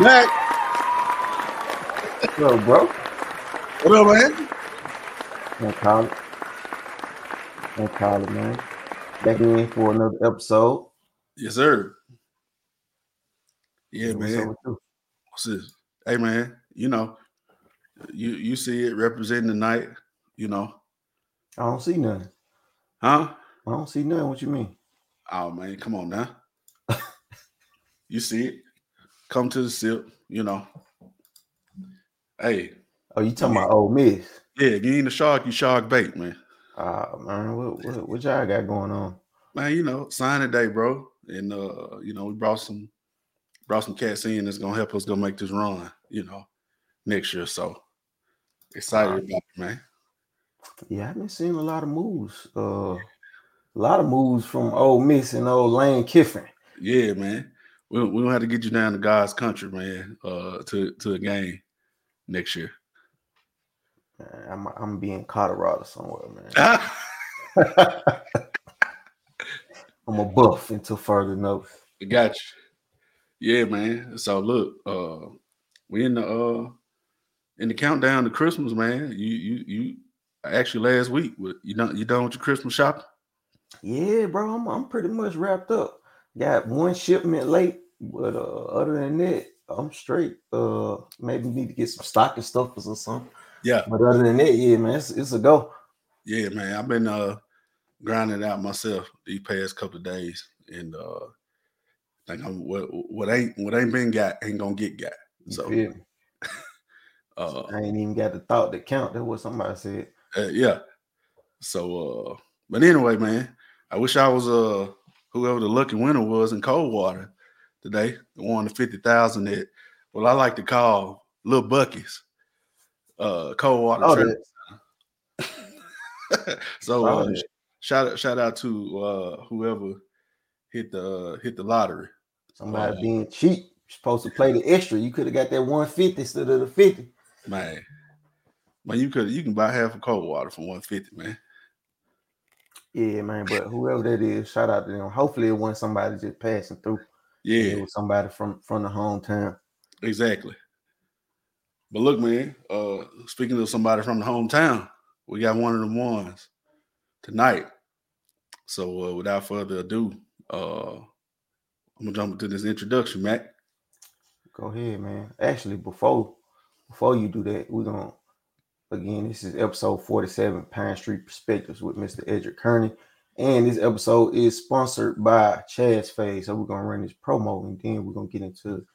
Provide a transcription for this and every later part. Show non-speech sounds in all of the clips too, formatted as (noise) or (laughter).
Mac. Yo, bro. What up, man? No call it. No call it, man. Back in for another episode. Yes, sir. Yeah, What's man. What's this? Hey, man. You know, you you see it representing the night. You know, I don't see nothing. huh? I don't see nothing. What you mean? Oh man, come on now. you see it? Come to the sip. You know. Hey, Oh, you talking about Ole Miss? yeah. If you ain't a shark, you shark bait, man. Ah, man, what, what what y'all got going on? Man, you know, sign today, bro. And uh, you know, we brought some brought some cats in that's gonna help us go make this run, you know, next year. So excited about it, man. Yeah, I've been seeing a lot of moves. Uh, a lot of moves from Ole Miss and old Lane Kiffin. Yeah, man. We we gonna have to get you down to God's country, man, uh, to to a game next year. Man, I'm I'm being Colorado somewhere, man. (laughs) I'm a buff until further notice. got you. Yeah, man. So look, uh, we in the uh in the countdown to Christmas, man. You you you actually last week. You done you done with your Christmas shopping? Yeah, bro, I'm I'm pretty much wrapped up. Got one shipment late, but uh other than that, I'm straight. Uh maybe need to get some stocking stuffers or something. Yeah. But other than that, yeah, man, it's, it's a go. Yeah, man. I've been uh grinding out myself these past couple of days, and uh think I'm what what ain't what ain't been got ain't gonna get got. So (laughs) uh, I ain't even got the thought that count. That's what somebody said. uh yeah. So uh but anyway, man, I wish I was uh whoever the lucky winner was in Coldwater today, the one fifty thousand that well I like to call little buckies. Uh Coldwater Oh, Trip. (laughs) so oh, uh, shout out shout out to uh whoever hit the uh, hit the lottery. somebody uh, being cheap. You're supposed to play the extra. You could have got that 150 instead of the 50. Man. Man, you could you can buy half a Coldwater for 150, man. Yeah, man. But whoever that is, shout out to them. Hopefully it wasn't somebody just passing through. Yeah, somebody from from the hometown. exactly. But look, man, uh speaking of somebody from the hometown, we got one of them ones tonight. So uh, without further ado, uh I'm gonna jump into this introduction, Mac. Go ahead, man. Actually, before before you do that, we're gonna again. This is episode forty-seven, Pine Street Perspectives with Mr. Ederic Kerney, and this episode is sponsored by Chaz Fade. So we're gonna run this promo, and then we're gonna get into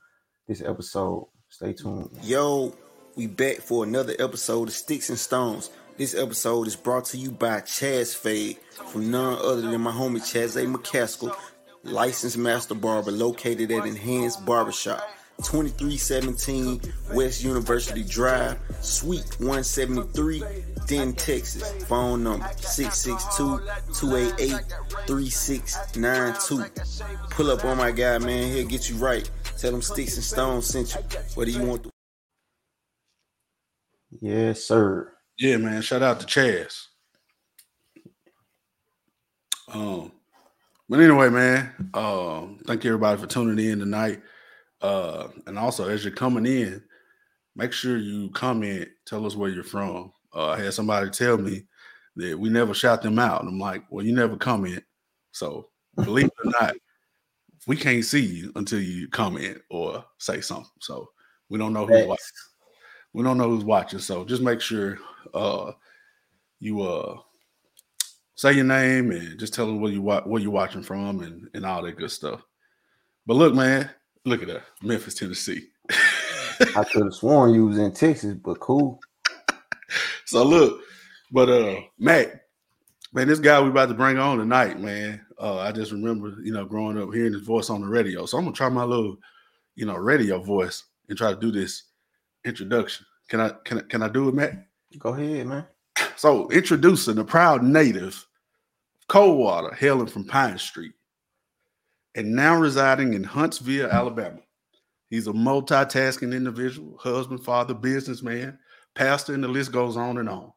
this episode. Stay tuned. Yo, we back for another episode of Sticks and Stones. This episode is brought to you by Chaz Fade from none other than my homie Chaz A. McCaskill, licensed master barber located at Enhanced Barbershop, 2317 West University Drive, Suite 173, Denton, Texas. Phone number 662-288-3692. Pull up on my guy, man. He'll get you right. Tell him Sticks and Stones sent you. What do you want to Yes, sir. Yeah, man. Shout out to Chaz. Um, but anyway, man. Um, thank you everybody for tuning in tonight. Uh, and also as you're coming in, make sure you comment, tell us where you're from. Uh, I had somebody tell me that we never shout them out. And I'm like, well, you never comment. So believe it or not, we can't see you until you comment or say something. So we don't know who's watching we don't know who's watching so just make sure uh you uh say your name and just tell them where you wa- where you're watching from and and all that good stuff but look man look at that. Memphis tennessee. I (laughs) could have sworn you was in Texas, but cool. so look but uh matt man this guy we about to bring on tonight man uh i just remember you know growing up hearing his voice on the radio. So i'm gonna try my little you know radio voice and try to do this introduction. Can i can i can i do it matt Go ahead, man. So, introducing the proud native Coldwater, hailing from Pine Street, and now residing in Huntsville, Alabama. He's a multitasking individual, husband, father, businessman, pastor, and the list goes on and on.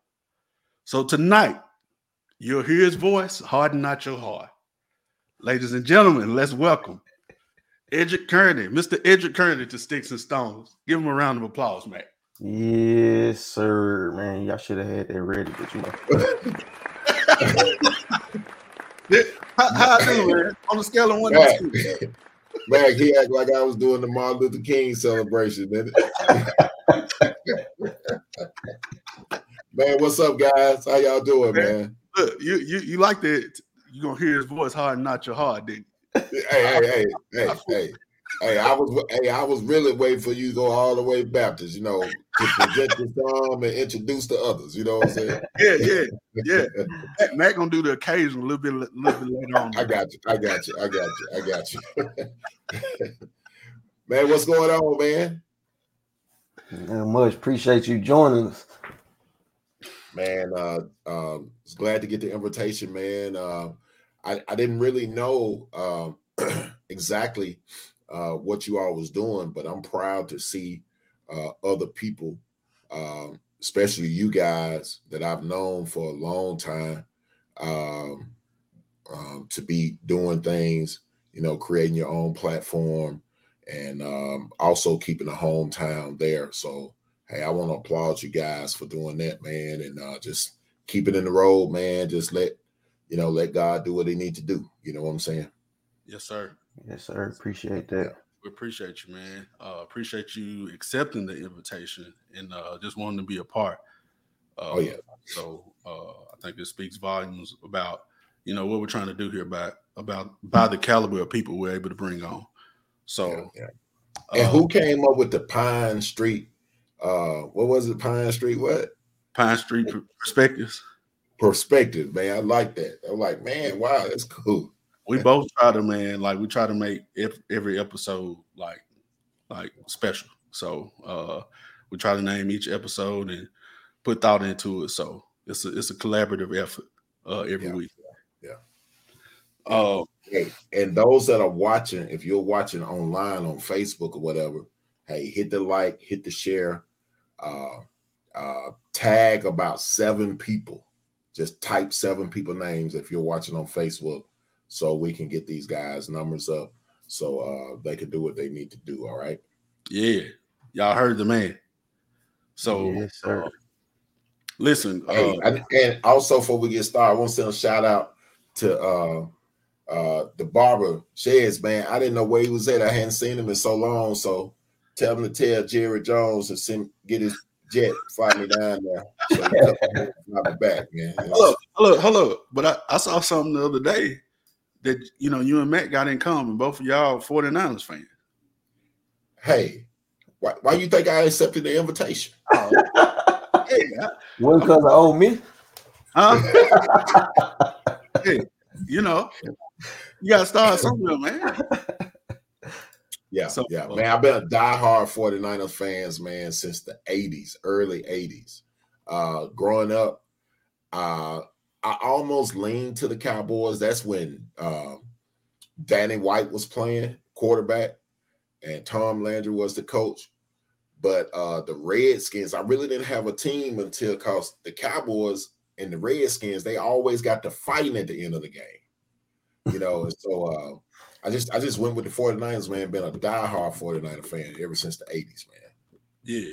So, tonight, you'll hear his voice, harden not your heart. Ladies and gentlemen, let's welcome Ederic Kerney, Mr. Ederic Kerney to Sticks and Stones. Give him a round of applause, Mac. Yes, sir, man. Y'all should have had that ready, but you know. (laughs) how, how I do, man? On a scale of one Mac, to two. Mac, he act like I was doing the Martin Luther King celebration, didn't (laughs) man, what's up, guys? How y'all doing, man? Look, you you you like that? You gonna hear his voice hard, and not your heart, didn't Hey, hey, hey, hey, hey. Hey, I was hey, I was really waiting for you to go all the way Baptist, you know, to project your thumb and introduce the others. You know what I'm saying? (laughs) Yeah, yeah, yeah. (laughs) Mac, Mac gonna do the occasion a little bit, little bit later on. I got you. I got you. I got you. I got you. (laughs) man, what's going on, man? Not much. Appreciate you joining us. Man, uh, um, was glad to get the invitation, man. Uh, I, I didn't really know uh, (clears throat) exactly uh, what you all was doing, but I'm proud to see uh, other people, um, especially you guys that I've known for a long time, um, um, to be doing things, you know, creating your own platform and um, also keeping a hometown there. So, hey, I want to applaud you guys for doing that, man, and uh, just keep it in the road, man. Just let you know, let God do what He need to do. You know what I'm saying? Yes, sir. Yes, sir. Appreciate that. We appreciate you, man. Uh, appreciate you accepting the invitation and uh, just wanting to be a part. Uh, Oh yeah, So uh, I think it speaks volumes about you know what we're trying to do here about about by the caliber of people we're able to bring on. So yeah. And uh, who came up with the Pine Street? Uh, what was it? Pine Street? What? Pine Street Per- Perspectives. Perspective, man. I like that. I'm like, man, wow, that's cool. We both try to man like we try to make ev- every episode like like special. So uh we try to name each episode and put thought into it. So it's a it's a collaborative effort uh every Yeah, week. yeah. Uh Hey, and those that are watching, if you're watching online on Facebook or whatever, hey, hit the like, hit the share, uh, uh, tag about seven people. Just type seven people names if you're watching on Facebook, so we can get these guys numbers up, so uh, they can do what they need to do. All right. yeah. Y'all heard the man. So Yes, sir. uh, listen, Hey, uh, I, and also before we get started, I want to send a shout out to uh uh the barber Sheds, man. I didn't know where he was at. I hadn't seen him in so long. So tell him to tell Jerry Jones to send get his jet, fly me down there. So he come and back, man. You know? Hello, hello, hello. But I, I saw something the other day that you know you and Matt got in common. Both of y'all 49ers fans. Hey, why, why you think I accepted the invitation? (laughs) Hey, I- One because of owe me. huh? (laughs) hey, you know, you gotta start somewhere, man. Yeah, So- yeah, man. I've been a diehard 49ers fans, man, since the 80s, early 80s. Uh growing up, uh I almost leaned to the Cowboys. That's when um Danny White was playing quarterback and Tom Landry was the coach. But uh the Redskins, I really didn't have a team until cause the Cowboys and the Redskins, they always got to fighting at the end of the game. You know, and so uh I just I just went with the 49ers, man. Been a diehard 49er fan ever since the 80s, man. Yeah.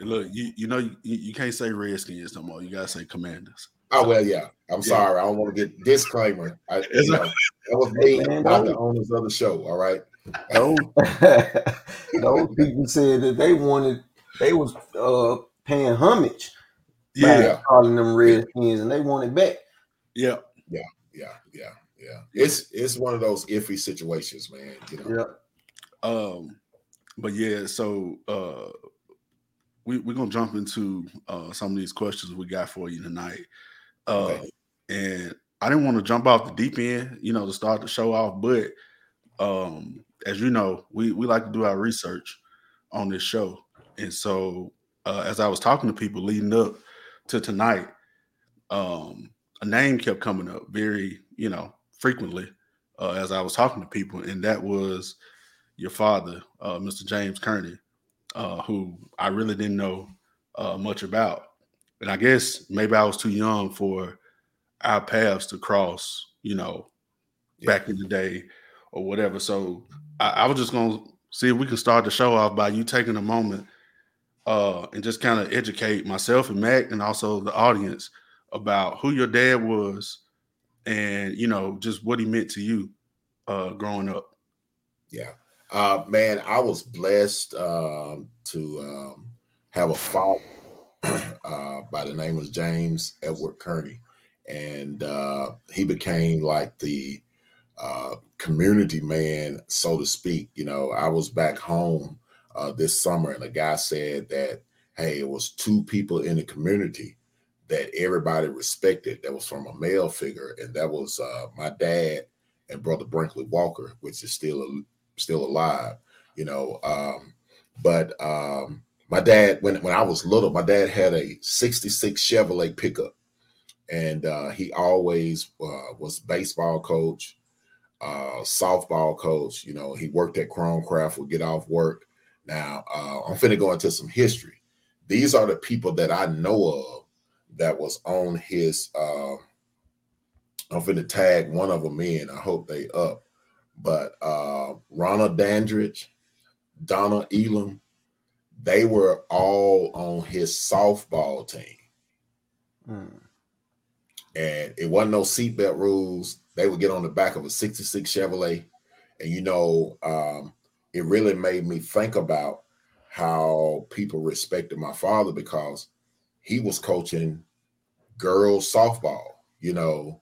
Look, you you know you, you can't say Redskins no more. You gotta say Commanders. Oh well, yeah. I'm sorry. I don't want to get disclaimer. I, It's you know, that was me, (laughs) not the owners of the show. All right. Those, (laughs) (laughs) those people said that they wanted, they was uh, paying homage Yeah, Yeah. calling them Redskins, and they wanted back. yeah. Yeah, yeah, yeah. It's it's one of those iffy situations, man. You know. Yeah. Um, but yeah, so uh we, we're gonna jump into uh some of these questions we got for you tonight. Uh Okay. and I didn't want to jump off the deep end, you know, to start the show off, but um as you know, we we like to do our research on this show. And so uh as I was talking to people leading up to tonight, um a name kept coming up very, you know, frequently uh, as I was talking to people, and that was your father, uh, Mr. James Kerney, uh, who I really didn't know uh, much about. And I guess maybe I was too young for our paths to cross, you know, Yeah. back in the day, or whatever. So I, I was just gonna see if we can start the show off by you taking a moment uh, and just kind of educate myself and Mac and also the audience about who your dad was and you know just what he meant to you uh, growing up. Yeah, uh, man, I was blessed um, to um, have a father uh, by the name of James Edward Kerney, and uh, he became like the uh, community man, so to speak. You know, I was back home uh, this summer, and a guy said that, hey, it was two people in the community that everybody respected that was from a male figure, and that was uh, my dad and brother Brinkley Walker, which is still still alive. You know, um, but um, my dad, when when I was little, my dad had a '66 Chevrolet pickup, and uh, he always uh, was baseball coach, uh, softball coach. You know, he worked at Chromcraft, would get off work. Now, uh, I'm finna go into some history. These are the people that I know of that was on his. Uh, I'm finna tag one of them in. I hope they up. But uh, Ronald Dandridge, Donna Elam, they were all on his softball team. Hmm. And it wasn't no seatbelt rules. They would get on the back of a 66 Chevrolet. And you know, um, it really made me think about how people respected my father because he was coaching girls softball. You know,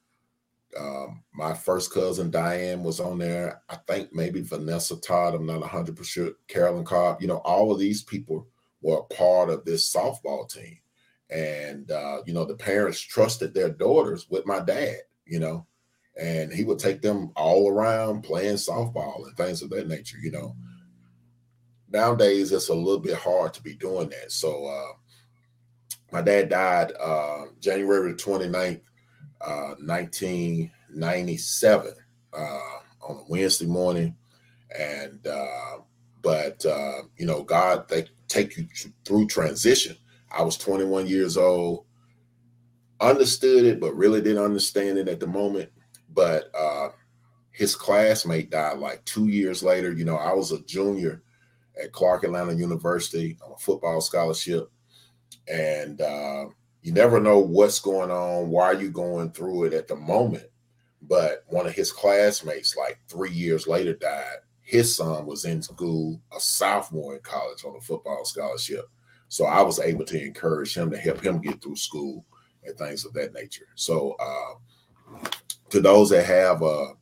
um, my first cousin Diane was on there. I think maybe Vanessa Todd. I'm not 100 percent. Carolyn Cobb. You know, all of these people were part of this softball team, and uh, you know, the parents trusted their daughters with my dad. You know, and he would take them all around playing softball and things of that nature. You know, nowadays it's a little bit hard to be doing that. So. Uh, my dad died uh, January 29th, uh, 1997 uh, on a Wednesday morning. And, uh, but, uh, you know, God, they take you through transition. I was 21 years old, understood it, but really didn't understand it at the moment. But uh, his classmate died like two years later. You know, I was a junior at Clark Atlanta University on a football scholarship and uh, you never know what's going on, why you going through it at the moment. But one of his classmates, like three years later, died. His son was in school, a sophomore in college on a football scholarship. So I was able to encourage him to help him get through school and things of that nature. So uh, to those that have a,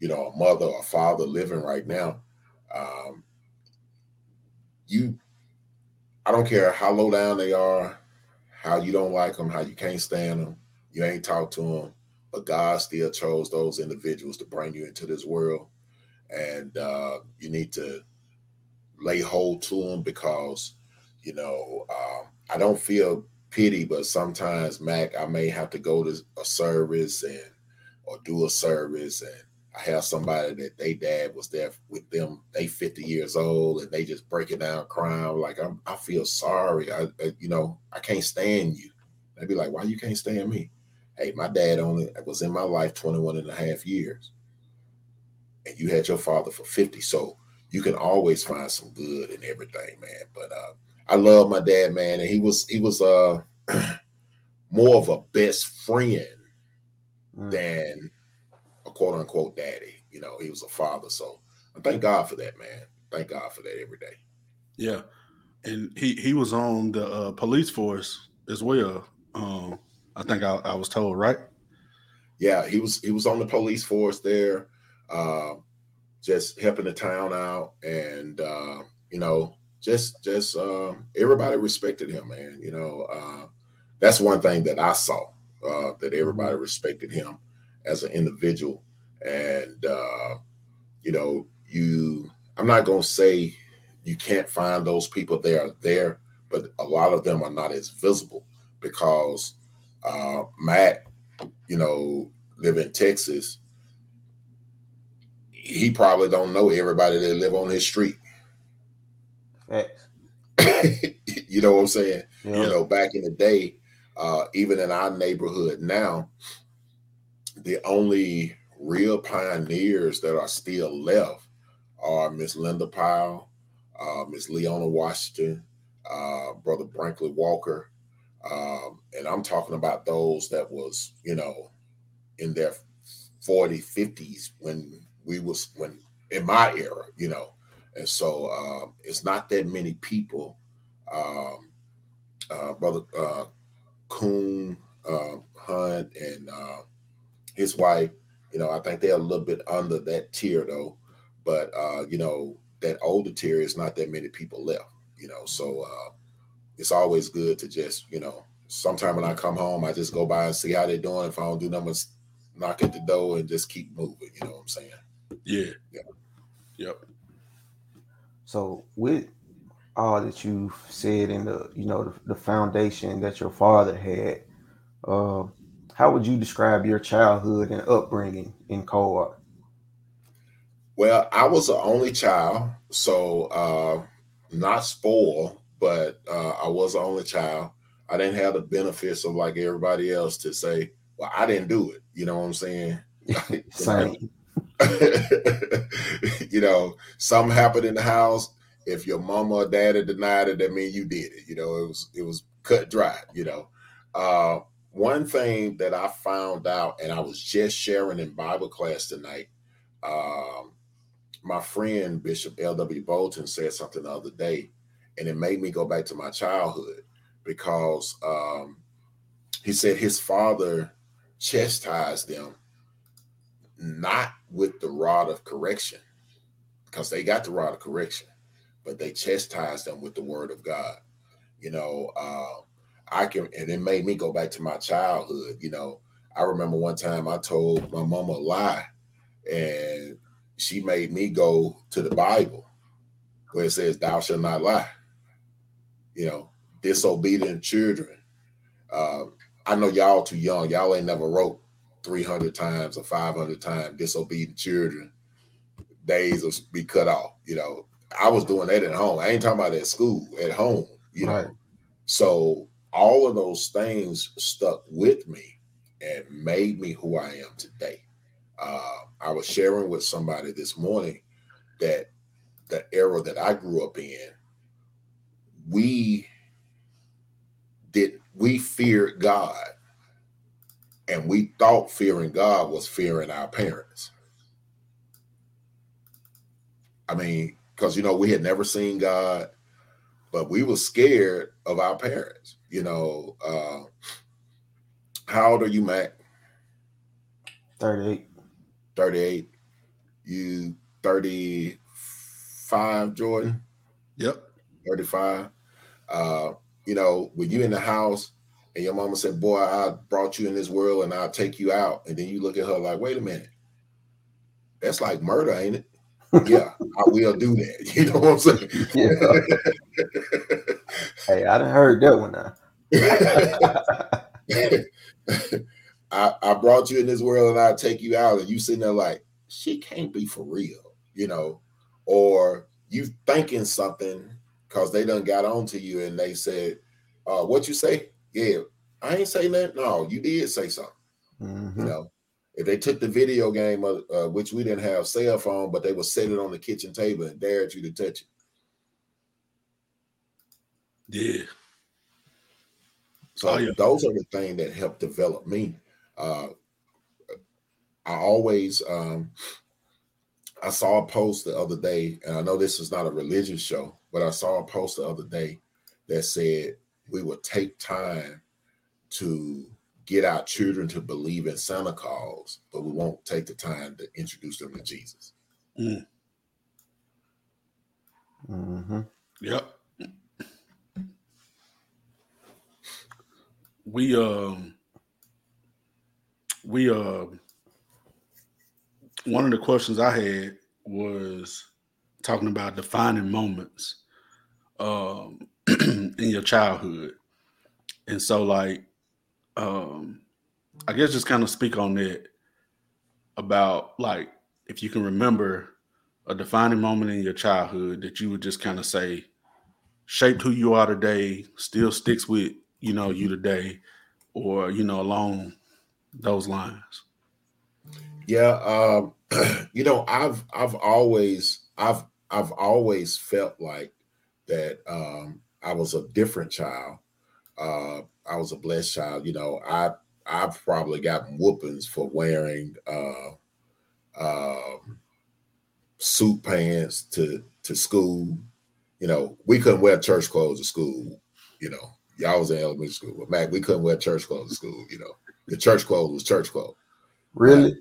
you know, a mother or father living right now, um, you I don't care how low down they are, how you don't like them, how you can't stand them, you ain't talked to them, but God still chose those individuals to bring you into this world, and uh, you need to lay hold to them because you know uh, I don't feel pity, but sometimes Mac, I may have to go to a service and or do a service and I have somebody that they dad was there with them. They 50 years old and they just breaking down crying. Like I'm, I feel sorry. I, I, you know, I can't stand you. They'd be like, why you can't stand me? Hey, my dad only was in my life 21 and a half years. And you had your father for 50. So you can always find some good in everything, man. But uh, I love my dad, man. And he was, he was uh (clears throat) more of a best friend mm. than quote unquote daddy. You know, he was a father. So I thank God for that, man. Thank God for that every day. Yeah. And he he was on the uh, police force as well. Um, I think I, I, was told, right? Yeah, he was he was on the police force there, uh, just helping the town out, and uh, you know, just just uh, everybody respected him, man. You know, uh, that's one thing that I saw uh, that everybody mm-hmm. respected him as an individual. And, uh, you know, you, I'm not going to say you can't find those people. They are there, but a lot of them are not as visible because uh, Matt, you know, live in Texas. He probably don't know everybody that live on his street. (laughs) you know what I'm saying? Yeah. You know, back in the day, uh, even in our neighborhood now, the only real pioneers that are still left are Miss Linda Pyle, uh, Miss Leona Washington, uh, Brother Brinkley Walker, um, and I'm talking about those that was, you know, in their 40, 50s when we was when in my era, you know. And so um, it's not that many people. Um, uh, Brother uh, Coon uh, Hunt and uh, his wife, you know, I think they're a little bit under that tier though. But uh, you know, that older tier is not that many people left, you know. So uh, it's always good to just, you know, sometime when I come home, I just go by and see how they're doing. If I don't do nothing, knock at the door and just keep moving. You know what I'm saying? Yeah. Yeah. Yep. So with all that you've said in the you know the, the foundation that your father had, uh, how would you describe your childhood and upbringing in co-op? Well, I was the only child, so uh, not spoiled, but uh, I was the only child. I didn't have the benefits of like everybody else to say, "Well, I didn't do it." You know what I'm saying? (laughs) (laughs) Same. (laughs) you know, something happened in the house. If your mama or daddy denied it, that means you did it. You know, it was it was cut dry. You know, uh, one thing that I found out, and I was just sharing in Bible class tonight. Um, my friend Bishop L.W. Bolton said something the other day, and it made me go back to my childhood because um, he said his father chastised them not with the rod of correction, because they got the rod of correction, but they chastised them with the word of God. You know, uh, I can, and it made me go back to my childhood. You know, I remember one time I told my mama a lie, and she made me go to the Bible where it says, Thou shalt not lie. You know, disobedient children. Uh, I know y'all too young. Y'all ain't never wrote 300 times or 500 times disobedient children days will be cut off you know i was doing that at home i ain't talking about at school at home you right. know so all of those things stuck with me and made me who i am today uh, i was sharing with somebody this morning that the era that i grew up in we did we feared god and we thought fearing God was fearing our parents. I mean, because you know, we had never seen God, but we were scared of our parents. You know, uh, how old are you, Mac? 38. 38. You 35, Jordan? Yep. 35. Uh, you know, when you in the house and your mama said, Boy, I brought you in this world and I'll take you out. And then you look at her like, Wait a minute. That's like murder, ain't it? (laughs) yeah, I will do that. (laughs) You know what I'm saying? Yeah. (laughs) hey, I done heard that one now. (laughs) I, I brought you in this world and I'll take you out, and you sitting there like, she can't be for real, you know, or you thinking something because they done got on to you and they said, uh, what you say? yeah, I ain't say nothing. No, you did say something. Mm-hmm. You know, if they took the video game, uh, uh, which we didn't have cell phone, but they would set it on the kitchen table and dared you to touch it. Yeah. So oh, yeah. those are the things that help develop me. Uh, I always, um, I saw a post the other day, and I know this is not a religious show, but I saw a post the other day that said we will take time to get our children to believe in Santa Claus, but we won't take the time to introduce them to Jesus. Mm. Mm-hmm. Yep. We um we uh one of the questions I had was talking about defining moments. Um (clears throat) in your childhood. And so like um I guess just kind of speak on that about like if you can remember a defining moment in your childhood that you would just kind of say shaped who you are today, still sticks with, you know, you today, or you know, along those lines. Yeah, um, (clears throat) you know, I've I've always I've I've always felt like that um, I was a different child. Uh, I was a blessed child. You know, I I've probably gotten whoopings for wearing uh, um, suit pants to to school. You know, we couldn't wear church clothes to school. You know, y'all was in elementary school, but Mac, we couldn't wear church clothes to school. You know, the church clothes was church clothes. Really?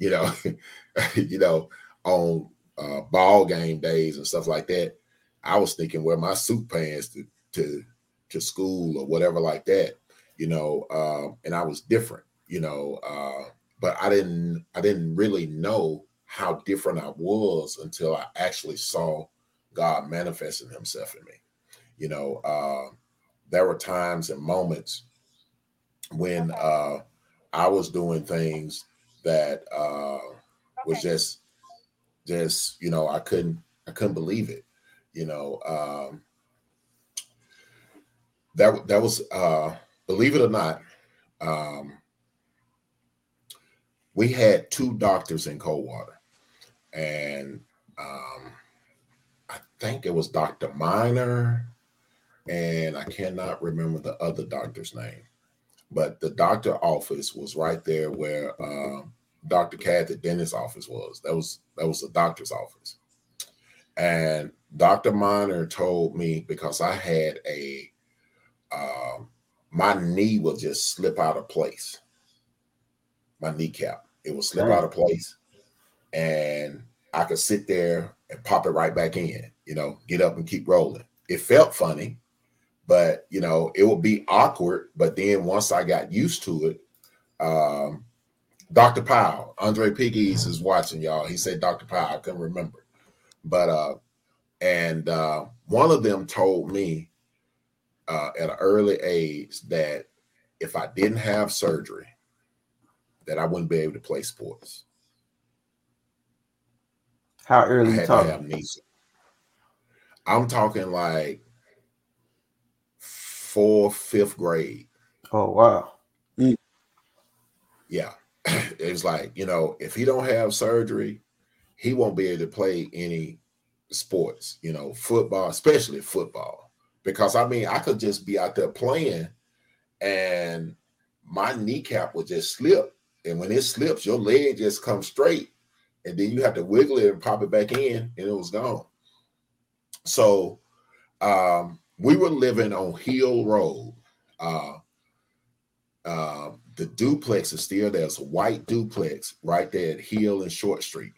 you know, (laughs) you know, on uh, ball game days and stuff like that, I was thinking wear my suit pants to to to school or whatever like that, you know, uh, and I was different, you know, uh, but I didn't I didn't really know how different I was until I actually saw God manifesting Himself in me. You know, uh, there were times and moments when uh, I was doing things that uh, was just just you know I couldn't I couldn't believe it. You know, um, that that was uh, believe it or not, um, we had two doctors in Coldwater, and um, I think it was Doctor Miner, and I cannot remember the other doctor's name, but the doctor office was right there where um, Dr. Cat, the dentist office was. That was that was the doctor's office. And Dr. Miner told me because I had a um, my knee would just slip out of place. My kneecap. It would slip out of place. And I could sit there and pop it right back in, you know, get up and keep rolling. It felt funny, but you know, it would be awkward. But then once I got used to it, um, Dr. Powell, Andre Piggies is watching y'all. He said Dr. Powell, I couldn't remember. But uh and uh one of them told me uh at an early age that if I didn't have surgery, that I wouldn't be able to play sports. How early you talking? amnesia. I'm talking like fourth, fifth grade. Oh wow. Yeah. (clears throat) it's like you know if he don't have surgery he won't be able to play any sports you know football especially football because i mean i could just be out there playing and my kneecap would just slip and when it slips your leg just comes straight and then you have to wiggle it and pop it back in and it was gone so um, we were living on hill road uh, uh, the duplex is still there. It's a white duplex right there at Hill and Short Street.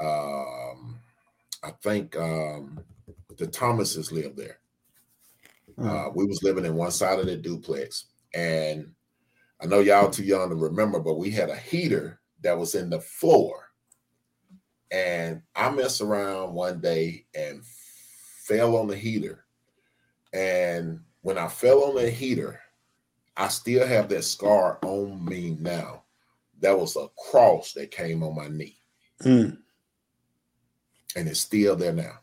Um, I think um, the Thomases live there. Hmm. Uh, we was living in one side of the duplex, and I know y'all too young to remember, but we had a heater that was in the floor, and I messed around one day and fell on the heater, and when I fell on the heater, I still have that scar on me now. That was a cross that came on my knee. Mm. And it's still there now.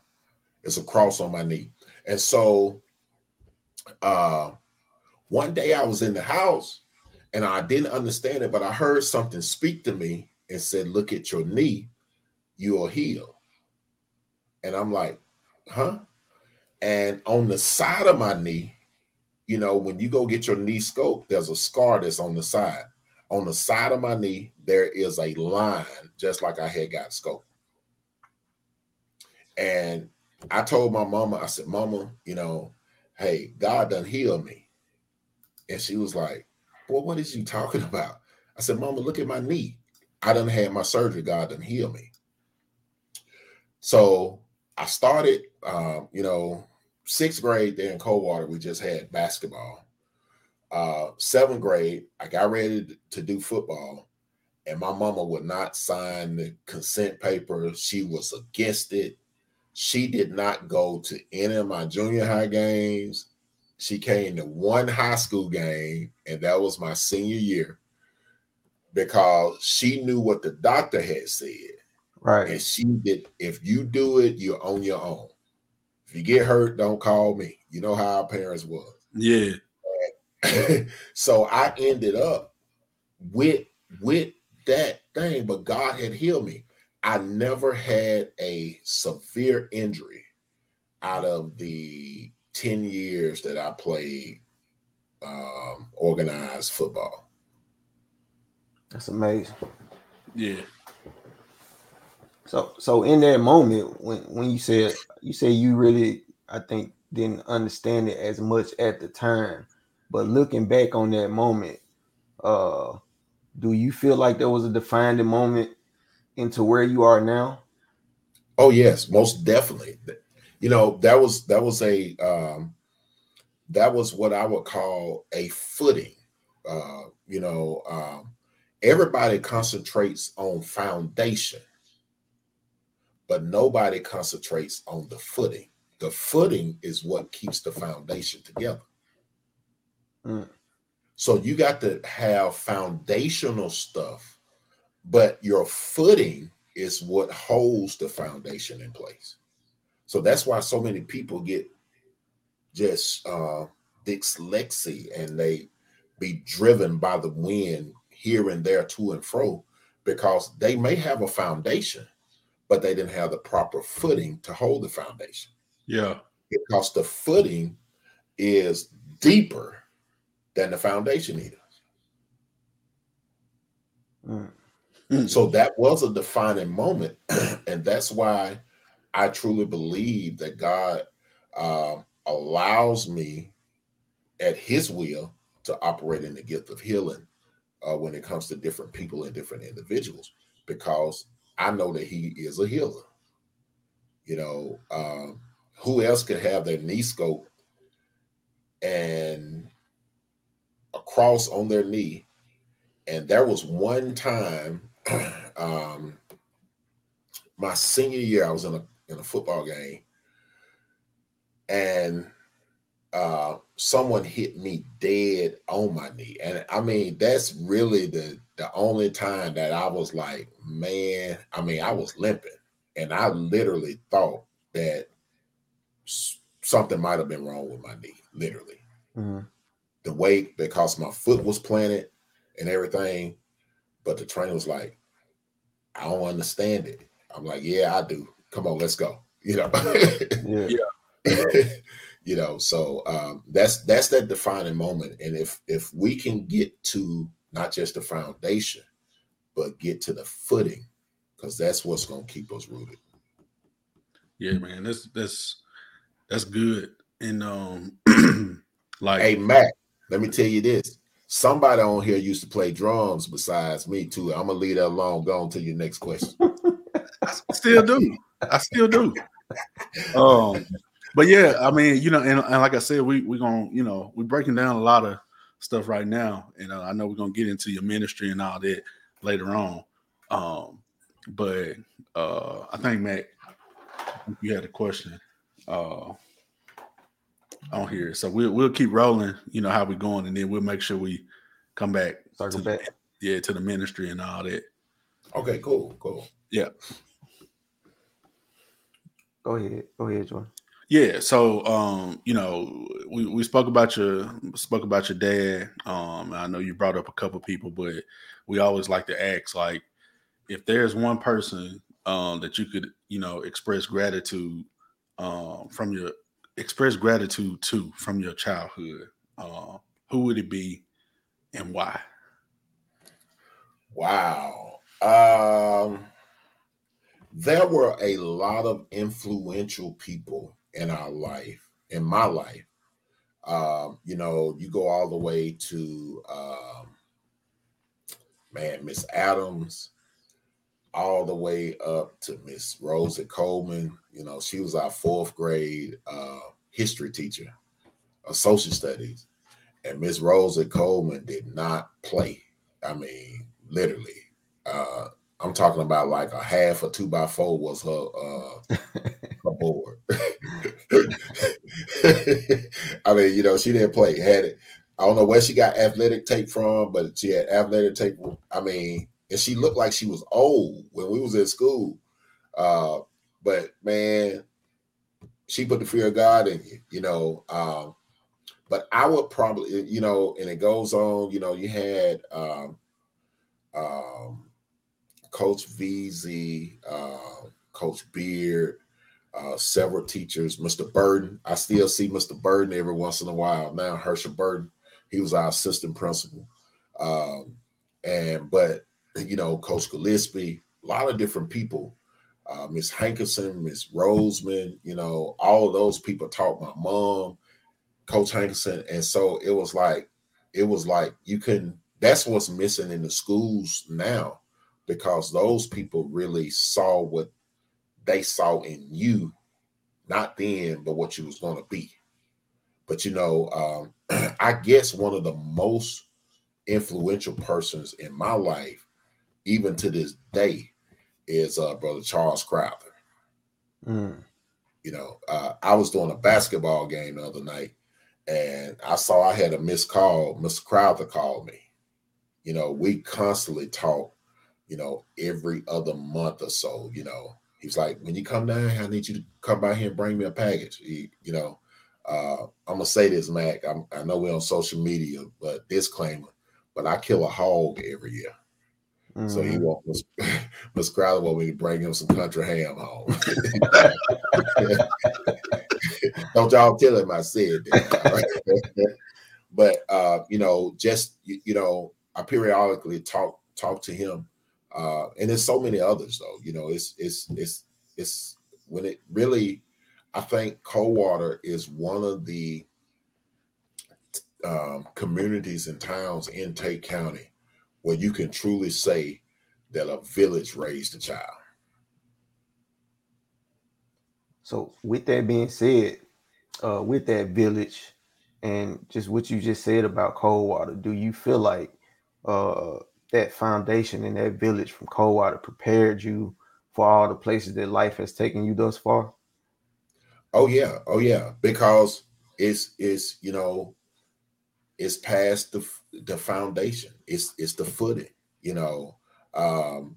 It's a cross on my knee. And so uh one day I was in the house and I didn't understand it, but I heard something speak to me and said, Look at your knee, you'll heal. And I'm like, huh? And on the side of my knee, you know, when you go get your knee scope, there's a scar that's on the side. On the side of my knee, there is a line, just like I had got scoped. And I told my mama, I said, Mama, you know, hey, God done healed me. And she was like, Well, what is you talking (laughs) about? I said, Mama, look at my knee. I done had my surgery. God done heal me. So I started, um, you know, sixth grade there in Coldwater, we just had basketball. Uh, seventh grade, I got ready to do football, and my mama would not sign the consent paper. She was against it. She did not go to any of my junior high games. She came to one high school game, and that was my senior year because she knew what the doctor had said. Right. And she did, if you do it, you're on your own. If you get hurt, don't call me. You know how our parents was. Yeah. (laughs) so I ended up with with that thing, but God had healed me. I never had a severe injury out of the 10 years that I played um, organized football. That's amazing. Yeah. So so in that moment when when you said you said you really I think didn't understand it as much at the time, but looking back on that moment, uh do you feel like there was a defining moment into where you are now? Oh yes, most definitely. You know, that was that was a um that was what I would call a footing. Uh, you know, um, everybody concentrates on foundation, but nobody concentrates on the footing. The footing is what keeps the foundation together. Mm. So you got to have foundational stuff, but your footing is what holds the foundation in place. So that's why so many people get just uh dyslexia and they be driven by the wind here and there to and fro because they may have a foundation, but they didn't have the proper footing to hold the foundation. Yeah. Because the footing is deeper than the foundation is. Mm. So that was a defining moment. (clears throat) and that's why I truly believe that God uh, allows me at his will to operate in the gift of healing uh, when it comes to different people and different individuals because I know that he is a healer. You know, um, who else could have their knee scope and a cross on their knee? And there was one time, (clears throat) um, my senior year, I was in a in a football game, and uh, someone hit me dead on my knee. And I mean, that's really the the only time that I was like, man, I mean, I was limping. And I literally thought that something might have been wrong with my knee, literally. Mm-hmm. The weight, because my foot was planted and everything. But the trainer was like, I don't understand it. I'm like, yeah, I do. Come on, let's go. (laughs) You know. yeah. yeah. (laughs) you know so um, that's that's that defining moment and if if we can get to not just the foundation but get to the footing because that's what's going to keep us rooted. Yeah man that's that's that's good. And um (clears throat) like hey matt let me tell you this. Somebody on here used to play drums besides me too. I'm gonna leave that alone. Go on to your next question. (laughs) I still do. I still do. Um but yeah, I mean, you know, and, and like I said, we we gonna, you know, we're breaking down a lot of stuff right now, and uh, I know we're gonna get into your ministry and all that later on. Um, but uh, I think Matt, you had a question uh, on here, so we'll we'll keep rolling. You know how we're going, and then we'll make sure we come back. Circle to back. The, yeah, to the ministry and all that. okay cool cool Yeah. Go ahead. Go ahead, Jordan. Yeah, so um, you know, we, we spoke about your spoke about your dad. Um, I know you brought up a couple people, but we always like to ask, like, if there's one person um that you could, you know, express gratitude um from your express gratitude to from your childhood, uh, who would it be and why? wow um there were a lot of influential people in our life, in my life. Um, you know, you go all the way to um, man, Miss Adams, all the way up to Miss Rosa Coleman. You know, she was our fourth grade uh, history teacher, uh, social studies, and Miss Rosa Coleman did not play. I mean, literally. Uh, I'm talking about like a half or two by four was her uh (laughs) board. (laughs) I mean, you know, she didn't play. Had it. I don't know where she got athletic tape from, but she had athletic tape. I mean, and she looked like she was old when we was in school. Uh, but man, she put the fear of God in you, you know. Um, but I would probably, you know, and it goes on, you know, you had um um Coach VZ, uh, Coach Beard, uh, several teachers, Mr. Burden. I still see Mr. Burden every once in a while now. Herschel Burden, he was our assistant principal. Um, and but you know, Coach Gillespie, a lot of different people. Uh, Miss Hankerson, Miss Roseman, you know, all those people taught my mom, Coach Hankerson, and so it was like, it was like you can. That's what's missing in the schools now, because those people really saw what they saw in you, not then, but what you was going to be. But you know, um, (clears throat) I guess one of the most influential persons in my life, even to this day, is uh, brother Charles Crowther. Mm. You know, uh, I was doing a basketball game the other night, and I saw I had a missed call. Mr. Crowther called me. You know, we constantly talk. You know, every other month or so. You know, he's like, when you come down, I need you to come by here and bring me a package. He, you know, uh, I'm gonna say this, Mac. I'm, i know we're on social media, but disclaimer: but I kill a hog every year. Mm-hmm. So he mm-hmm. wants Miss (laughs) Crowther want me to bring him some country ham home. (laughs) Don't y'all tell him I said that. (laughs) but uh, you know, just you, you, know, I periodically talk talk to him, uh, and there's so many others though. You know, it's it's it's it's when it really, I think Coldwater is one of the um, communities and towns in Tate County where you can truly say that a village raised a child. So, with that being said, uh, with that village and just what you just said about Coldwater, do you feel like uh, that foundation and that village from Coldwater prepared you for all the places that life has taken you thus far? Oh yeah, oh yeah, because it's it's you know it's past the the foundation. It's it's the footing. You know, um,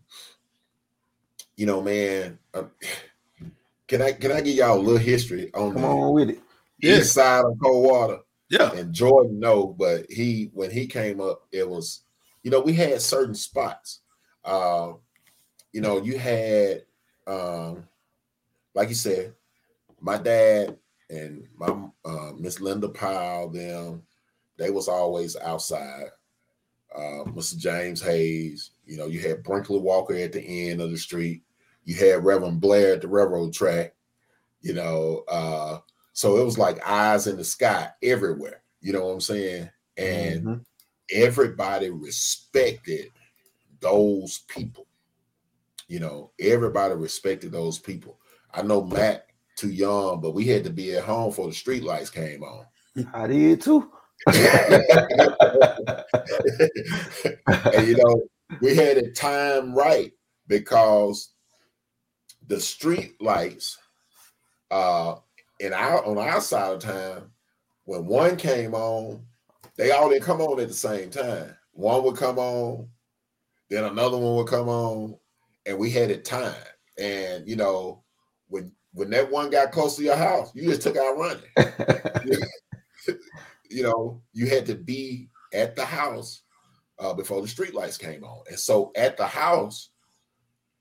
you know, man. Uh, (sighs) can I can I give y'all a little history on come on with it? East yeah. side of Coldwater. Yeah. And Jordan, no, but he when he came up, it was, you know, we had certain spots. Uh, you know, you had um, like you said, my dad and my uh, Miss Linda Powell, them, they was always outside. Uh, Mr. James Hayes, you know, you had Brinkley Walker at the end of the street. You had Reverend Blair at the railroad track, you know. Uh, so it was like eyes in the sky everywhere, you know what I'm saying? And mm-hmm. Everybody respected those people. You know, everybody respected those people. I know Matt too young, but we had to be at home before the street lights came on. (laughs) I did too. (laughs) and you know, we had it time right because the street lights uh in our on our side of town, when one came on, they all didn't come on at the same time. One would come on, then another one would come on, and we had it timed. And you know, when when that one got close to your house, you just took out running. (laughs) (laughs) you know, you had to be at the house uh, before the street lights came on. And so at the house,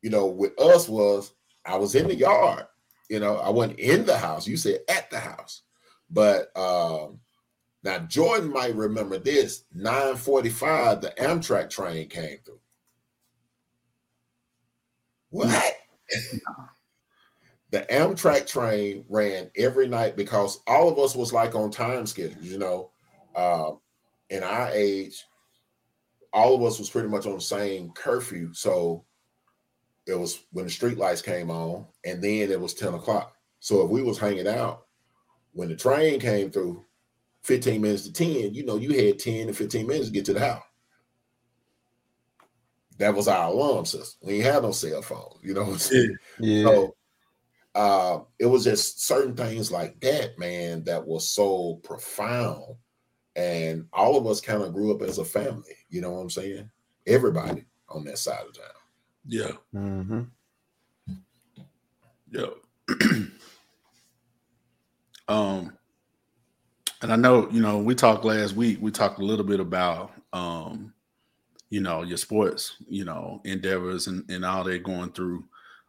you know, with us was I was in the yard, you know, I wasn't in the house. You said at the house. But um now Jordan might remember this 945, the Amtrak train came through. What? (laughs) the Amtrak train ran every night because all of us was like on time schedule, you know. Um, in our age, all of us was pretty much on the same curfew. So it was when the street lights came on, and then it was 10 o'clock. So if we was hanging out when the train came through, 15 minutes to 10, you know, you had 10 to 15 minutes to get to the house. That was our alarm system. We ain't had no cell phone, you know what I'm saying? Yeah. So uh, it was just certain things like that, man, that was so profound. And all of us kind of grew up as a family, you know what I'm saying? Everybody on that side of town. Yeah. Mm-hmm. Yeah. (clears throat) um, and I know, you know, we talked last week, we talked a little bit about um you know, your sports, you know, endeavors and, and all they're going through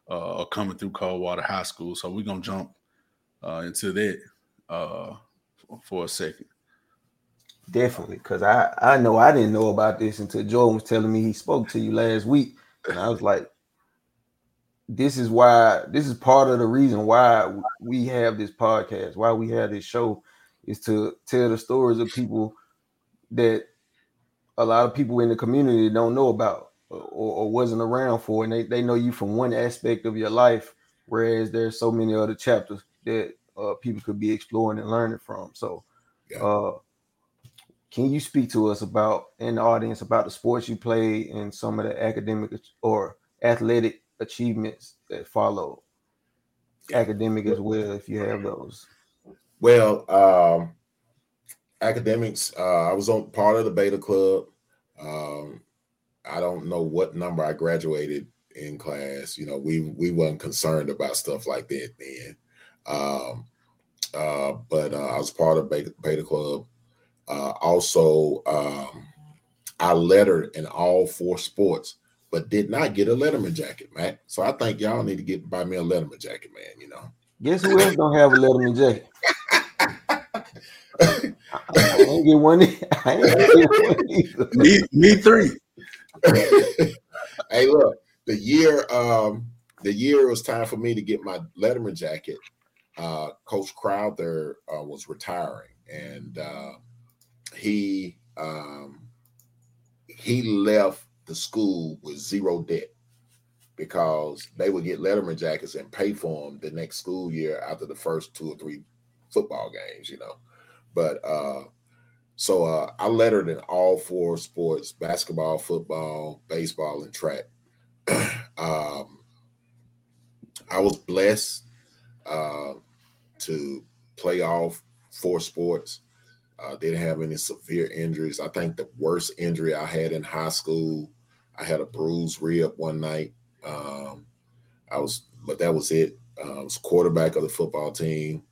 uh coming through Coldwater High School. So we're gonna jump uh into that uh for a second. Definitely, because I I know I didn't know about this until Jordan was telling me he spoke to you last week, and I was like, "This is why. This is part of the reason why we have this podcast, why we have this show, is to tell the stories of people that a lot of people in the community don't know about or, or wasn't around for, and they, they know you from one aspect of your life, whereas there's so many other chapters that uh, people could be exploring and learning from. So, Yeah. uh, can you speak to us about in the audience about the sports you played and some of the academic or athletic achievements that follow? Academic as well, if you have those. Well, um, academics. Uh, I was on part of the Beta Club. Um, I don't know what number I graduated in class. You know, we we weren't concerned about stuff like that then. Um, uh, but uh, I was part of Beta, Beta Club. Uh, also, um, I lettered in all four sports, but did not get a Letterman jacket, Matt. So I think y'all need to get buy me a Letterman jacket, man. You know. Guess who else don't have a Letterman jacket? (laughs) I, I ain't get one. I ain't get one. (laughs) Me, me three. hey, look, the year um the year it was time for me to get my Letterman jacket. Uh, Coach Crowther uh, was retiring, and uh, he um, he left the school with zero debt because they would get Letterman jackets and pay for them the next school year after the first two or three football games, you know. But uh, so uh, I lettered in all four sports: basketball, football, baseball, and track. (clears throat) um, I was blessed uh, to play all four sports. Uh, didn't have any severe injuries. I think the worst injury I had in high school, I had a bruised rib one night. Um, I was, but that was it. Uh, I was quarterback of the football team.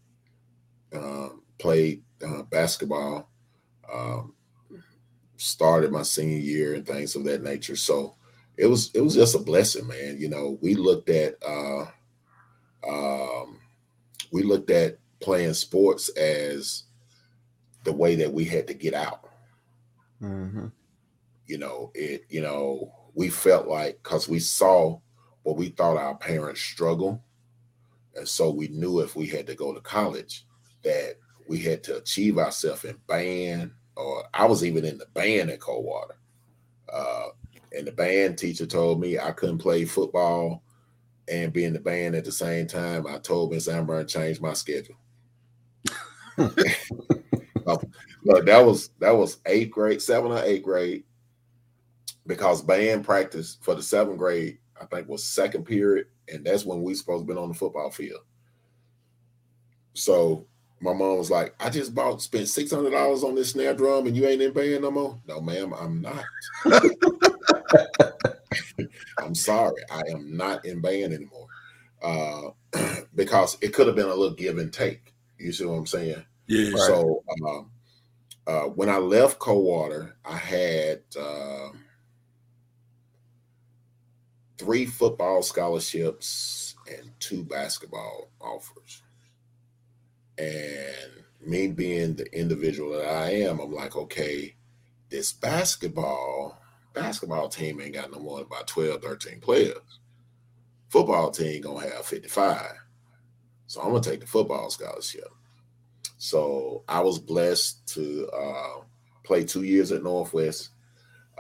Um, played uh, basketball. Um, started my senior year and things of that nature. So it was it was just a blessing, man. You know, we looked at uh, um, we looked at playing sports as the way that we had to get out. Mhm. You know, it. You know, we felt like because we saw what we thought our parents struggle, and so we knew if we had to go to college that we had to achieve ourselves in band. Or I was even in the band at Coldwater. Uh, and the band teacher told me I couldn't play football and be in the band at the same time. I told Miss Amber and changed my schedule. (laughs) Look, that was that was eighth grade, seventh or eighth grade, because band practice for the seventh grade, I think was second period, and that's when we supposed to been on the football field. So my mom was like, I just bought spent six hundred dollars on this snare drum and you ain't in band no more. No, ma'am, I'm not. (laughs) I'm sorry, I am not in band anymore. Uh, (clears throat) because it could have been a little give and take. You see what I'm saying? Yeah. So um, uh, when I left Coldwater, I had uh, three football scholarships and two basketball offers. And me being the individual that I am, I'm like, okay, this basketball basketball team ain't got no more than about 12, 13 players. Football team gonna have 55. So I'm gonna take the football scholarship. So I was blessed to uh, play two years at Northwest,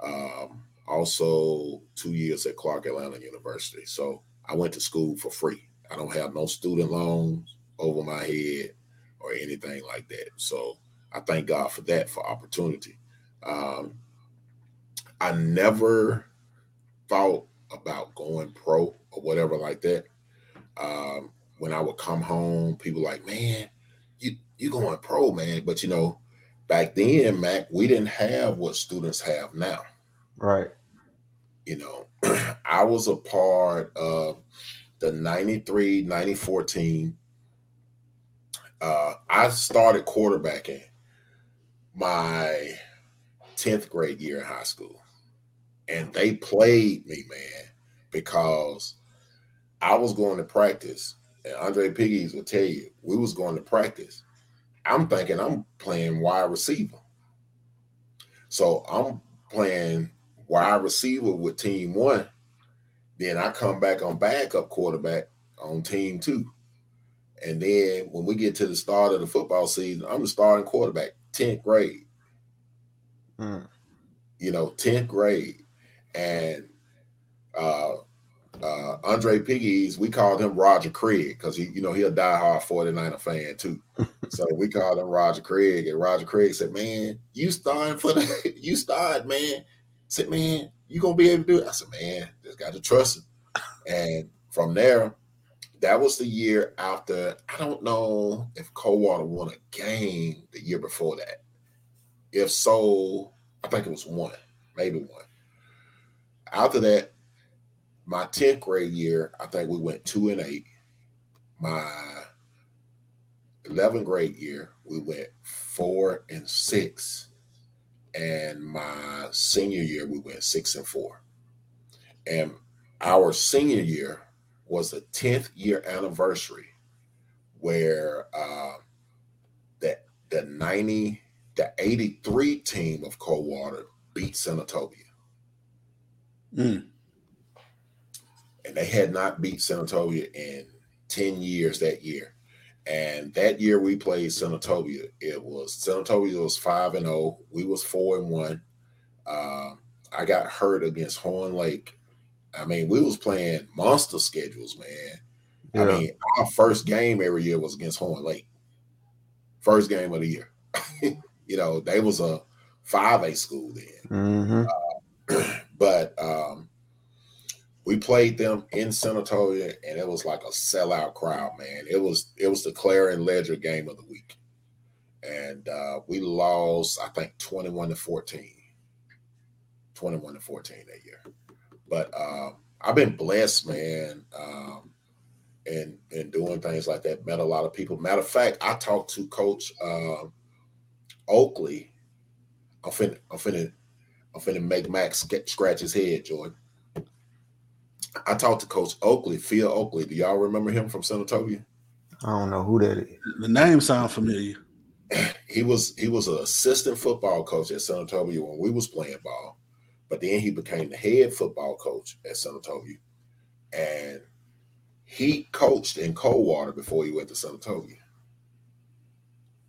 um, also two years at Clark Atlanta University. So I went to school for free. I don't have no student loans over my head or anything like that. So I thank God for that for opportunity. Um, I never thought about going pro or whatever like that. Um, when I would come home, people like, man, you you going pro, man. But you know, back then, Mac, we didn't have what students have now. Right. You know, (clears throat) I was a part of the 93, 94 team. Uh, I started quarterbacking my 10th grade year in high school. and they played me, man, because I was going to practice, and Andre Piggies will tell you we was going to practice. I'm thinking I'm playing wide receiver, so I'm playing wide receiver with team one. Then I come back on backup quarterback on team two. And then when we get to the start of the football season, I'm the starting quarterback, 10th grade. Mm. You know, 10th grade. And uh uh Andre Piggies, we called him Roger Craig because he, you know, he a diehard 49er fan too. (laughs) so we called him Roger Craig, and Roger Craig said, Man, you starting for the (laughs) you start, man. said, Man, you gonna be able to do it? I said, Man, just got to trust him. And from there, that was the year after. I don't know if Coldwater won a game the year before that. If so, I think it was one, maybe one. After that, my 10th grade year, I think we went two and eight. My 11th grade year, we went four and six. And my senior year, we went six and four. And our senior year, was the 10th year anniversary where uh, the, the 90, the 83 team of Coldwater beat Senatobia. Mm. And they had not beat Senatobia in 10 years that year. And that year we played Senatobia. It was Senatobia was 5 and 0. We was 4 and 1. Uh, I got hurt against Horn Lake I mean, we was playing monster schedules, man. Yeah. I mean, our first game every year was against Horn Lake. First game of the year. (laughs) you know, they was a 5A school then. Mm-hmm. Uh, (clears throat) but um, we played them in Senatobia, and it was like a sellout crowd, man. It was it was the Clarion Ledger game of the week. And uh, we lost, I think, 21 to 14. 21 to 14 that year. But uh, I've been blessed, man, um, and and doing things like that. Met a lot of people. Matter of fact, I talked to Coach uh, Oakley. I'm finna, I'm finna, I'm finna make Max scratch his head, Jordan. I talked to Coach Oakley, Phil Oakley. Do y'all remember him from Senatobia? I don't know who that is. The name sounds familiar. (laughs) He was he was an assistant football coach at Senatobia when we was playing ball. But then he became the head football coach at Senatobia. And he coached in Coldwater before he went to Senatobia.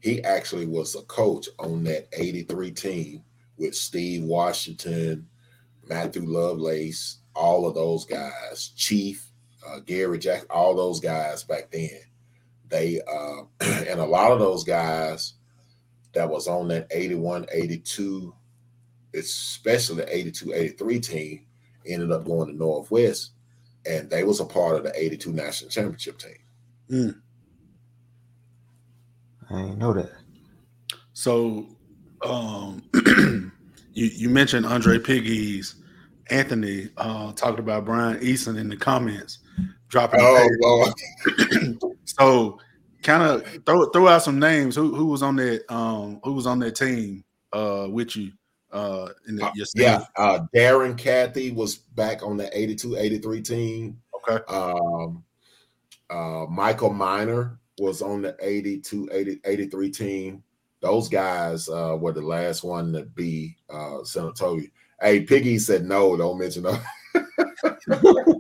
He actually was a coach on that 83 team with Steve Washington, Matthew Lovelace, all of those guys, Chief, uh, Gary Jack, all those guys back then. They uh, (clears throat) and a lot of those guys that was on that 81, 82 especially the 82 83 team, ended up going to Northwest, and they was a part of the 82 national championship team. Mm. I didn't know that. So, um, (clears throat) you, you mentioned Andre Piggies. Anthony uh, talked about Brian Eason in the comments, dropping. Oh, (clears throat) so, kind of throw throw out some names. Who who was on that? Um, who was on that team uh, with you? Uh in the, uh, yeah uh darren cathy was back on the 82 83 team. Okay. Um uh michael miner was on the 82 80, 83 team. Those guys uh were the last one to be uh Senatobia. hey piggy said no don't mention that (laughs)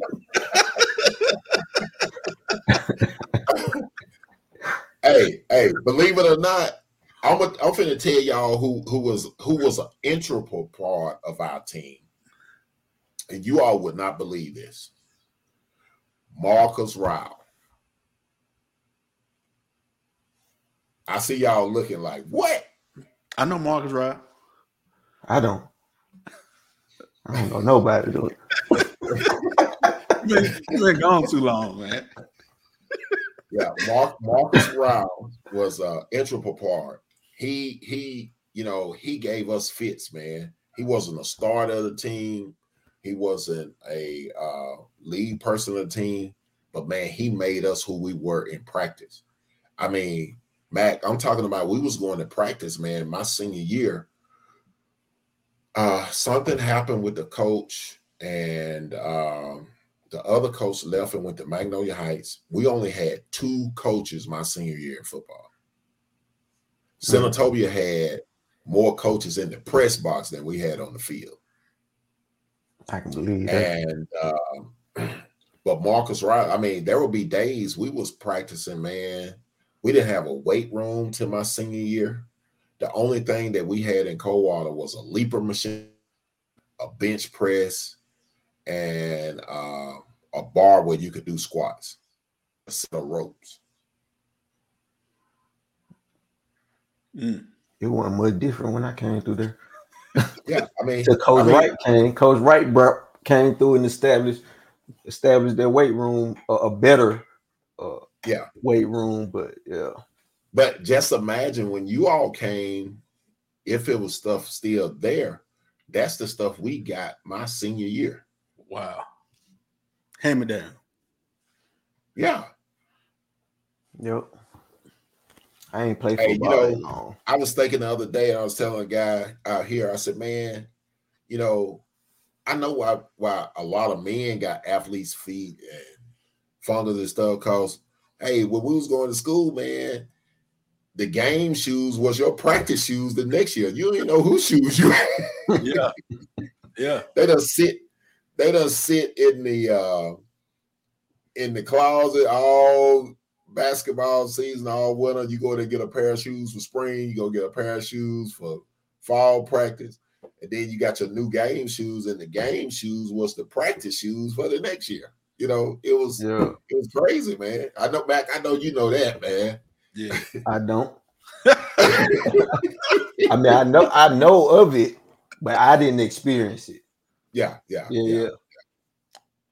(laughs) hey hey believe it or not I'm a, I'm finna tell y'all who who was who was an integral part of our team, and you all would not believe this. Marcus Rao. I see y'all looking like what? I know Marcus Rao. I don't. I don't know nobody do it. He's been gone too long, man. yeah, Mark Marcus Rao was an integral part he he you know he gave us fits, man. He wasn't a starter of the team. He wasn't a uh, lead person of the team, but man, he made us who we were in practice. I mean, Mac, I'm talking about we was going to practice, man. My senior year, uh, something happened with the coach, and um, the other coach left and went to Magnolia Heights. We only had two coaches my senior year in football. Senatobia had more coaches in the press box than we had on the field. I can believe that. And um, (clears throat) but Marcus Riley, I mean, there will be days we was practicing, man. We didn't have a weight room to my senior year. The only thing that we had in Coldwater was a leaper machine, a bench press, and uh, a bar where you could do squats, a set of ropes. Mm. It wasn't much different when I came through there. yeah, I mean, so Coach I mean, Wright came. Coach Wright brought, came through and established established their weight room, a, a better, uh, yeah, weight room. But yeah, but just imagine when you all came, if it was stuff still there, that's the stuff we got my senior year. Wow, hammer down. Yeah. Yep. I ain't played football. Hey, you know, I was thinking the other day, I was telling a guy out here, I said, man, you know, I know why why a lot of men got athletes' feet and fungus and stuff. Cause hey, when we was going to school, man, the game shoes was your practice shoes the next year. You didn't know whose shoes you had. yeah. Yeah. (laughs) They don't sit, they don't sit in the uh in the closet all basketball season all winter. You go to get a pair of shoes for spring, you go get a pair of shoes for fall practice, and then you got your new game shoes, and the game shoes was the practice shoes for the next year. You know, it was yeah. it was crazy, man. I know Mac, I know you know that, man. Yeah. I don't. I mean, I know I know of it, but I didn't experience it. Yeah, yeah, yeah, yeah. yeah.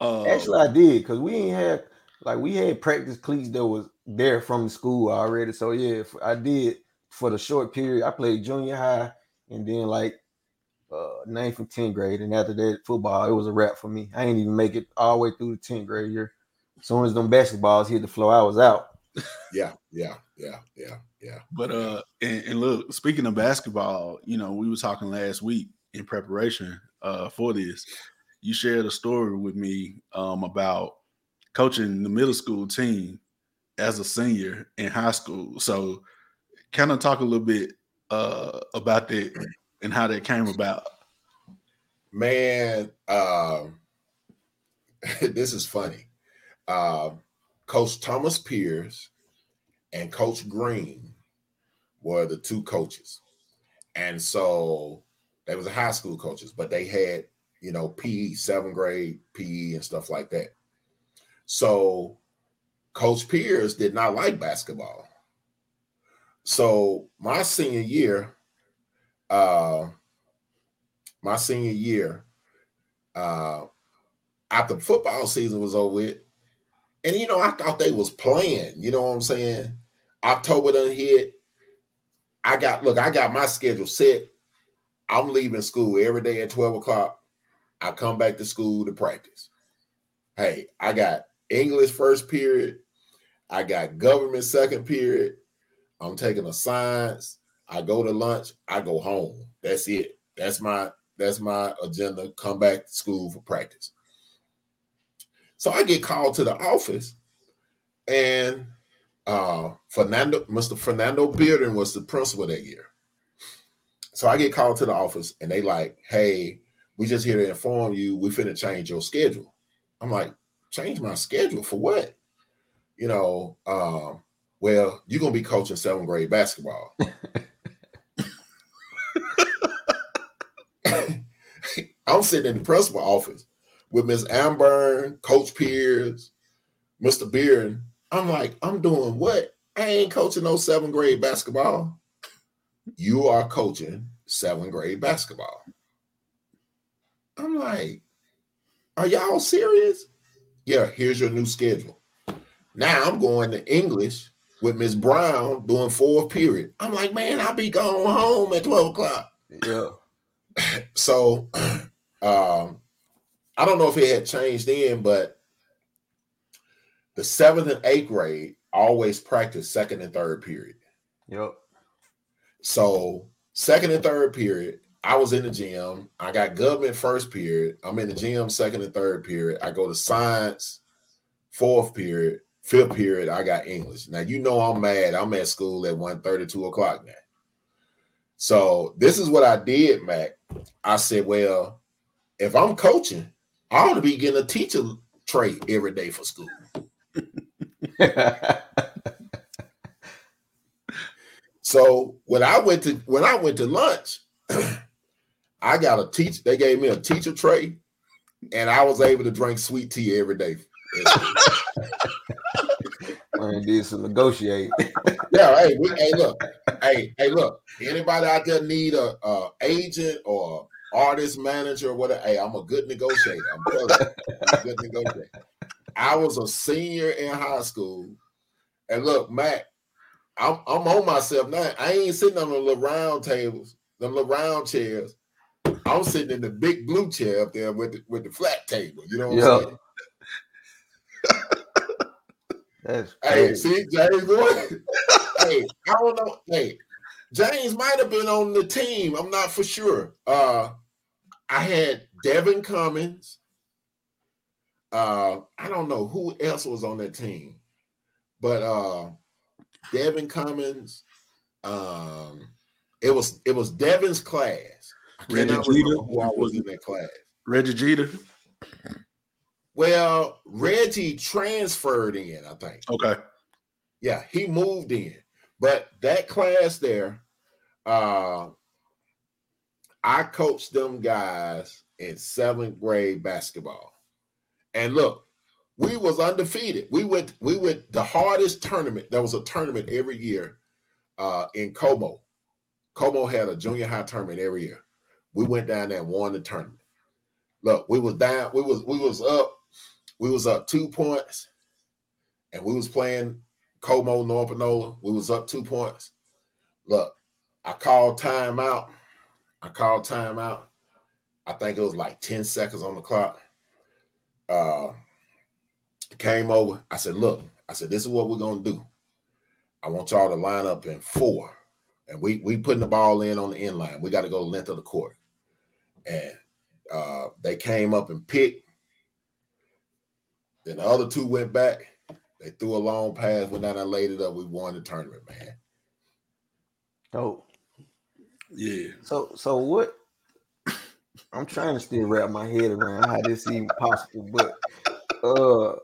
Uh, Actually, I did because we ain't had like we had practice cleats that was there from school already. So yeah, I did for the short period. I played junior high and then like uh ninth and 10th grade. And after that, football, it was a wrap for me. I ain't even make it all the way through the 10th grade year. As soon as them basketballs hit the floor, I was out. yeah, yeah, yeah, yeah, yeah. But uh and, and look, speaking of basketball, you know, we were talking last week in preparation uh for this. You shared a story with me um about coaching the middle school team as a senior in high school. So, kind of talk a little bit uh, about that and how that came about. Man, uh, (laughs) this is funny. Uh, Coach Thomas Pierce and Coach Green were the two coaches. And so they was high school coaches, but they had, you know, PE, seventh grade PE and stuff like that. So Coach Pierce did not like basketball. So my senior year, uh, my senior year, uh, after football season was over with, and you know, I thought they was playing. You know what I'm saying? October done hit. I got look, I got my schedule set. I'm leaving school every day at 12 o'clock. I come back to school to practice. Hey, I got English first period. I got government second period. I'm taking a science. I go to lunch. I go home. That's it. That's my that's my agenda. Come back to school for practice. So I get called to the office, and uh, Fernando, Mr. Fernando Bearden was the principal that year. So I get called to the office, and they like, "Hey, we just here to inform you. We finna change your schedule." I'm like, change my schedule for what? You know, um, well, you're gonna be coaching seventh grade basketball. (laughs) (laughs) I'm sitting in the principal office with Miss Amber, Coach Pierce, Mr. Beard. I'm like, I'm doing what? I ain't coaching no seventh grade basketball. You are coaching seventh grade basketball. I'm like, are y'all serious? Yeah, here's your new schedule. Now I'm going to English with Miss Brown doing fourth period. I'm like, man, I'll be going home at 12 o'clock. Yeah. (laughs) So (clears throat) um, I don't know if it had changed then, but the seventh and eighth grade always practice second and third period. Yep. So second and third period, I was in the gym. I got government first period. I'm in the gym second and third period. I go to science fourth period. Fifth period, I got English. Now you know I'm mad. I'm at school at 1 2 o'clock now. So this is what I did, Mac. I said, well, if I'm coaching, I ought to be getting a teacher tray every day for school. (laughs) so when I went to when I went to lunch, (clears throat) I got a teach. They gave me a teacher tray, and I was able to drink sweet tea every day. Man, did some negotiate. (laughs) yeah, hey, we, hey, look, hey, hey, look. Anybody out there need a, a agent or artist manager or whatever? Hey, I'm a good negotiator. I'm I'm a good negotiator. I was a senior in high school, and look, Matt, I'm I'm on myself now. I ain't sitting on the little round tables, the little round chairs. I'm sitting in the big blue chair up there with the, with the flat table. You know what I'm saying? (laughs) That's Hey, see, James boy. (laughs) hey, I don't know. Hey, James might have been on the team. I'm not for sure. Uh I had Devin Cummins. Uh, I don't know who else was on that team, but uh Devin Cummins. Um, it was it was Devin's class. Reggie Jeter? who I was in that class. Reggie Jeter. Well, Reggie transferred in, I think. Okay. Yeah, he moved in. But that class there, uh, I coached them guys in seventh grade basketball. And look, we was undefeated. We went, we went the hardest tournament. There was a tournament every year uh, in Como. Como had a junior high tournament every year. We went down there and won the tournament. Look, we was down, we was we was up, we was up two points, and we was playing Como North Panola. We was up two points. Look, I called timeout. I called timeout. I think it was like 10 seconds on the clock. Uh came over. I said, look, I said, this is what we're gonna do. I want y'all to line up in four. And we we putting the ball in on the end line. We got to go length of the court. And uh they came up and picked. Then the other two went back. They threw a long pass, went down and laid it up. We won the tournament, man. Dope. Yeah. So so what? I'm trying to still wrap my head around how this even possible, but uh,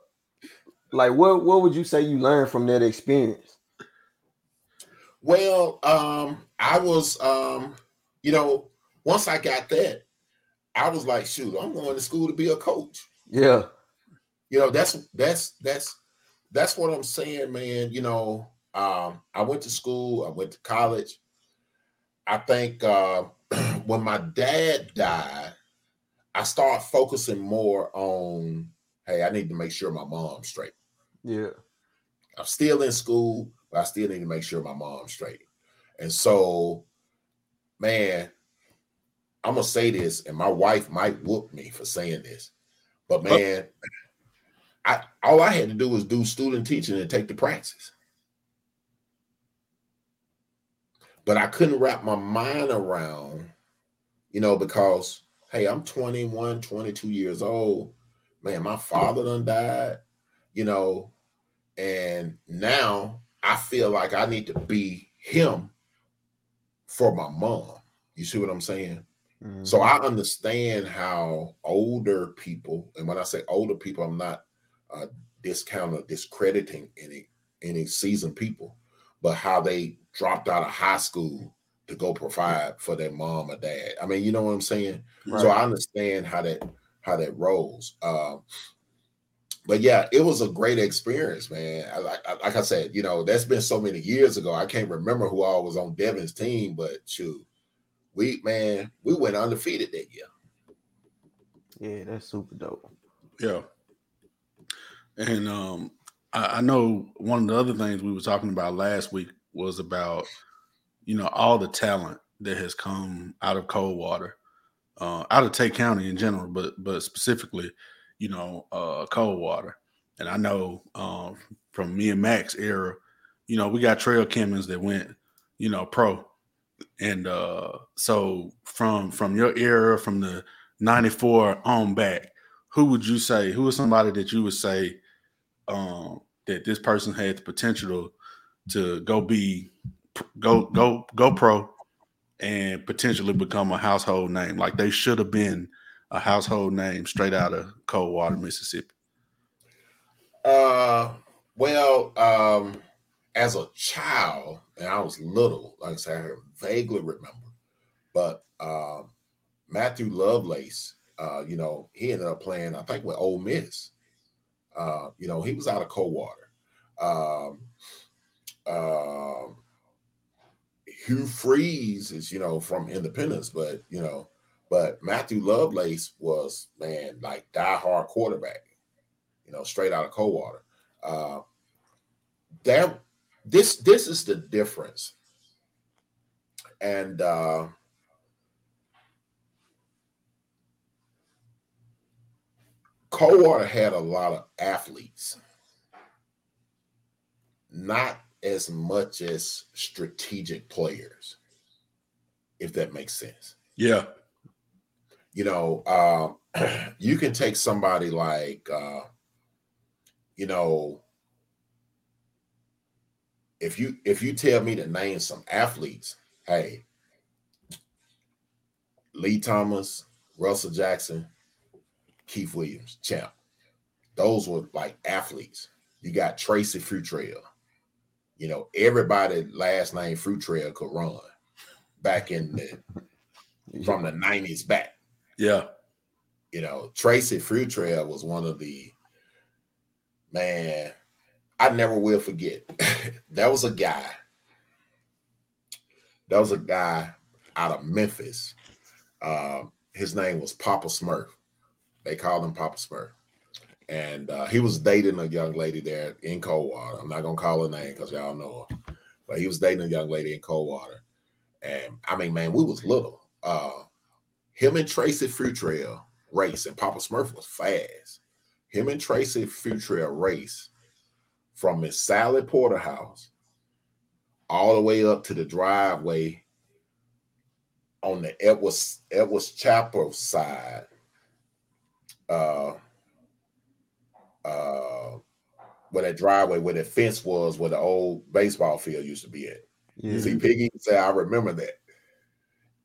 like what what would you say you learned from that experience? Well, um, I was um, you know, once I got that, I was like, shoot, I'm going to school to be a coach. Yeah, You know, that's that's that's that's what I'm saying, man. You know, um, I went to school, I went to college. I think uh (clears throat) when my dad died, I started focusing more on, hey, I need to make sure my mom's straight. yeah, I'm still in school, but I still need to make sure my mom's straight. And so, man, I'm gonna say this, and my wife might whoop me for saying this, but man, I all I had to do was do student teaching and take the practice. But I couldn't wrap my mind around, you know, because hey, I'm 21, 22 years old. Man, my father done died, you know, and now I feel like I need to be him for my mom. You see what I'm saying? Mhm. So I understand how older people, and when I say older people, I'm not uh, discounting or discrediting any any seasoned people, but how they dropped out of high school to go provide for their mom or dad. I mean, you know what I'm saying? So I understand how that how that rolls. Um, but yeah, it was a great experience, man. I, like I- like I said, you know, that's been so many years ago. I can't remember who all was on Devin's team, but shoot, we man, we went undefeated that year. yeah, that's super dope. Yeah. And um I, I know one of the other things we were talking about last week was about, you know, all the talent that has come out of Coldwater, uh, out of Tate County in general, but but specifically, you know, uh Coldwater. And I know um from me and Max era, you know, we got Trail Kimmons that went, you know, pro. And uh, so from from your era, from the '94 on back, who would you say? Who is somebody that you would say um, that this person had the potential to go be go go go pro and potentially become a household name? Like they should have been a household name straight out of Coldwater, Mississippi. Uh, well, um, as a child, and I was little, like I said, I vaguely remember, but um, Matthew Lovelace, uh, you know, he ended up playing, I think, with Ole Miss. Uh, you know, he was out of Coldwater. Um, uh, Hugh Freeze is, you know, from Independence, but you know, but Matthew Lovelace was man like die-hard quarterback, you know, straight out of Coldwater. Uh, that this this is the difference, and uh, Coldwater had a lot of athletes, not as much as strategic players, if that makes sense. Yeah. You know, uh, (clears throat) you can take somebody like, uh, you know, if you if you tell me to name some athletes, hey, Lee Thomas, Russell Jackson, Keith Williams, champ. Those were like athletes. You got Tracy Futrell. You know, everybody last name Futrell could run back in the (laughs) from the 90s back. Yeah. You know, Tracy Futrell was one of the man, I never will forget. (laughs) that was a guy. That was a guy out of Memphis. Uh, his name was Papa Smurf. They called him Papa Smurf. And uh, he was dating a young lady there in Coldwater. I'm not gonna call her name because y'all know her, but he was dating a young lady in Coldwater. And I mean, man, we was little. Uh, him and Tracy Futrell race, and Papa Smurf was fast. Him and Tracy Futrell race from Miss Sally Porterhouse all the way up to the driveway on the Edwards Edwards Chapel side uh, uh, where that driveway, where the fence was, where the old baseball field used to be at. Yeah. See, Piggy say, I remember that.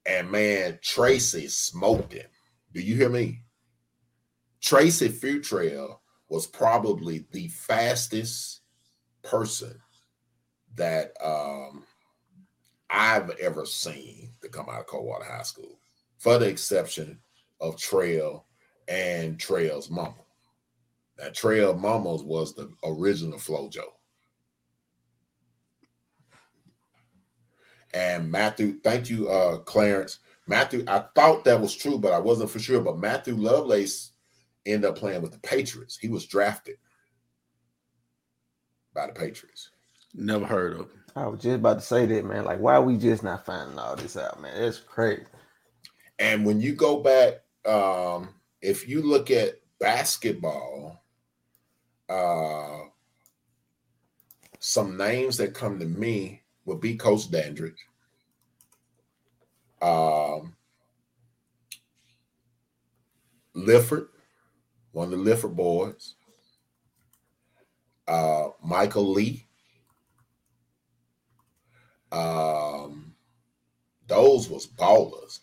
And man, Tracy smoked him. Do you hear me? Tracy Futrell was probably the fastest person that um, I've ever seen to come out of Coldwater High School, for the exception of Trail and Trail's mama. Now, Trail Mamas was the original Flojo. And Matthew, thank you, uh, Clarence. Matthew, I thought that was true, but I wasn't for sure. But Matthew Lovelace ended up playing with the Patriots. He was drafted by the Patriots. Never heard of him. I was just about to say that, man. Like, why are we just not finding all this out, man? That's crazy. And when you go back, um, if you look at basketball, uh, some names that come to me would be Coach Dandridge. Um, Lifford, one of the Lifford boys. Uh, Michael Lee. Um, those was ballers.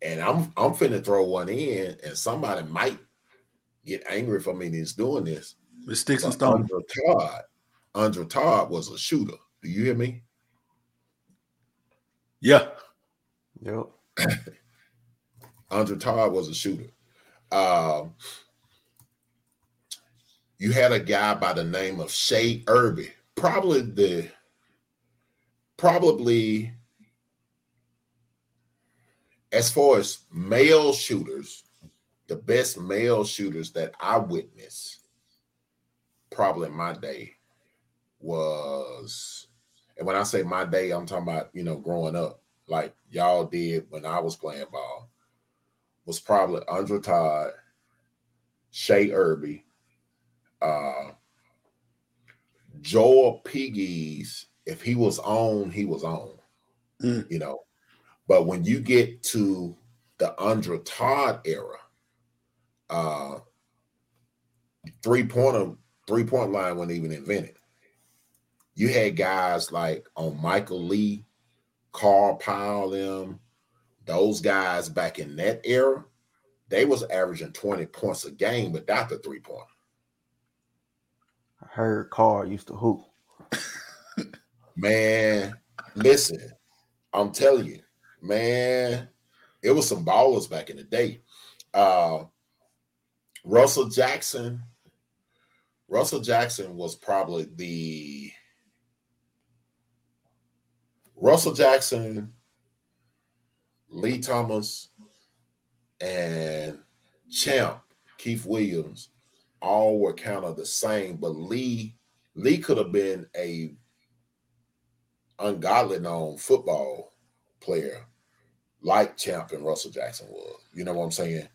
And I'm I'm finna throw one in, and somebody might get angry for me that's doing this. With sticks and stones. Andre Todd, Andre Todd was a shooter. Do you hear me? Yeah. Yep. (laughs) Andre Todd was a shooter. Um, you had a guy by the name of Shay Irby, probably the probably as far as male shooters, the best male shooters that I witnessed probably my day was, and when I say my day, I'm talking about, you know, growing up, like y'all did when I was playing ball, was probably Andre Todd, Shay Irby, uh, Joel Piggies. If he was on, he was on. Mm. You know, But when you get to the Andre Todd era, uh, three pointer three point line wasn't even invented. You had guys like on Michael Lee, Carl Powell, them, those guys back in that era, they was averaging 20 points a game without the three pointer. Heard Carl used to hoop. Man, listen, I'm telling you, man, it was some ballers back in the day. Uh, Russell Jackson, Russell Jackson was probably the Russell Jackson, Lee Thomas, and Champ, Keith Williams, all were kind of the same, but Lee Lee could have been a ungodly known football player like Champ and Russell Jackson was. You know what I'm saying?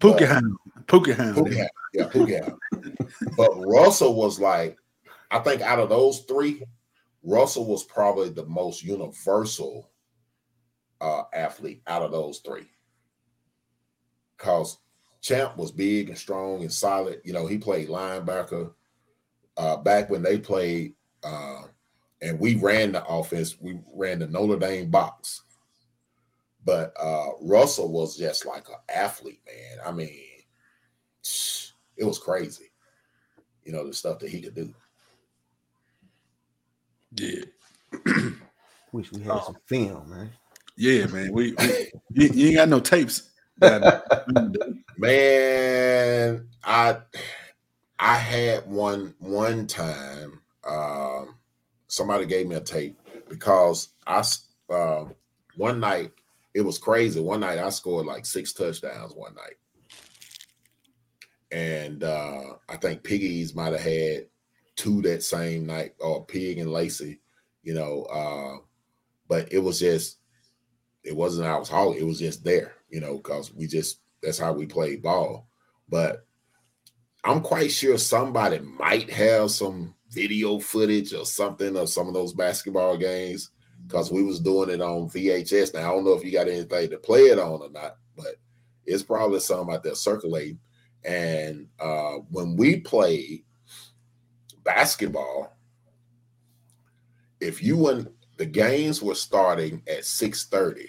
Pookie Hound. Pookie Hound. Pookie Hound. Yeah, Pookie Hound. but Russell was like, I think out of those three, Russell was probably the most universal uh, athlete out of those three. Because Champ was big and strong and solid. You know, he played linebacker. Uh, back when they played, uh, and we ran the offense, we ran the Notre Dame box. But uh, Russell was just like an athlete, man. I mean, it was crazy, you know, the stuff that he could do. Yeah. Wish we had oh. some film, man. Yeah, man. We, we you, you, ain't got no tapes. (laughs) man, I I had one one time. Um, somebody gave me a tape because I uh, one night it was crazy. One night I scored like six touchdowns one night. And uh, I think Piggies might have had two that same night, or Pig and Lacey, you know. Uh, but it was just, it wasn't I was hauling, it was just there, you know, because we just that's how we played ball. But I'm quite sure somebody might have some video footage or something of some of those basketball games because we was doing it on VHS. Now I don't know if you got anything to play it on or not, but it's probably something out there circulating. And uh, when we played basketball, if you went, the games were starting at 6:30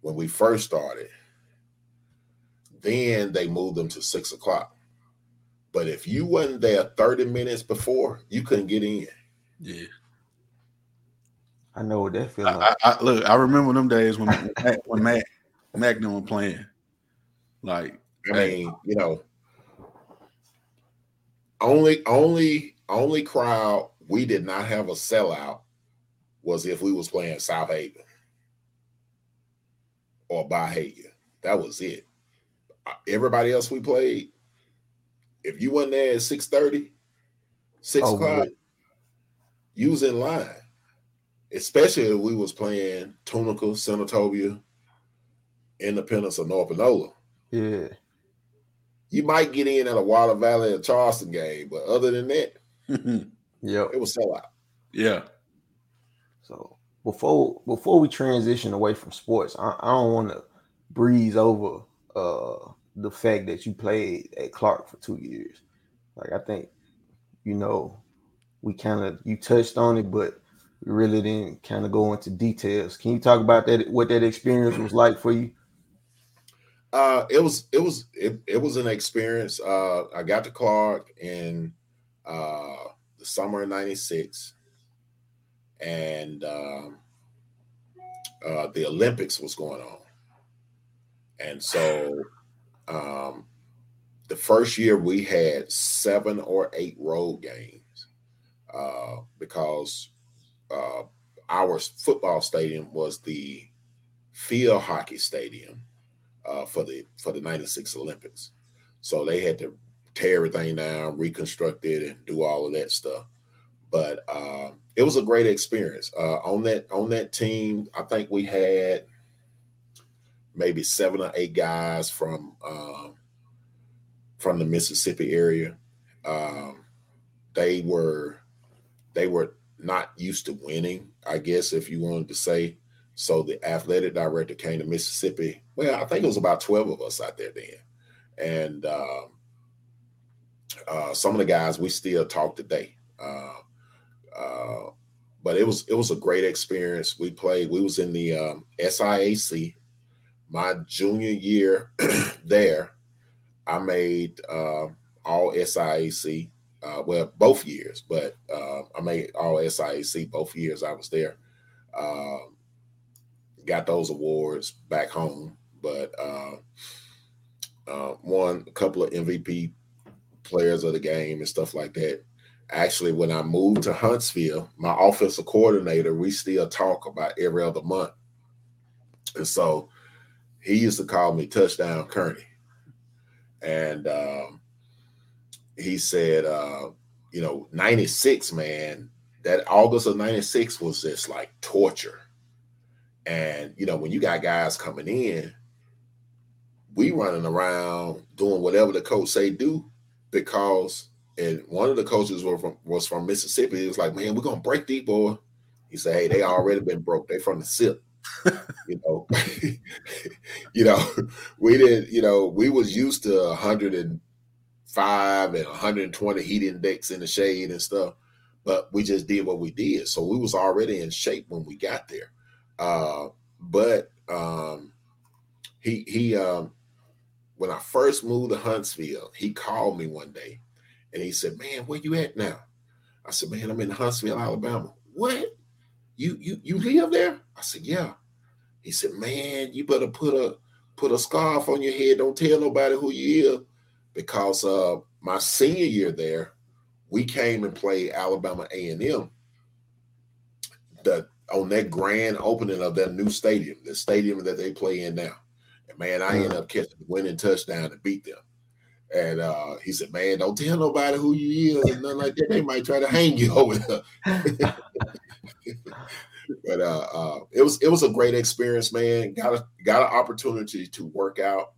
when we first started. Then they moved them to six o'clock. But if you wasn't there 30 minutes before, you couldn't get in. Yeah. I know what that feels like. I, I, look, I remember them days when when Mac Magnum was playing. Like, I mean, you know, only only only crowd we did not have a sellout was if we was playing Southaven or Byhalia. That was it. Uh, everybody else we played, if you went there at 6 30, 6 oh, o'clock, you was in line especially if we was playing Tunica, Senatobia, Independence, or North Panola. Yeah. You might get in at a Water Valley or Charleston game, but other than that, (laughs) yeah, it was sellout. Yeah. So before before we transition away from sports, I, I don't want to breeze over uh the fact that you played at Clark for two years. Like I think, you know, we kind of you touched on it, but we really didn't kind of go into details. Can you talk about that? What that experience was like for you? Uh, it was it was it, it was an experience. Uh, I got to Clark in uh, the summer of '96, and um, uh, the Olympics was going on, and so um, the first year we had seven or eight road games uh, because uh, our football stadium was the field hockey stadium uh, for the for the '96 Olympics. So they had to tear everything down, reconstruct it, and do all of that stuff. But uh, it was a great experience uh, on that on that team. I think we had maybe seven or eight guys from um, from the Mississippi area. Um, they were they were not used to winning, I guess, if you wanted to say. so the athletic director came to Mississippi. Well, I think it was about 12 of us out there then. And um, uh, some of the guys we still talk today. Uh, uh, but it was it was a great experience. We played. We was in the um, SIAC. My junior year (clears throat) there, I made uh, all SIAC. Uh, well, both years, but uh, I made all SIAC both years I was there. Um, got those awards back home, but uh, uh, won a couple of MVP players of the game and stuff like that. Actually, when I moved to Huntsville, my offensive coordinator, we still talk about every other month. And so he used to call me Touchdown Kerney. And um, he said, uh, you know, 96, man, that August of 96 was just like torture. And, you know, when you got guys coming in, we running around doing whatever the coach say do because and one of the coaches was from was from Mississippi. He was like, "Man, we're gonna break these boy." He said, "Hey, they already been broke. They from the SIP." (laughs) you know, (laughs) you know, we didn't. You know, we was used to 105 and 120 heat index in the shade and stuff, but we just did what we did. So we was already in shape when we got there. Uh, but um, he he um, when I first moved to Huntsville, he called me one day and he said, Man, where you at now? I said, Man, I'm in Huntsville, Alabama. What? You you you live there? I said, Yeah. He said, Man, you better put a put a scarf on your head. Don't tell nobody who you is. Because uh my senior year there, we came and played Alabama A&M. The on that grand opening of that new stadium, the stadium that they play in now. And man, I ended up catching the winning touchdown to beat them. And uh, he said, "Man, don't tell nobody who you is and nothing like that. They might try to hang you over there." (laughs) but uh, uh, it was it was a great experience, man. Got a got an opportunity to work out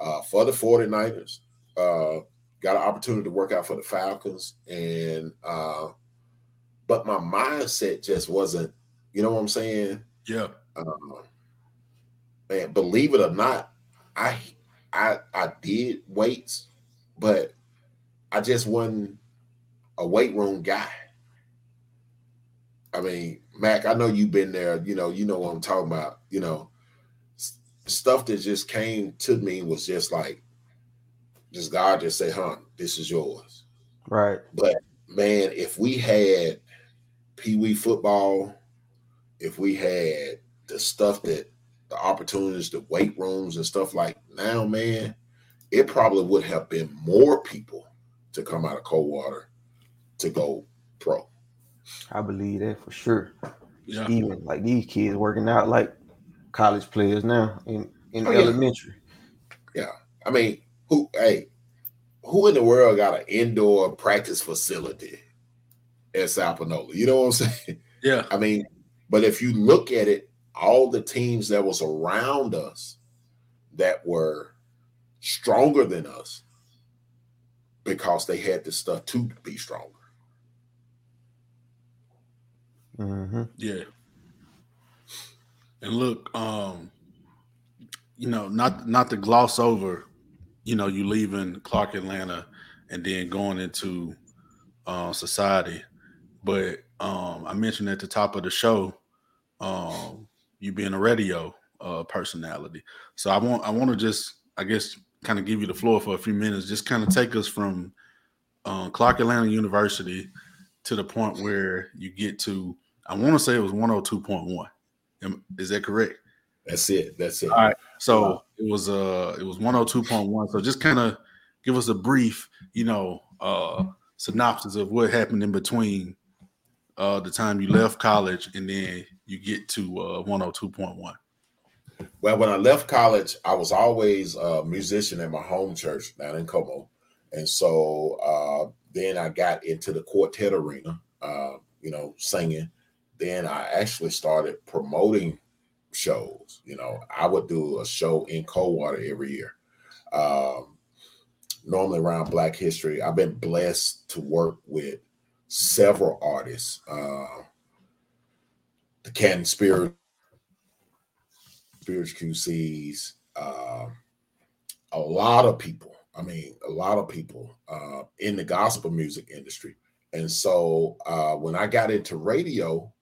uh, for the 49ers. Uh, got an opportunity to work out for the Falcons, and uh, but my mindset just wasn't. You know what I'm saying? Yeah. Um, man, believe it or not, I I I did weights but I just wasn't a weight room guy. I mean, Mac, I know you've been there. You know, you know what I'm talking about. You know, stuff that just came to me was just like, just God just say, "Huh, this is yours." Right. But man, if we had Pee Wee football, if we had the stuff that the opportunities, the weight rooms and stuff like now, man, it probably would have been more people to come out of Coldwater to go pro. I believe that for sure. Yeah. Even like these kids working out like college players now in, in Oh, yeah. elementary. Yeah. I mean, who hey, who in the world got an indoor practice facility at South Panola? You know what I'm saying? Yeah. I mean, but if you look at it, all the teams that was around us that were stronger than us because they had the stuff to be stronger. hmm Yeah. And look, um, you know, not not to gloss over, you know, you leaving Clark Atlanta and then going into uh, society, but um, I mentioned at the top of the show, um, you being a radio uh, personality. So I want I want to just I guess kind of give you the floor for a few minutes, just kind of take us from uh, Clark Atlanta University to the point where you get to I want to say it was 102.1. Is that correct? That's it. That's it. All right. So it was uh it was 102.1. So just kind of give us a brief, you know, uh synopsis of what happened in between uh the time you left college and then you get to uh 102.1. Well, when I left college, I was always a musician at my home church down in Como. And so uh, then I got into the quartet arena, uh, you know, singing. Then I actually started promoting shows. You know, I would do a show in Coldwater every year. Um, normally around Black History. I've been blessed to work with several artists. Uh, the Canton Spirit spiritual QCs, uh, a lot of people. I mean, a lot of people uh, in the gospel music industry. And so uh, when I got into radio,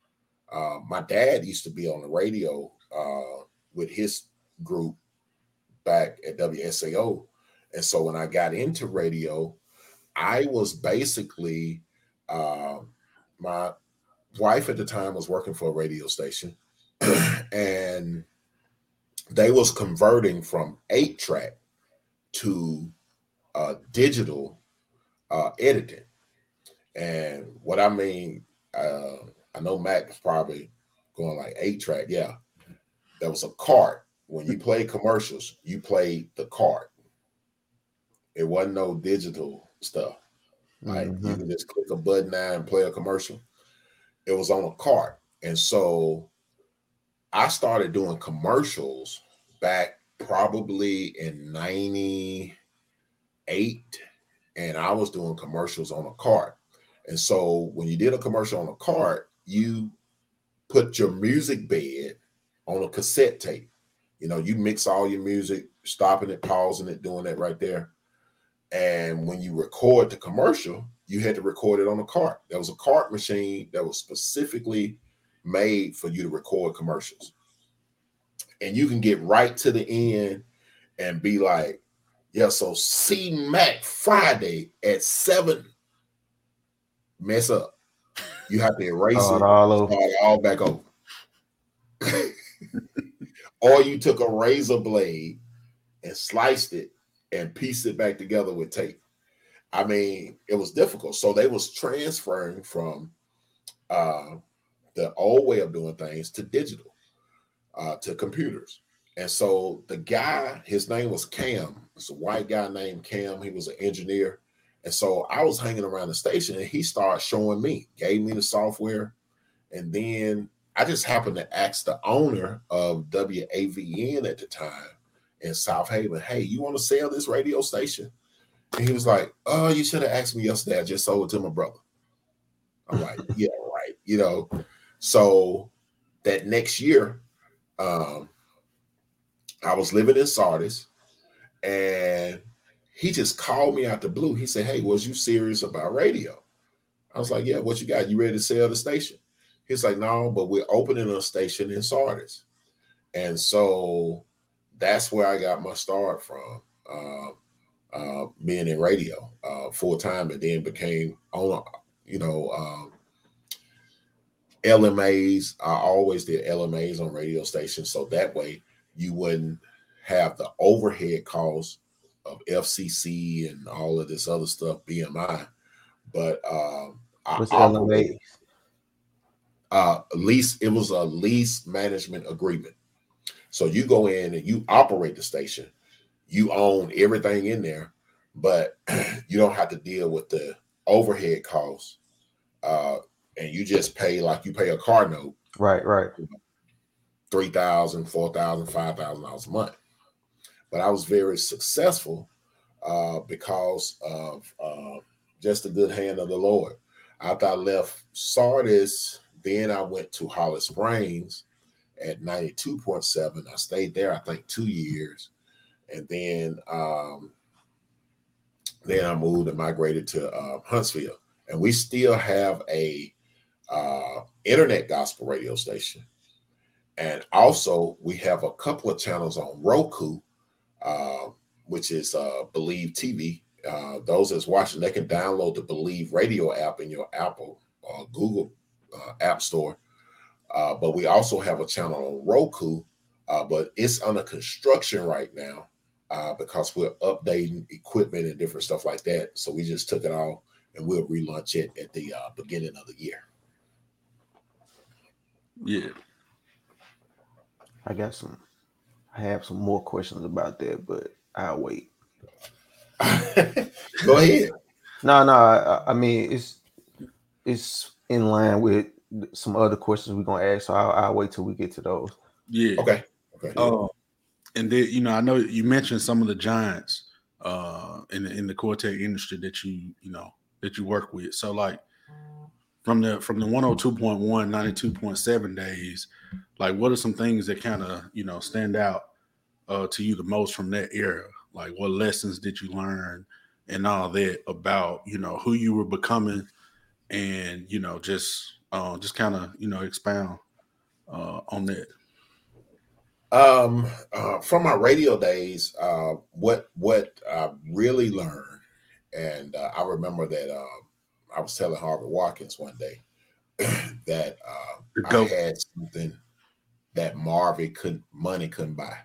uh, my dad used to be on the radio uh, with his group back at WSAO. And so when I got into radio, I was basically uh, my wife at the time was working for a radio station, (clears throat) and they was converting from eight track to uh, digital uh, editing. And what I mean, uh, I know Mac is probably going like eight track. Yeah, there was a cart. When you play commercials, you play the cart. It wasn't no digital stuff. Like mm-hmm. you can just click a button now and play a commercial. It was on a cart. And so I started doing commercials back probably in 98 and I was doing commercials on a cart. And so when you did a commercial on a cart, you put your music bed on a cassette tape. You know, you mix all your music, stopping it, pausing it, doing that right there. And when you record the commercial, you had to record it on a cart. There was a cart machine that was specifically made for you to record commercials. And you can get right to the end and be like, yeah, so C Mac Friday at seven, mess up. You have to erase oh, it all, over. all back over. (laughs) or you took a razor blade and sliced it and pieced it back together with tape. I mean, it was difficult. So they was transferring from uh, the old way of doing things to digital, uh, to computers. And so the guy, his name was Cam. It's a white guy named Cam. He was an engineer. And so I was hanging around the station and he started showing me, gave me the software. And then I just happened to ask the owner of WAVN at the time in Southaven, hey, you want to sell this radio station? And he was like, oh, you should have asked me yesterday. I just sold it to my brother. I'm like, yeah, right. You know, so that next year, um, I was living in Sardis and he just called me out the blue. He said, Hey, was you serious about radio? I was like, Yeah, what you got? You ready to sell the station? He's like, No, but we're opening a station in Sardis. And so that's where I got my start from. Uh, uh, being in radio uh, full time, and then became owner, you know, um, LMAs. I always did LMAs on radio stations, so that way you wouldn't have the overhead costs of FCC and all of this other stuff, BMI. But um, what's LMA? Uh, lease. It was a lease management agreement. So you go in and you operate the station, you own everything in there, but (clears throat) you don't have to deal with the overhead costs. Uh, and you just pay like you pay a car note. Right, right. Three thousand, four thousand, five thousand dollars a month. But I was very successful uh, because of uh, just the good hand of the Lord. After I left Sardis, then I went to Holly Springs at 92.7. I stayed there, I think, two years. And then um, then I moved and migrated to uh, Huntsville. And we still have a uh, internet gospel radio station. And also we have a couple of channels on Roku, uh, which is uh, Believe TV. Uh, those that's watching, they can download the Believe radio app in your Apple or uh, Google uh, App Store uh, but we also have a channel on Roku, uh, but it's under construction right now uh, because we're updating equipment and different stuff like that. So we just took it off and we'll relaunch it at the beginning of the year. Yeah. I got some, I have some more questions about that, but I'll wait. (laughs) Go ahead. No, no, I, I mean it's it's in line with some other questions we're gonna ask. So I'll, I'll, wait till we get to those. Yeah. Okay. Okay. Uh, and then you know, I know you mentioned some of the giants uh in the in the Quartet industry that you you know that you work with. So like from the from the 102.1 92.7 days like what are some things that kind of you know stand out uh, to you the most from that era? Like what lessons did you learn and all that about you know who you were becoming and you know just uh, just kind of you know expound uh, on that? Um uh, from my radio days uh what what i really learned and uh, i remember that uh, i was telling harvey watkins one day (clears throat) that uh, i had something that marvin couldn't money couldn't buy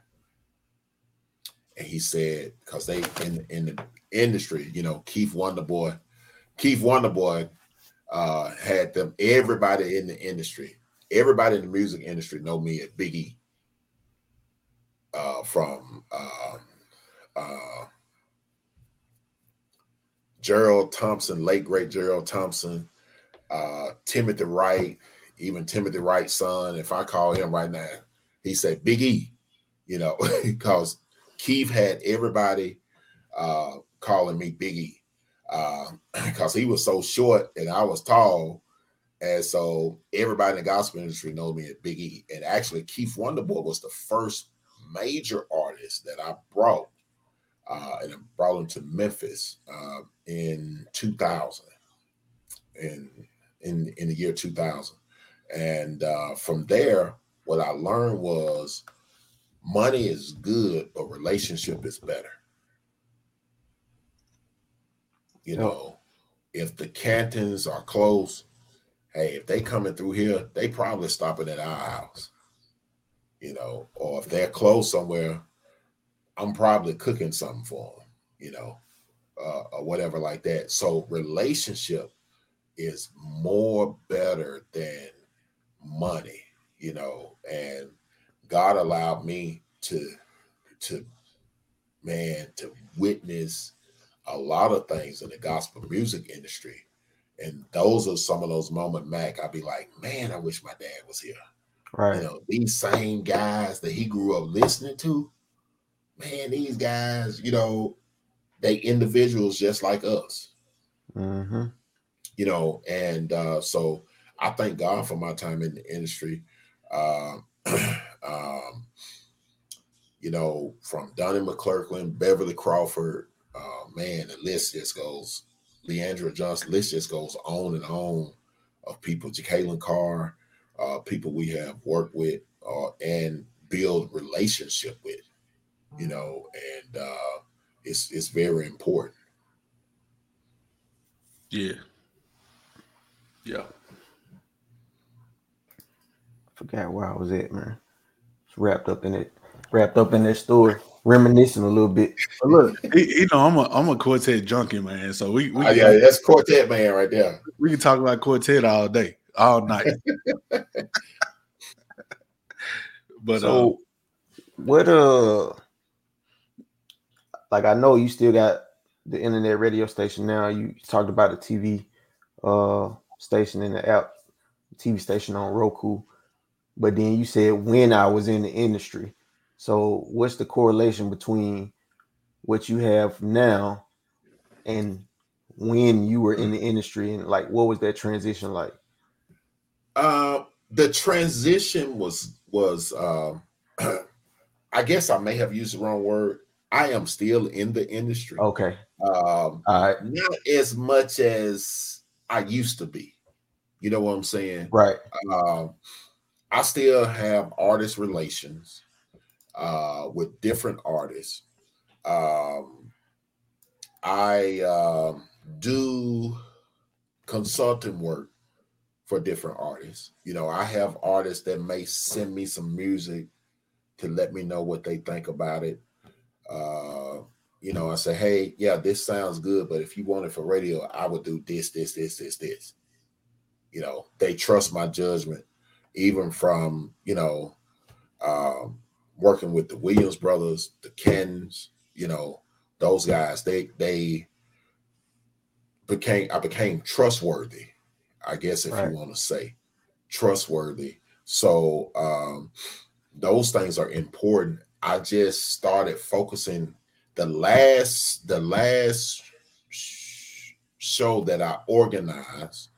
and he said because they in in the industry, you know, Keith Wonderboy, Keith Wonderboy uh, had them. Everybody in the industry, everybody in the music industry, know me at Big E. Uh, from uh, uh, Gerald Thompson, late great Gerald Thompson, uh, Timothy Wright, even Timothy Wright's son. If I call him right now, he said Big E, you know, (laughs) because Keith had everybody uh, calling me Biggie because uh, (clears throat) because he was so short and I was tall. And so everybody in the gospel industry know me as Big E. And actually, Keith Wonderboy was the first major artist that I brought. Uh, and I brought him to Memphis uh, in 2000, in, in in the year 2000. And uh, from there, what I learned was money is good, but relationship is better. You know, if the Cantons are close, hey, if they coming through here, they probably stopping at our house. You know, or if they're close somewhere, I'm probably cooking something for them. You know, uh, or whatever like that. So relationship is more better than money. You know, and God allowed me to to man to witness a lot of things in the gospel music industry. And those are some of those moments, Mac. I'd be like, man, I wish my dad was here. Right. You know, these same guys that he grew up listening to, man, these guys, you know, they individuals just like us. Mm-hmm. You know, and uh, so I thank God for my time in the industry. Uh, (clears throat) um, you know, from Donnie McClurkin, Beverly Crawford, uh, man, the list just goes, Le'Andria Johnson, list just goes on and on of people, Jekalyn Carr, uh, people we have worked with uh, and build relationship with, you know, and uh, it's it's very important. Yeah. Yeah. forgot where I was at, man. It's wrapped up in it, wrapped up in that story, reminiscing a little bit. But look, you know, I'm a I'm a quartet junkie, man. So we, we oh, yeah, that's quartet man right there. We can talk about quartet all day, all night. (laughs) but so, uh, what uh, like I know you still got the internet radio station now. You talked about the TV uh station in the app, TV station on Roku. But then you said when I was in the industry. So what's the correlation between what you have now and when you were in the industry and like what was that transition like? Uh the transition was was uh, (clears throat) I guess I may have used the wrong word. I am still in the industry. Okay. Um All right. not as much as I used to be. You know what I'm saying? Right. Um I still have artist relations uh, with different artists. Um, I uh, do consulting work for different artists. You know, I have artists that may send me some music to let me know what they think about it. Uh, you know, I say, hey, yeah, this sounds good, but if you want it for radio, I would do this, this, this, this, this. You know, they trust my judgment even from you know um, working with the Williams brothers, the Kens, you know those guys. They they became I became trustworthy. I guess if right. you want to say trustworthy. So um, those things are important. I just started focusing the last the last show that I organized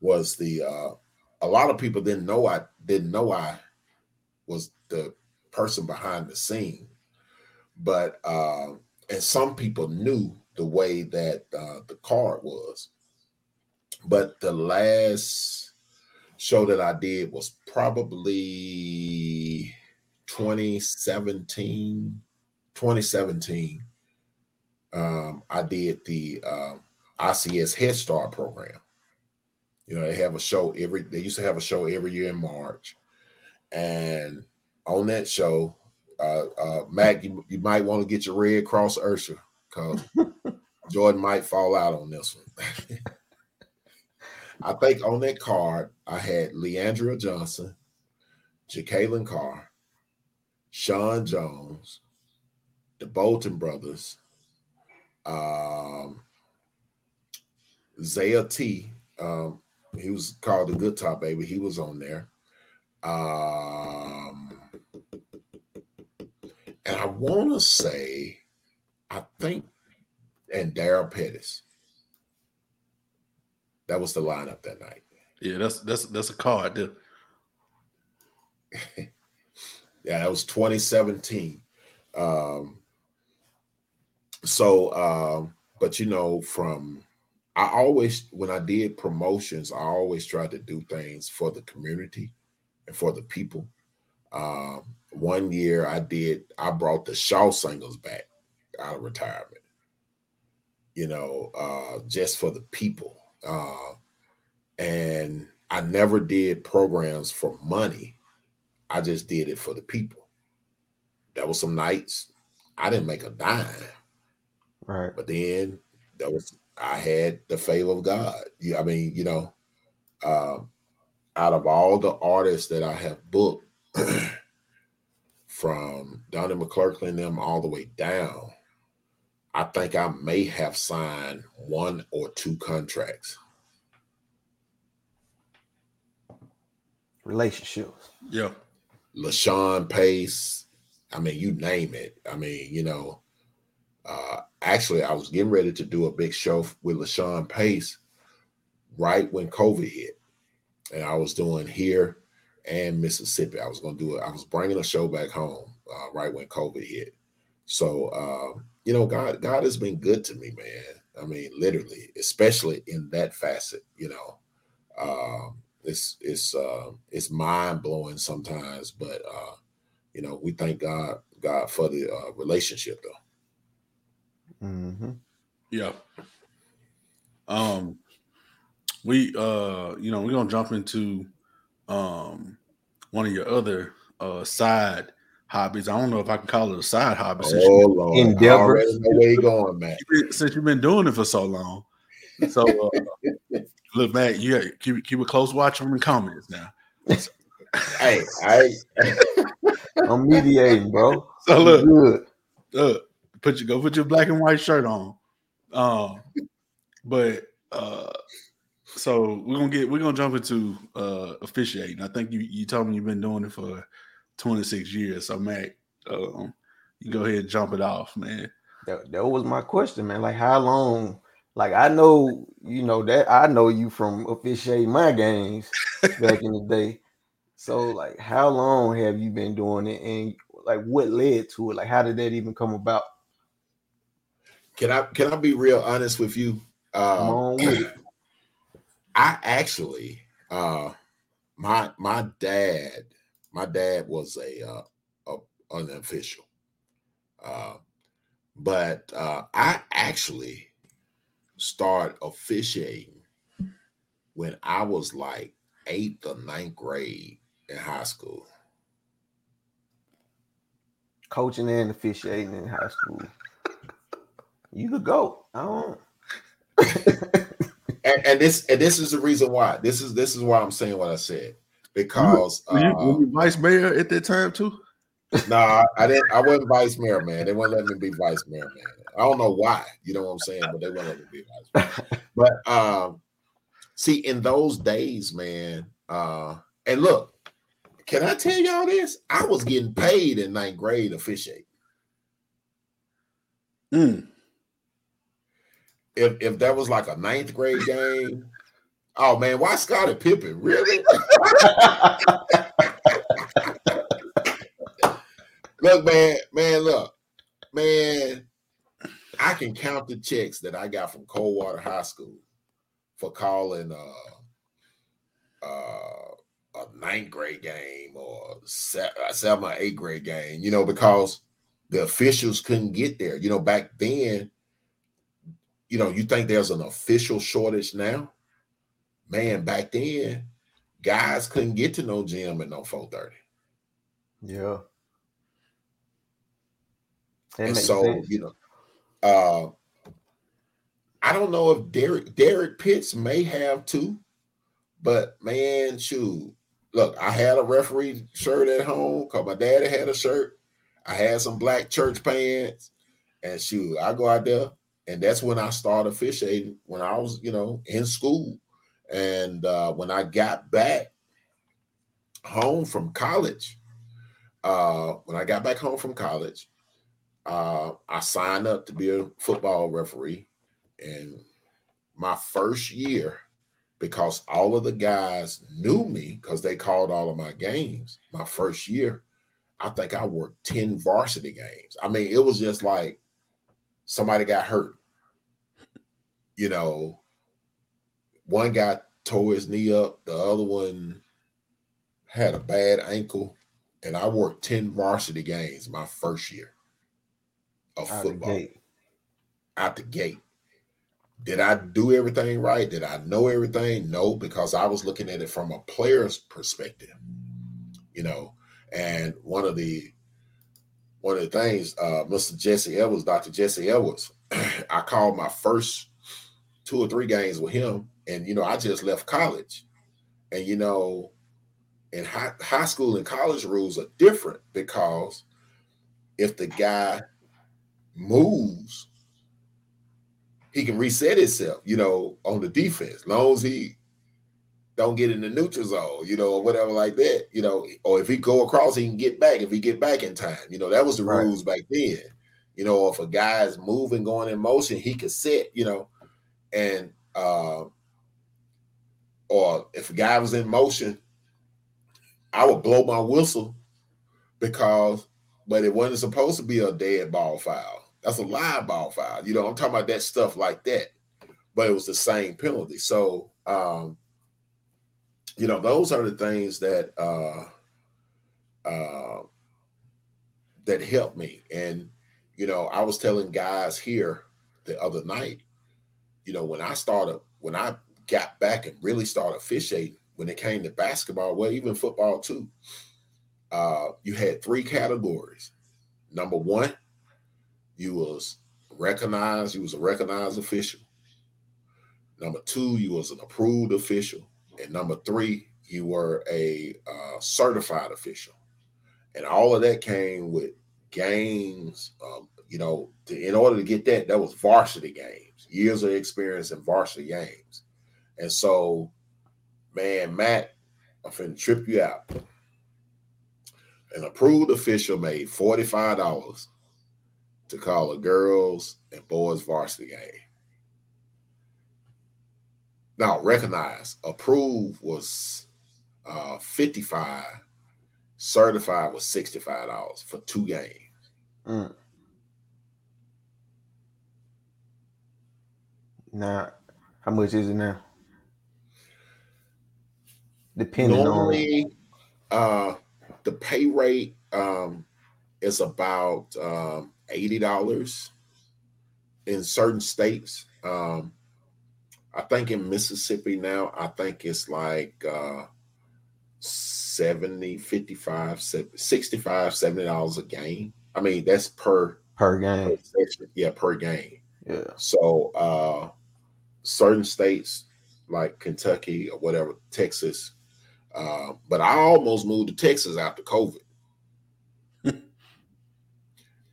was the uh, a lot of people didn't know I didn't know I was the person behind the scene, but uh, and some people knew the way that uh, the card was. But the last show that I did was probably 2017. 2017. Um, I did the um, ICS Head Start program. You know, they have a show every. They used to have a show every year in March, and on that show, uh, uh, Mac, you, you might want to get your Red Cross Ursula because (laughs) Jordan might fall out on this one. (laughs) I think on that card, I had Le'Andria Johnson, Jekalyn Carr, Sean Jones, the Bolton brothers, um, Zaya T. Um, he was called the Good Top Baby. He was on there. Um, and I want to say, I think, and Daryl Pettis. That was the lineup that night. Yeah, that's that's that's a card. There. (laughs) yeah, that was 2017. Um, so, um, but you know, from I always when I did promotions, I always tried to do things for the community and for the people. Um, one year I did, I brought the Shaw singles back out of retirement, you know, uh, just for the people. Uh, and I never did programs for money. I just did it for the people. There was some nights I didn't make a dime. Right. But then that was I had the favor of God. Yeah, I mean, you know, uh, out of all the artists that I have booked, (clears throat) from Donnie McClurkin and them all the way down, I think I may have signed one or two contracts. Relationships. Yeah. LaShun Pace. I mean, you name it. I mean, you know, uh, actually, I was getting ready to do a big show with LaShun Pace right when COVID hit. And I was doing here and Mississippi. I was going to do it. I was bringing a show back home uh, right when COVID hit. So, uh, you know, God, God has been good to me, man. I mean, literally, especially in that facet. You know, uh, it's it's uh, it's mind blowing sometimes, but uh, you know, we thank God God for the uh, relationship, though. Mm-hmm. Yeah. Um, we uh, you know, we're gonna jump into um one of your other uh side hobbies. I don't know if I can call it a side hobby since, Oh you, Lord, Endeavor. I already know where you going, man. since you've been doing it for so long. So uh, (laughs) look, Matt, you gotta keep keep a close watch on the comments now. Hey, I (laughs) I'm mediating, bro. So look, Good. look, put your go put your black and white shirt on. Um, but uh, so we're gonna get we're gonna jump into uh officiating. I think you you told me you've been doing it for 26 years. So Mac, um, you go ahead and jump it off, man. That, that was my question, man. Like, how long? Like, I know, you know that I know you from officiating my games back in the (laughs) day. So, like, how long have you been doing it, and like, what led to it? Like, how did that even come about? can I can I be real honest with you? Uh, on with. I actually, uh, my my dad, my dad was a uh, a an official, uh, but uh, I actually started officiating when I was like eighth or ninth grade in high school. Coaching and officiating in high school. You could go. I don't. (laughs) And, and this and this is the reason why. This is this is why I'm saying what I said because Were you, uh, were you vice mayor at that time too? No, I, I didn't. I wasn't vice mayor, man. They wouldn't let me be vice mayor, man. I don't know why. You know what I'm saying? But they let me be vice. But um, see, in those days, man. Uh, and look, can I tell y'all this? I was getting paid in ninth grade officiating. Mm. If if that was like a ninth grade game, Oh man, why Scottie Pippen? Really? (laughs) look, man, man, look, man. I can count the checks that I got from Coldwater High School for calling uh, uh, a ninth grade game or a seven or eighth grade game, you know, because the officials couldn't get there. You know, back then, you know, you think there's an official shortage now? Man, back then, guys couldn't get to no gym at no 430. Yeah. That and so, sense. you know, uh I don't know if Derek Derek Pitts may have too, but man, shoot. Look, I had a referee shirt at home because my daddy had a shirt. I had some black church pants, and shoot, I go out there, and that's when I started officiating when I was, you know, in school. And uh, when I got back home from college, uh, when I got back home from college, uh, I signed up to be a football referee. And my first year, because all of the guys knew me because they called all of my games, my first year, I think I worked 10 varsity games. I mean, it was just like somebody got hurt. You know, one guy tore his knee up, the other one had a bad ankle, and I worked 10 varsity games my first year of out football. The out the gate. Did I do everything right? Did I know everything? No, because I was looking at it from a player's perspective. You know, and one of the one of the things, uh, Mr. Jesse Edwards, Dr. Jesse Edwards, (clears throat) I called my first two or three games with him, and you know, I just left college, and you know, in high, high school and college rules are different because if the guy moves, he can reset himself, you know, on the defense, long as he don't get in the neutral zone, you know, or whatever like that, you know, or if he go across, he can get back if he get back in time. You know, that was the right. rules back then. You know, if a guy's moving, going in motion, he could set, you know, and uh, or if a guy was in motion, I would blow my whistle because, but it wasn't supposed to be a dead ball foul. That's a live ball foul. You know, I'm talking about that stuff like that. But it was the same penalty. So um, you know, those are the things that uh, uh, that helped me. And you know, I was telling guys here the other night, you know, when I started, when I got back and really started officiating, when it came to basketball, well, even football too, uh, you had three categories. Number one, you was recognized, you was a recognized official. Number two, you was an approved official. And number three, you were a uh, certified official. And all of that came with games. Um, you know, to, in order to get that, that was varsity games, years of experience in varsity games. And so, man, Matt, I'm finna trip you out. An approved official made $45 to call a girls and boys varsity game. Now, recognize, approved was uh, 55, certified was $65 for two games. Mm. Now, how much is it now? Depending Normally, on uh, the pay rate um, is about um, $80 in certain states. Um, I think in Mississippi now, I think it's like uh 70, 55, 65, 70 dollars a game. I mean, that's per per game. Per yeah, per game. Yeah. So uh certain states like Kentucky or whatever, Texas. Uh, but I almost moved to Texas after COVID.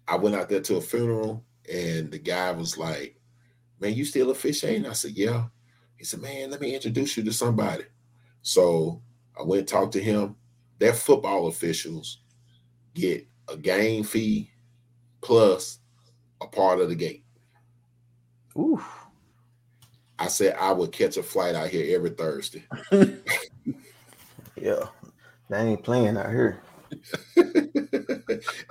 I went out there to a funeral and the guy was like, Man, you still officiating? I said, Yeah. He said, Man, let me introduce you to somebody. So I went and talked to him. Their football officials get a game fee plus a part of the gate. Oof. I said I would catch a flight out here every Thursday. (laughs) Yeah, they ain't playing out here. (laughs)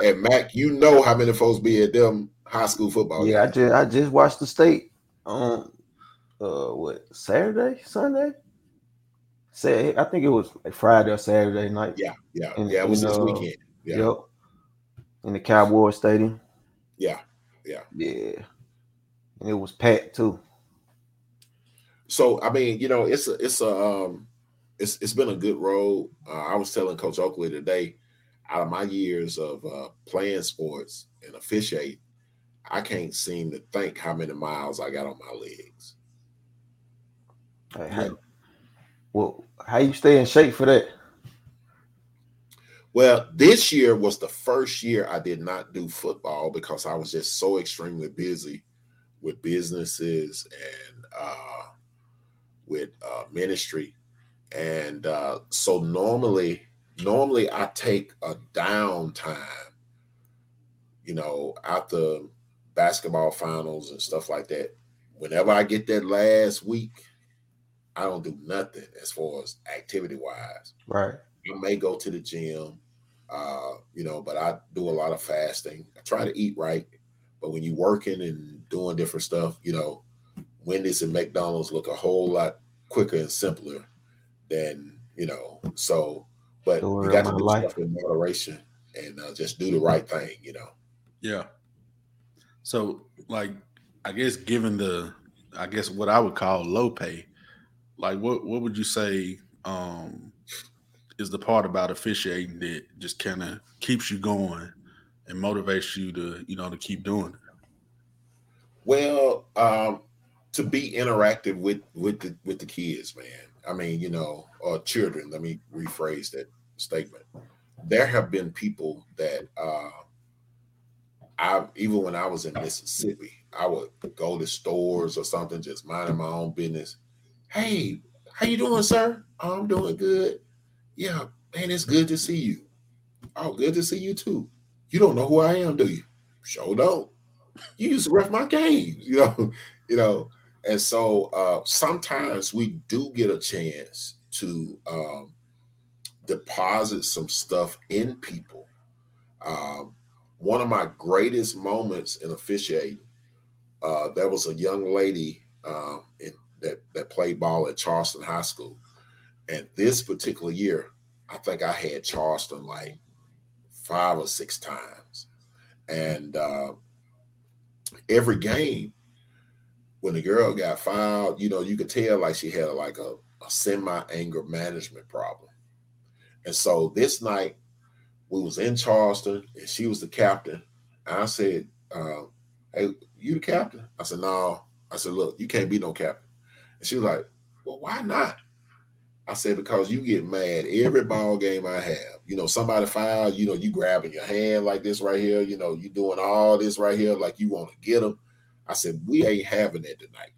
and Mac, you know how many folks be at them high school football. yeah, I just I just watched the state on uh what Saturday, Sunday. Say I think it was like Friday or Saturday night. yeah, yeah, yeah. It was and, this uh, weekend. Yeah, Yep. In the Cowboy Stadium. yeah, yeah. Yeah. And it was packed too. So I mean, you know, it's a it's a um it's it's been a good road. Uh, I was telling Coach Oakley today, out of my years of uh, playing sports and officiate, I can't seem to think how many miles I got on my legs. Like, how, well, how you stay in shape for that? Well, this year was the first year I did not do football because I was just so extremely busy with businesses and uh, with uh, ministry. And uh, so normally, normally I take a downtime, you know, after basketball finals and stuff like that. Whenever I get that last week, I don't do nothing as far as activity wise. Right. I may go to the gym, uh, you know, but I do a lot of fasting. I try to eat right, but when you're working and doing different stuff, you know, Wendy's and McDonald's look a whole lot quicker and simpler than you know. So, but Story you got to my do life. stuff in moderation and uh, just do the right thing, you know. Yeah. So, like, I guess given the, I guess what I would call low pay, like, what what would you say um is the part about officiating that just kind of keeps you going and motivates you to, you know, to keep doing it? Well, um, to be interactive with with the with the kids, man. I mean, you know, or children. Let me rephrase that statement. There have been people that uh, I even when I was in Mississippi, I would go to stores or something, just minding my own business. Hey, how you doing, sir? "Oh, I'm doing good. Yeah, man, it's good to see you. Oh, good to see you too. You don't know who I am, do you? Sure don't you used to ref my games, (laughs) you know, you know. And so uh sometimes we do get a chance to um deposit some stuff in people. Um one of my greatest moments in officiating, uh, there was a young lady um in, that that played ball at Charleston High School. And this particular year, I think I had Charleston like five or six times. And uh every game when the girl got fouled, you know, you could tell like she had like a, a semi-anger management problem. And so this night we was in Charleston and she was the captain. And I said, uh, hey, you the captain? I said, no. I said, look, you can't be no captain. And she was like, well, why not? I said, because you get mad every ball game I have. You know, somebody foul, you know, you grabbing your hand like this right here, you know, you doing all this right here like you want to get them. I said, we ain't having that tonight.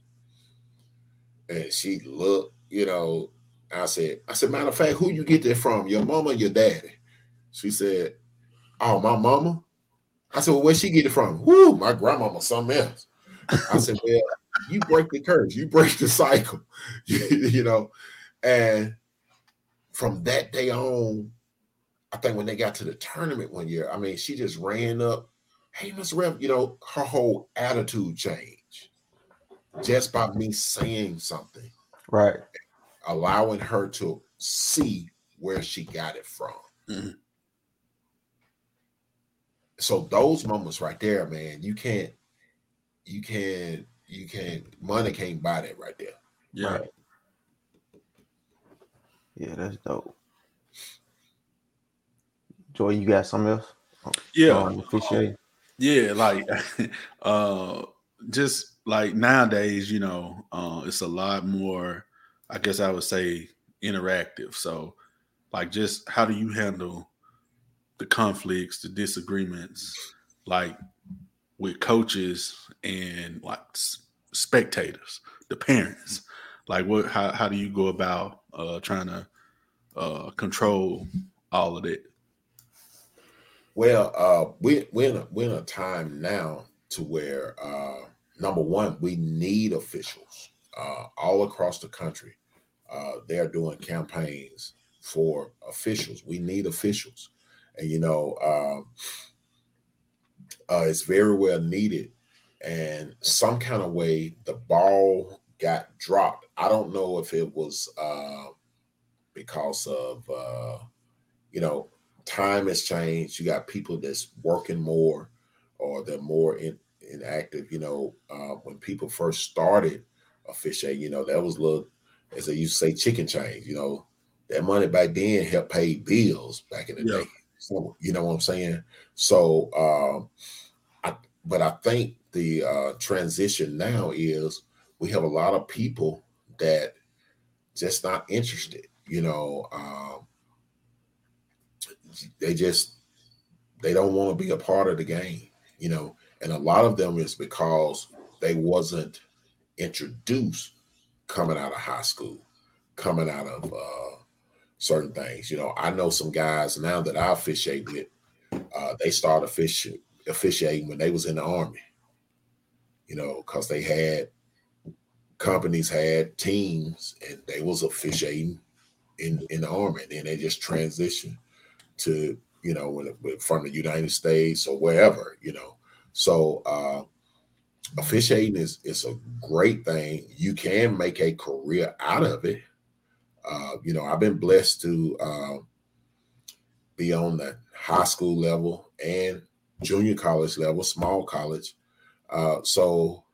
And she looked, you know, I said, I said, matter of fact, who you get that from? Your mama your daddy? She said, Oh, my mama. I said, Well, where she get it from? Whoo, my grandmama, something else. I said, Well, you break the curse, you break the cycle, (laughs) you know. And from that day on, I think when they got to the tournament one year, I mean, she just ran up, hey, Miss Rev, you know, her whole attitude changed just by me saying something, Right. allowing her to see where she got it from. Mhm. So those moments right there, man, you can't, you can't, you can't, money can't buy that right there. Yeah. Right. Yeah, that's dope. Joy, you got something else? Yeah. Um, officiating? Yeah, like (laughs) uh just like nowadays, you know, uh it's a lot more, I guess I would say interactive. So like just how do you handle the conflicts, the disagreements, like with coaches and like spectators, the parents? Like what how how do you go about uh trying to uh control all of that? Well, uh, we we're in a, we're in a time now to where uh, number one, we need officials. uh, all across the country. Uh, they're doing campaigns for officials. We need officials, and you know, um, uh, it's very well needed. And some kind of way, the ball got dropped. I don't know if it was uh, because of you know time has changed. You got people that's working more, or they're more in, inactive. You know, uh, when people first started officiating, you know, that was little, as they used to say, chicken change. You know, that money back then helped pay bills back in the yeah. day. So, you know what I'm saying? So, um, I, but I think the uh, transition now is we have a lot of people that just not interested. You know, um, they just they don't want to be a part of the game. You know, and a lot of them is because they wasn't introduced coming out of high school, coming out of uh, certain things. You know, I know some guys now that I officiate with. Uh, they started officiating, when they was in the army. You know, because they had companies had teams and they was officiating in in the army, and then they just transitioned to you know from the United States or wherever. You know, so uh, officiating is is a great thing. You can make a career out of it. Uh, you know, I've been blessed to uh, be on the high school level and junior college level, small college. Uh, so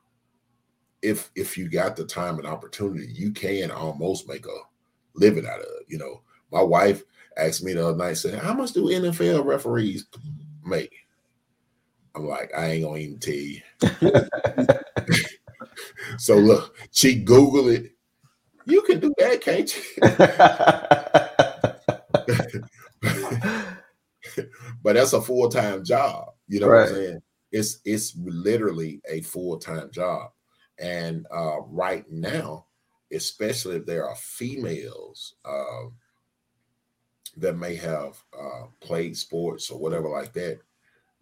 if if you got the time and opportunity, you can almost make a living out of it. You know, my wife asked me the other night, said, "How much do NFL referees make?" I'm like, I ain't gonna even tell you. (laughs) so look, she Googled it. You can do that, can't you? (laughs) but that's a full time job. You know right. what I'm saying? It's it's literally a full time job. And uh, right now, especially if there are females uh, that may have uh, played sports or whatever like that,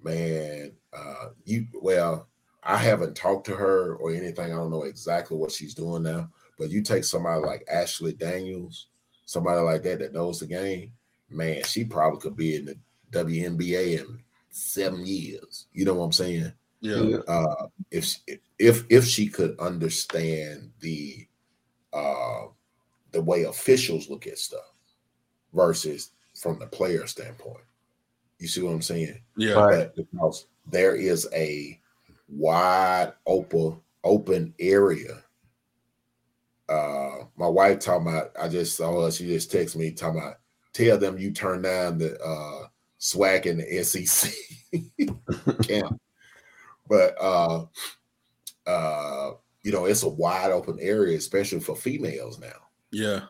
man, uh, you well, I haven't talked to her or anything. I don't know exactly what she's doing now. But you take somebody like Ashley Daniels, somebody like that that knows the game, man, she probably could be in the WNBA in seven years. You know what I'm saying? Yeah. Uh, if if if she could understand the uh the way officials look at stuff versus from the player standpoint. You see what I'm saying? Yeah. Right. Because there is a wide open open area. Uh my wife talking about I just saw her, she just texted me talking about tell them you turn down the uh SWAC in the SEC (laughs) camp. But uh uh you know it's a wide open area, especially for females now. Yeah.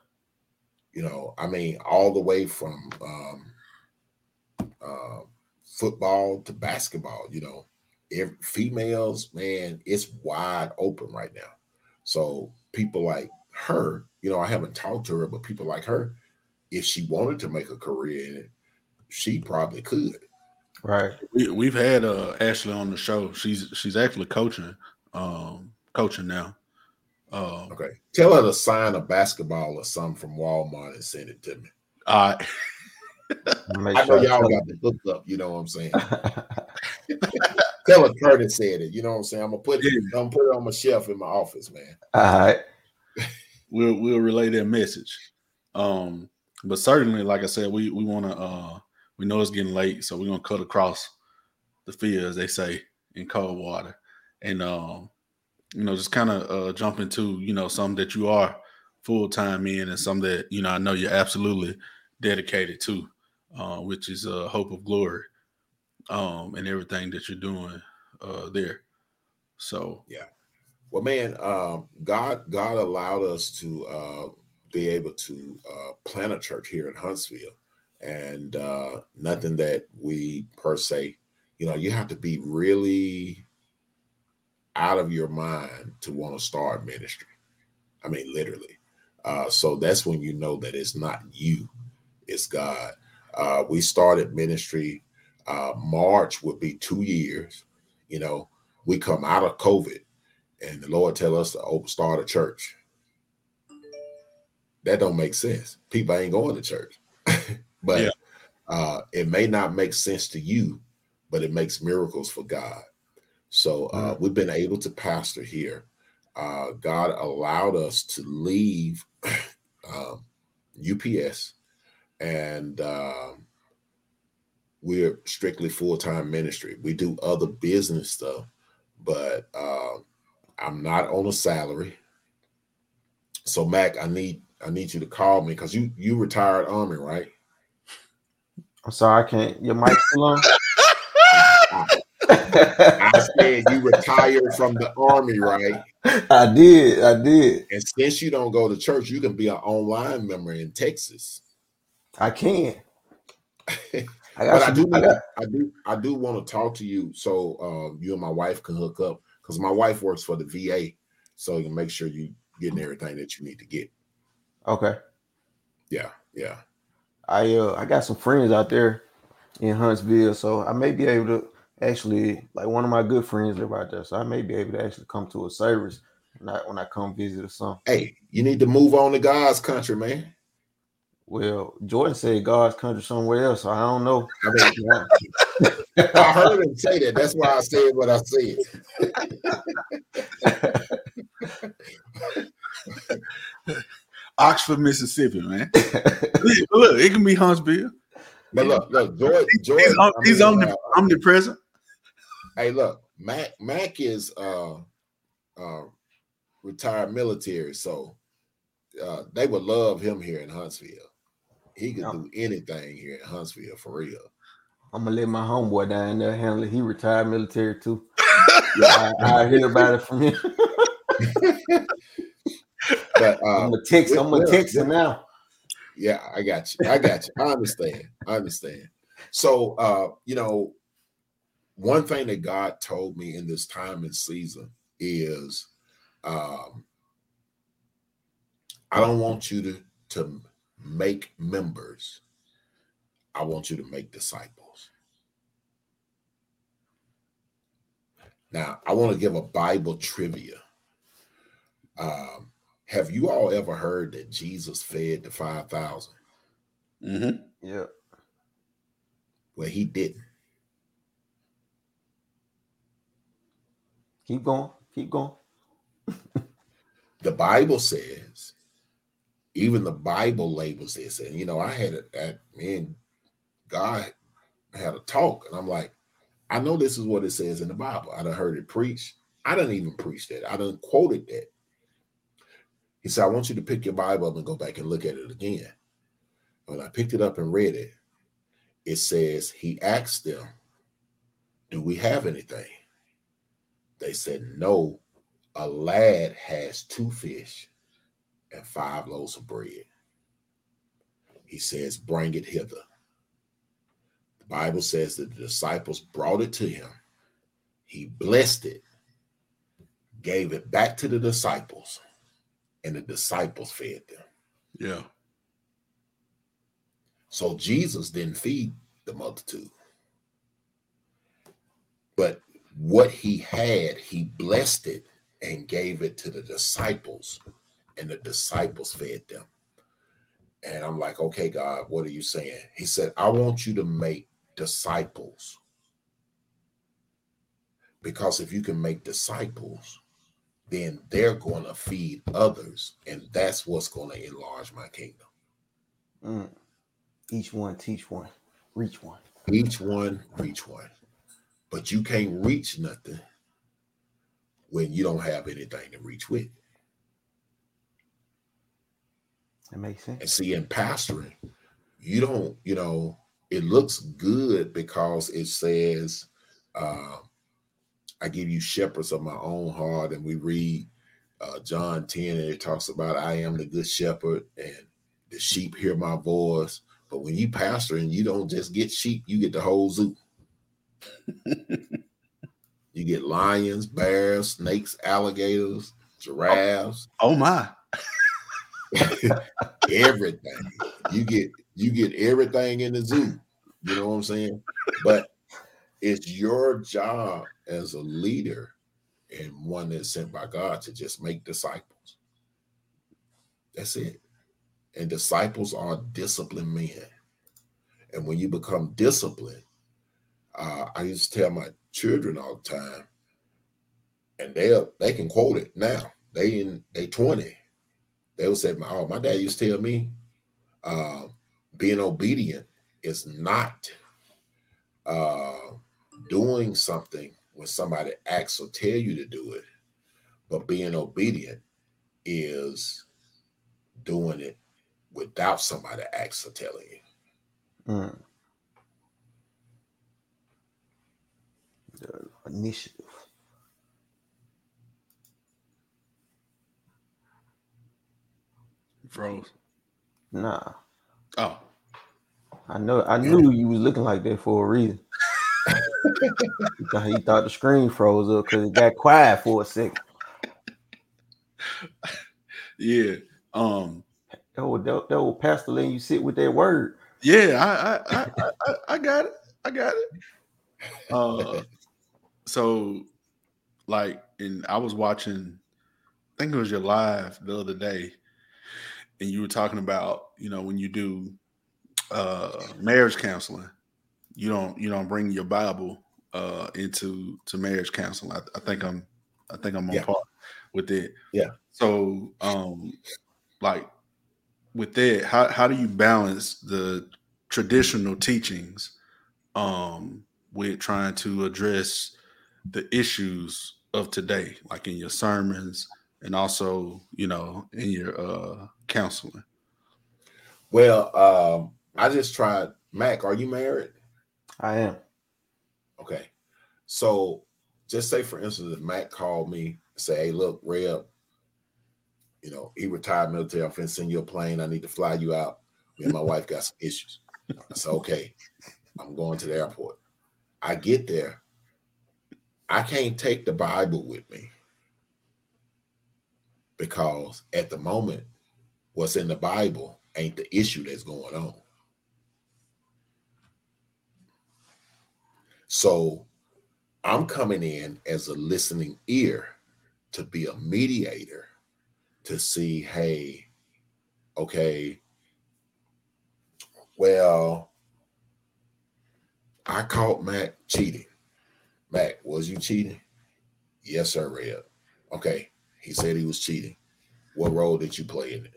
You know, I mean, all the way from um uh, football to basketball. You know, if females, man, it's wide open right now. So people like her, you know, I haven't talked to her, but people like her, if she wanted to make a career in it, she probably could. Right. We, have had uh, Ashley on the show. She's she's actually coaching, um, coaching now. Um, okay. Tell her to sign a basketball or something from Walmart and send it to me. All right. (laughs) I know y'all got the hook up. You know what I'm saying? (laughs) Tell her Curtis said it. You know what I'm saying? I'm gonna put it. I'm gonna put it on my shelf in my office, man. All right. (laughs) we'll we'll relay that message. Um, but certainly, like I said, we we want to. uh We know it's getting late, so we're gonna cut across the field, as they say in Coldwater, and um, you know, just kind of uh, jump into you know some that you are full time in, and some that you know I know you're absolutely dedicated to uh, which is uh, Hope of Glory, um, and everything that you're doing uh, there. So yeah, well, man, um, God God allowed us to uh, be able to uh, plant a church here in Huntsville, and uh, nothing that we per se, you know, you have to be really out of your mind to want to start ministry. I mean, literally. Uh, so that's when you know that it's not you, it's God. Uh, we started ministry. Uh, March would be two years. You know, we come out of COVID, and the Lord tell us to open, start a church. that don't make sense. People ain't going to church. (laughs) but Yeah. uh, it may not make sense to you, but it makes miracles for God. So uh, we've been able to pastor here. Uh, God allowed us to leave (clears throat) um, UPS, and um, we're strictly full time ministry. We do other business stuff, but uh, I'm not on a salary. So Mac, I need I need you to call me because you you retired army, right? I'm sorry, I can't. Your mic still on? I said you retired from the army, right? I did. I did. And since you don't go to church, you can be an online member in Texas. I can. (laughs) I But I do, I got, I do, I do want to talk to you so uh, you and my wife can hook up because my wife works for the VA, so you can make sure you getting everything that you need to get. okay. Yeah, yeah. I uh I got some friends out there in Huntsville, so I may be able to actually like one of my good friends live out there, so I may be able to actually come to a service when I when I come visit or something. Hey, you need to move on to God's country, man. Well, Jordan said God's country somewhere else, so I don't know. (laughs) I mean, Yeah. I heard him say that. That's why I said what I said. (laughs) Oxford, Mississippi, man. Look, it can be Huntsville. But look, look, George, George, He's, om- I mean, omni- uh, omnipresent. Hey, look, Mac Mac is uh uh retired military, so uh they would love him here in Huntsville. He could Yeah. do anything here in Huntsville for real. I'm gonna let my homeboy down there handle it. He retired military too. (laughs) Yeah, I, I hear about it from him. (laughs) But uh I'm gonna text. I'm gonna text him now. yeah, I got you. I got you. I understand. I understand. So uh, you know, one thing that God told me in this time and season is um I don't want you to to make members. I want you to make disciples. Now, I want to give a Bible trivia. Um, have you all ever heard that Jesus fed the 5,000? hmm Yeah. Well, he didn't. Keep going. Keep going. (laughs) The Bible says, even the Bible labels this. And, you know, I had it at me and God had a talk, and I'm like, I know this is what it says in the Bible. I done heard it preached. I didn't even preach that. I done quoted that. He said, I want you to pick your Bible up and go back and look at it again. When I picked it up and read it, it says, He asked them, Do we have anything? They said, No, a lad has two fish and five loaves of bread. He says, Bring it hither. The Bible says that the disciples brought it to him. He blessed it, gave it back to the disciples, and the disciples fed them. Yeah. So Jesus didn't feed the multitude. But what he had, he blessed it and gave it to the disciples, and the disciples fed them. And I'm like, okay, God, what are you saying? He said, I want you to make disciples. Because if you can make disciples, then they're going to feed others, and that's what's going to enlarge my kingdom. Mm. Each one teach one, reach one. Each one reach one. But you can't reach nothing when you don't have anything to reach with. That makes sense. And see, in pastoring, you don't, you know, it looks good because it says, uh, I give you shepherds of my own heart. And we read uh, John 10, and it talks about, I am the good shepherd, and the sheep hear my voice. But when you pastor and you don't just get sheep, you get the whole zoo. (laughs) you get lions, bears, snakes, alligators, giraffes, Oh, oh my. (laughs) everything. You get you get everything in the zoo. You know what I'm saying? But it's your job as a leader and one that's sent by God to just make disciples. That's it. And disciples are disciplined men. And when you become disciplined, uh, I used to tell my children all the time, and they they can quote it now. They in they 20. They'll say, "Oh, my dad used to tell me, uh, being obedient is not uh, doing something when somebody asks or tell you to do it, but being obedient is doing it without somebody asking or telling you." Mm. The initiative. Froze. Nah. Oh, I know I knew you was looking like that for a reason. (laughs) he, thought, he thought the screen froze up because it got quiet for a second. yeah. Um. That old, that, that old pastor letting you sit with that word. Yeah. I I I, I, I got it. I got it. Uh. So, like, and I was watching. I think it was your live the other day, and you were talking about you know when you do uh marriage counseling you don't you don't bring your bible uh into to marriage counseling i, I think i'm i think i'm on Yeah. par with it Yeah. so um like with that how, how do you balance the traditional teachings um with trying to address the issues of today like in your sermons and also you know in your uh counseling Well, um, I just tried. Mac, are you married? I am. Okay. So just say, for instance, if Mac called me and say, Hey, look, Reb, you know, he retired military. I'm finna send you a plane. I need to fly you out. Me and my wife got some issues. I said, Okay, I'm going to the airport. I get there. I can't take the Bible with me because at the moment, what's in the Bible ain't the issue that's going on. So I'm coming in as a listening ear to be a mediator to see, hey, okay, well, I caught Mac cheating. Mac, was you cheating? Yes, sir, Red. Okay, he said he was cheating. What role did you play in it?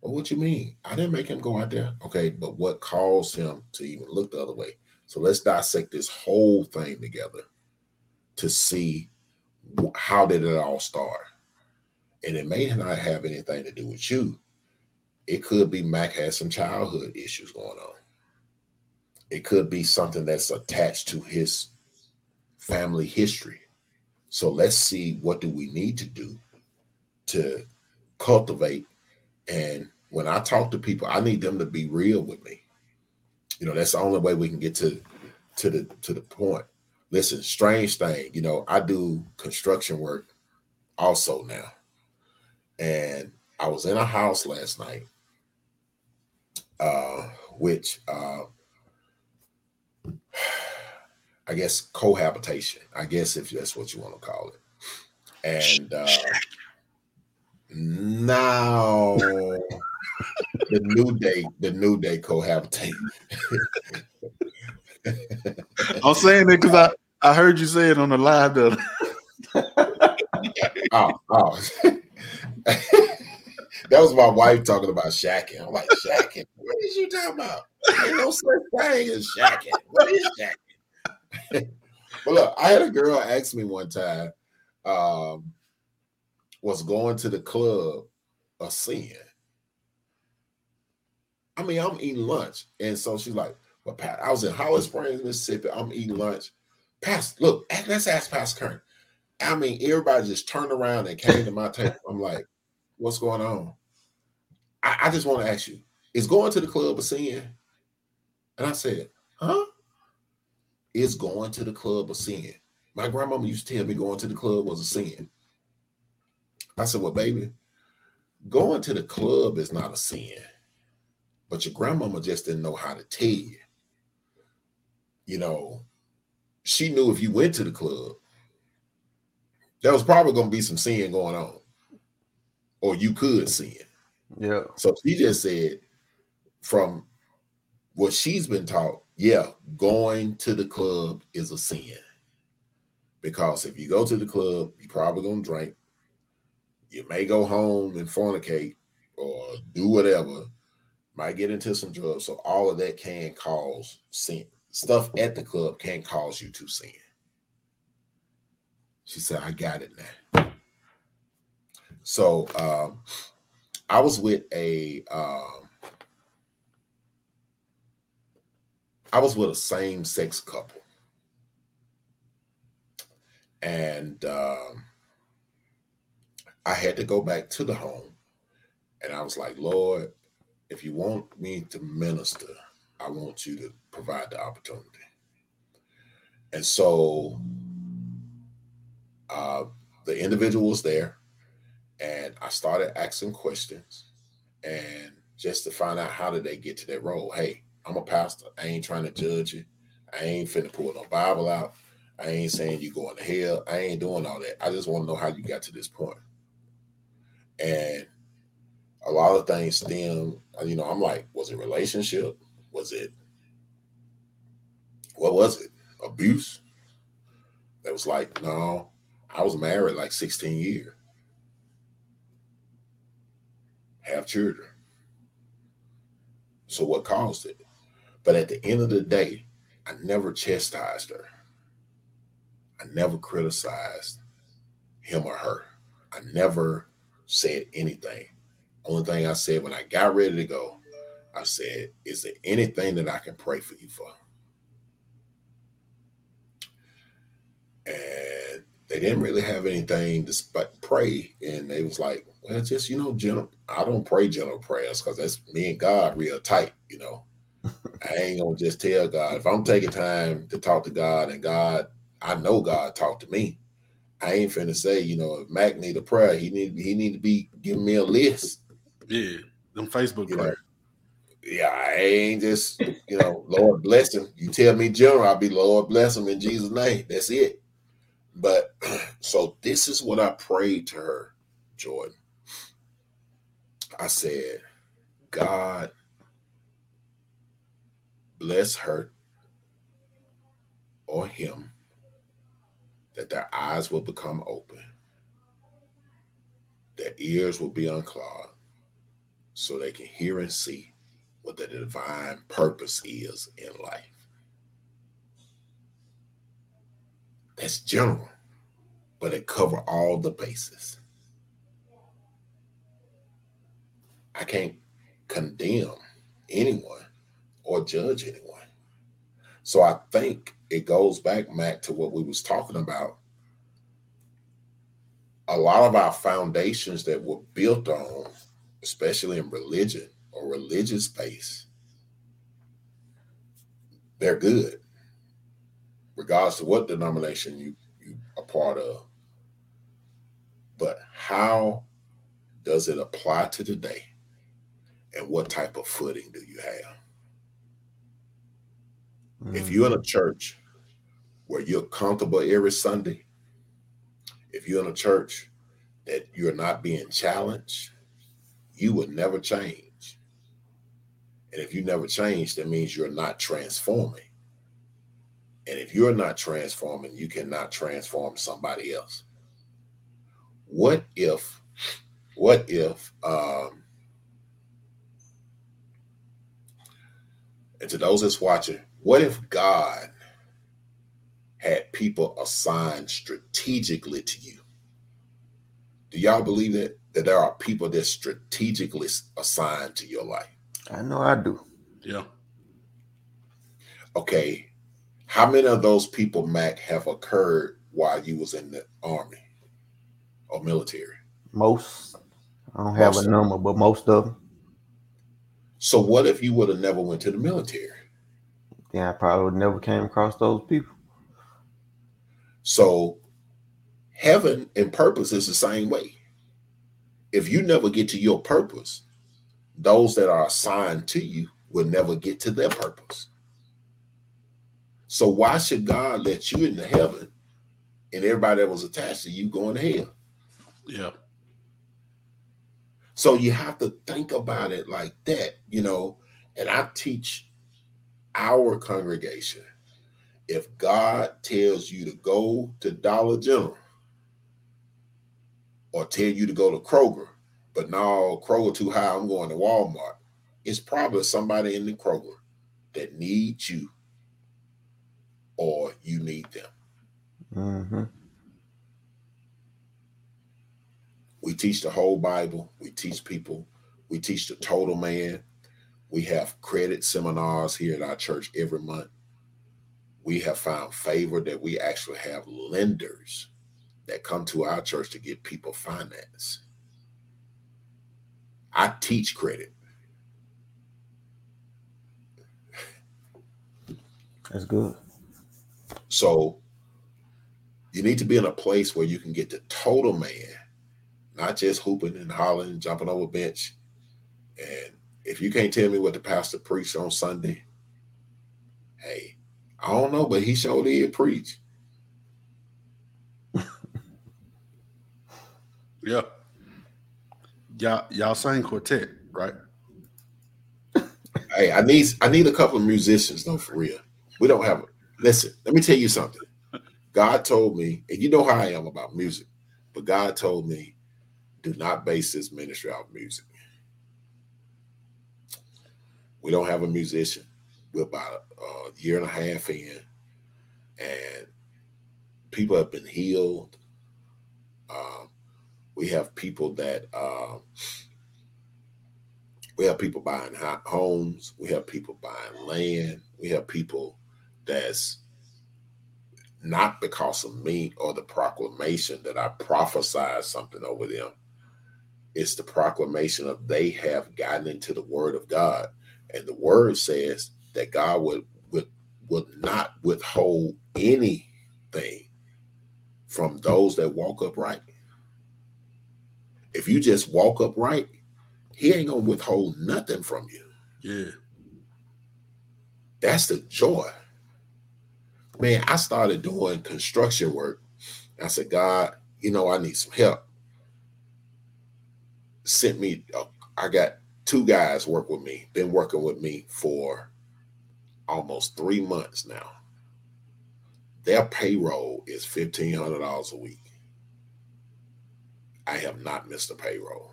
Well, what you mean? I didn't make him go out there. Okay, but what caused him to even look the other way? So let's dissect this whole thing together to see how did it all start. And it may not have anything to do with you. It could be Mac has some childhood issues going on. It could be something that's attached to his family history. So let's see what do we need to do to cultivate and when I talk to people, I need them to be real with me. You know, that's the only way we can get to to the to the point. Listen, strange thing, you know, I do construction work also now. And I was in a house last night, uh, which uh I guess cohabitation, I guess if that's what you want to call it. And uh now the new day, the new day cohabitate. (laughs) I'm saying it because I, I heard you say it on the live (laughs) oh, oh. (laughs) that was my wife talking about shacking. I'm like, shacking? What is you talking about? Ain't no such thing as shacking. What is shacking? (laughs) but look, I had a girl ask me one time, um, was going to the club a sin? I mean, I'm eating lunch. And so she's like, well, Pat, I was in Holly Springs, Mississippi. I'm eating lunch. Past, look, let's ask Pastor Kern. I mean, everybody just turned around and came to my (laughs) table. I'm like, what's going on? I, I just want to ask you, is going to the club a sin? And I said, huh? Is going to the club a sin? My grandmama used to tell me going to the club was a sin. I said, well, baby, going to the club is not a sin. But your grandmama just didn't know how to tell you. You know, she knew if you went to the club, there was probably going to be some sin going on, or you could sin. Yeah. So she just said, from what she's been taught, yeah, going to the club is a sin. Because if you go to the club, you're probably gonna drink. You may go home and fornicate or do whatever, might get into some drugs. So all of that can cause sin. Stuff at the club can cause you to sin. She said, I got it now. So um, I was with a um, I was with a same-sex couple. And um, I had to go back to the home. And I was like, Lord, if you want me to minister, I want you to provide the opportunity. And so uh, the individual was there, and I started asking questions, and just to find out how did they get to that role. Hey, I'm a pastor. I ain't trying to judge you. I ain't finna pull no Bible out. I ain't saying you going to hell. I ain't doing all that. I just want to know how you got to this point. And a lot of things stem, you know, I'm like, was it relationship? Was it what was it? Abuse? That was like, no, I was married like 16 years. Have children. So what caused it? But at the end of the day, I never chastised her. I never criticized him or her. I never said anything. Only thing I said when I got ready to go, I said, Is there anything that I can pray for you for? And they didn't really have anything to pray. And they was like, Well, just, you know, general, I don't pray general prayers because that's me and God real tight, you know. I ain't gonna just tell God if I'm taking time to talk to God and God, I know God talked to me. I ain't finna say, you know, if Mac need a prayer, he need he need to be giving me a list. Yeah, them Facebook You prayers. yeah, I ain't just, you know, Lord bless him. You tell me general, I'll be Lord bless him in Jesus' name. That's it. But (clears throat) so this is what I prayed to her, Jordan. I said, God bless her or him that their eyes will become open, their ears will be unclogged, so they can hear and see what the divine purpose is in life. That's general, but it cover all the bases. I can't condemn anyone or judge anyone. So I think it goes back, Mac, to what we was talking about. A lot of our foundations that were built on, especially in religion or religious space, they're good, regardless of what denomination you you are part of. But how does it apply to today? And what type of footing do you have? If you're in a church where you're comfortable every Sunday, if you're in a church that you're not being challenged, you will never change. And if you never change, that means you're not transforming. And if you're not transforming, you cannot transform somebody else. What if, what if, um, and to those that's watching, what if God had people assigned strategically to you? Do y'all believe that that there are people that strategically assigned to your life? I know I do. Yeah. Okay, how many of those people, Mac, have occurred while you was in the army or military? Most. I don't have Most a number, but most of them. So what if you would have never went to the military? Yeah, I probably would never came across those people. So heaven and purpose is the same way. If you never get to your purpose, those that are assigned to you will never get to their purpose. So why should God let you into heaven and everybody that was attached to you going to hell? Yeah. So you have to think about it like that, you know. And I teach our congregation if God tells you to go to Dollar General or tell you to go to Kroger, but no, Kroger too high, I'm going to Walmart. It's probably somebody in the Kroger that needs you or you need them. Mm-hmm. We teach the whole Bible. We teach people. We teach the total man. We have credit seminars here at our church every month. We have found favor that we actually have lenders that come to our church to get people finance. I teach credit. That's good. So you need to be in a place where you can get the total man, not just hooping and hollering, jumping over bench. And if you can't tell me what the pastor preached on Sunday, hey, I don't know, but he showed did preach. (laughs) Yeah. Y'all, y'all sang quartet, right? Hey, I need I need a couple of musicians though for real. We don't have. a Listen, let me tell you something. God told me, and you know how I am about music, but God told me, do not base this ministry off music. We don't have a musician. We're about a year and a half in, and people have been healed. Um, we have people that uh, we have people buying homes. We have people buying land. We have people that's not because of me or the proclamation that I prophesied something over them. It's the proclamation of they have gotten into the word of God. And the word says that God would would would not withhold anything from those that walk upright. If you just walk upright, he ain't gonna withhold nothing from you. Yeah. That's the joy man, I started doing construction work. I said, God, you know, I need some help. Sent me, I got two guys work with me, been working with me for almost three months now. Their payroll is $1,500 a week. I have not missed a payroll.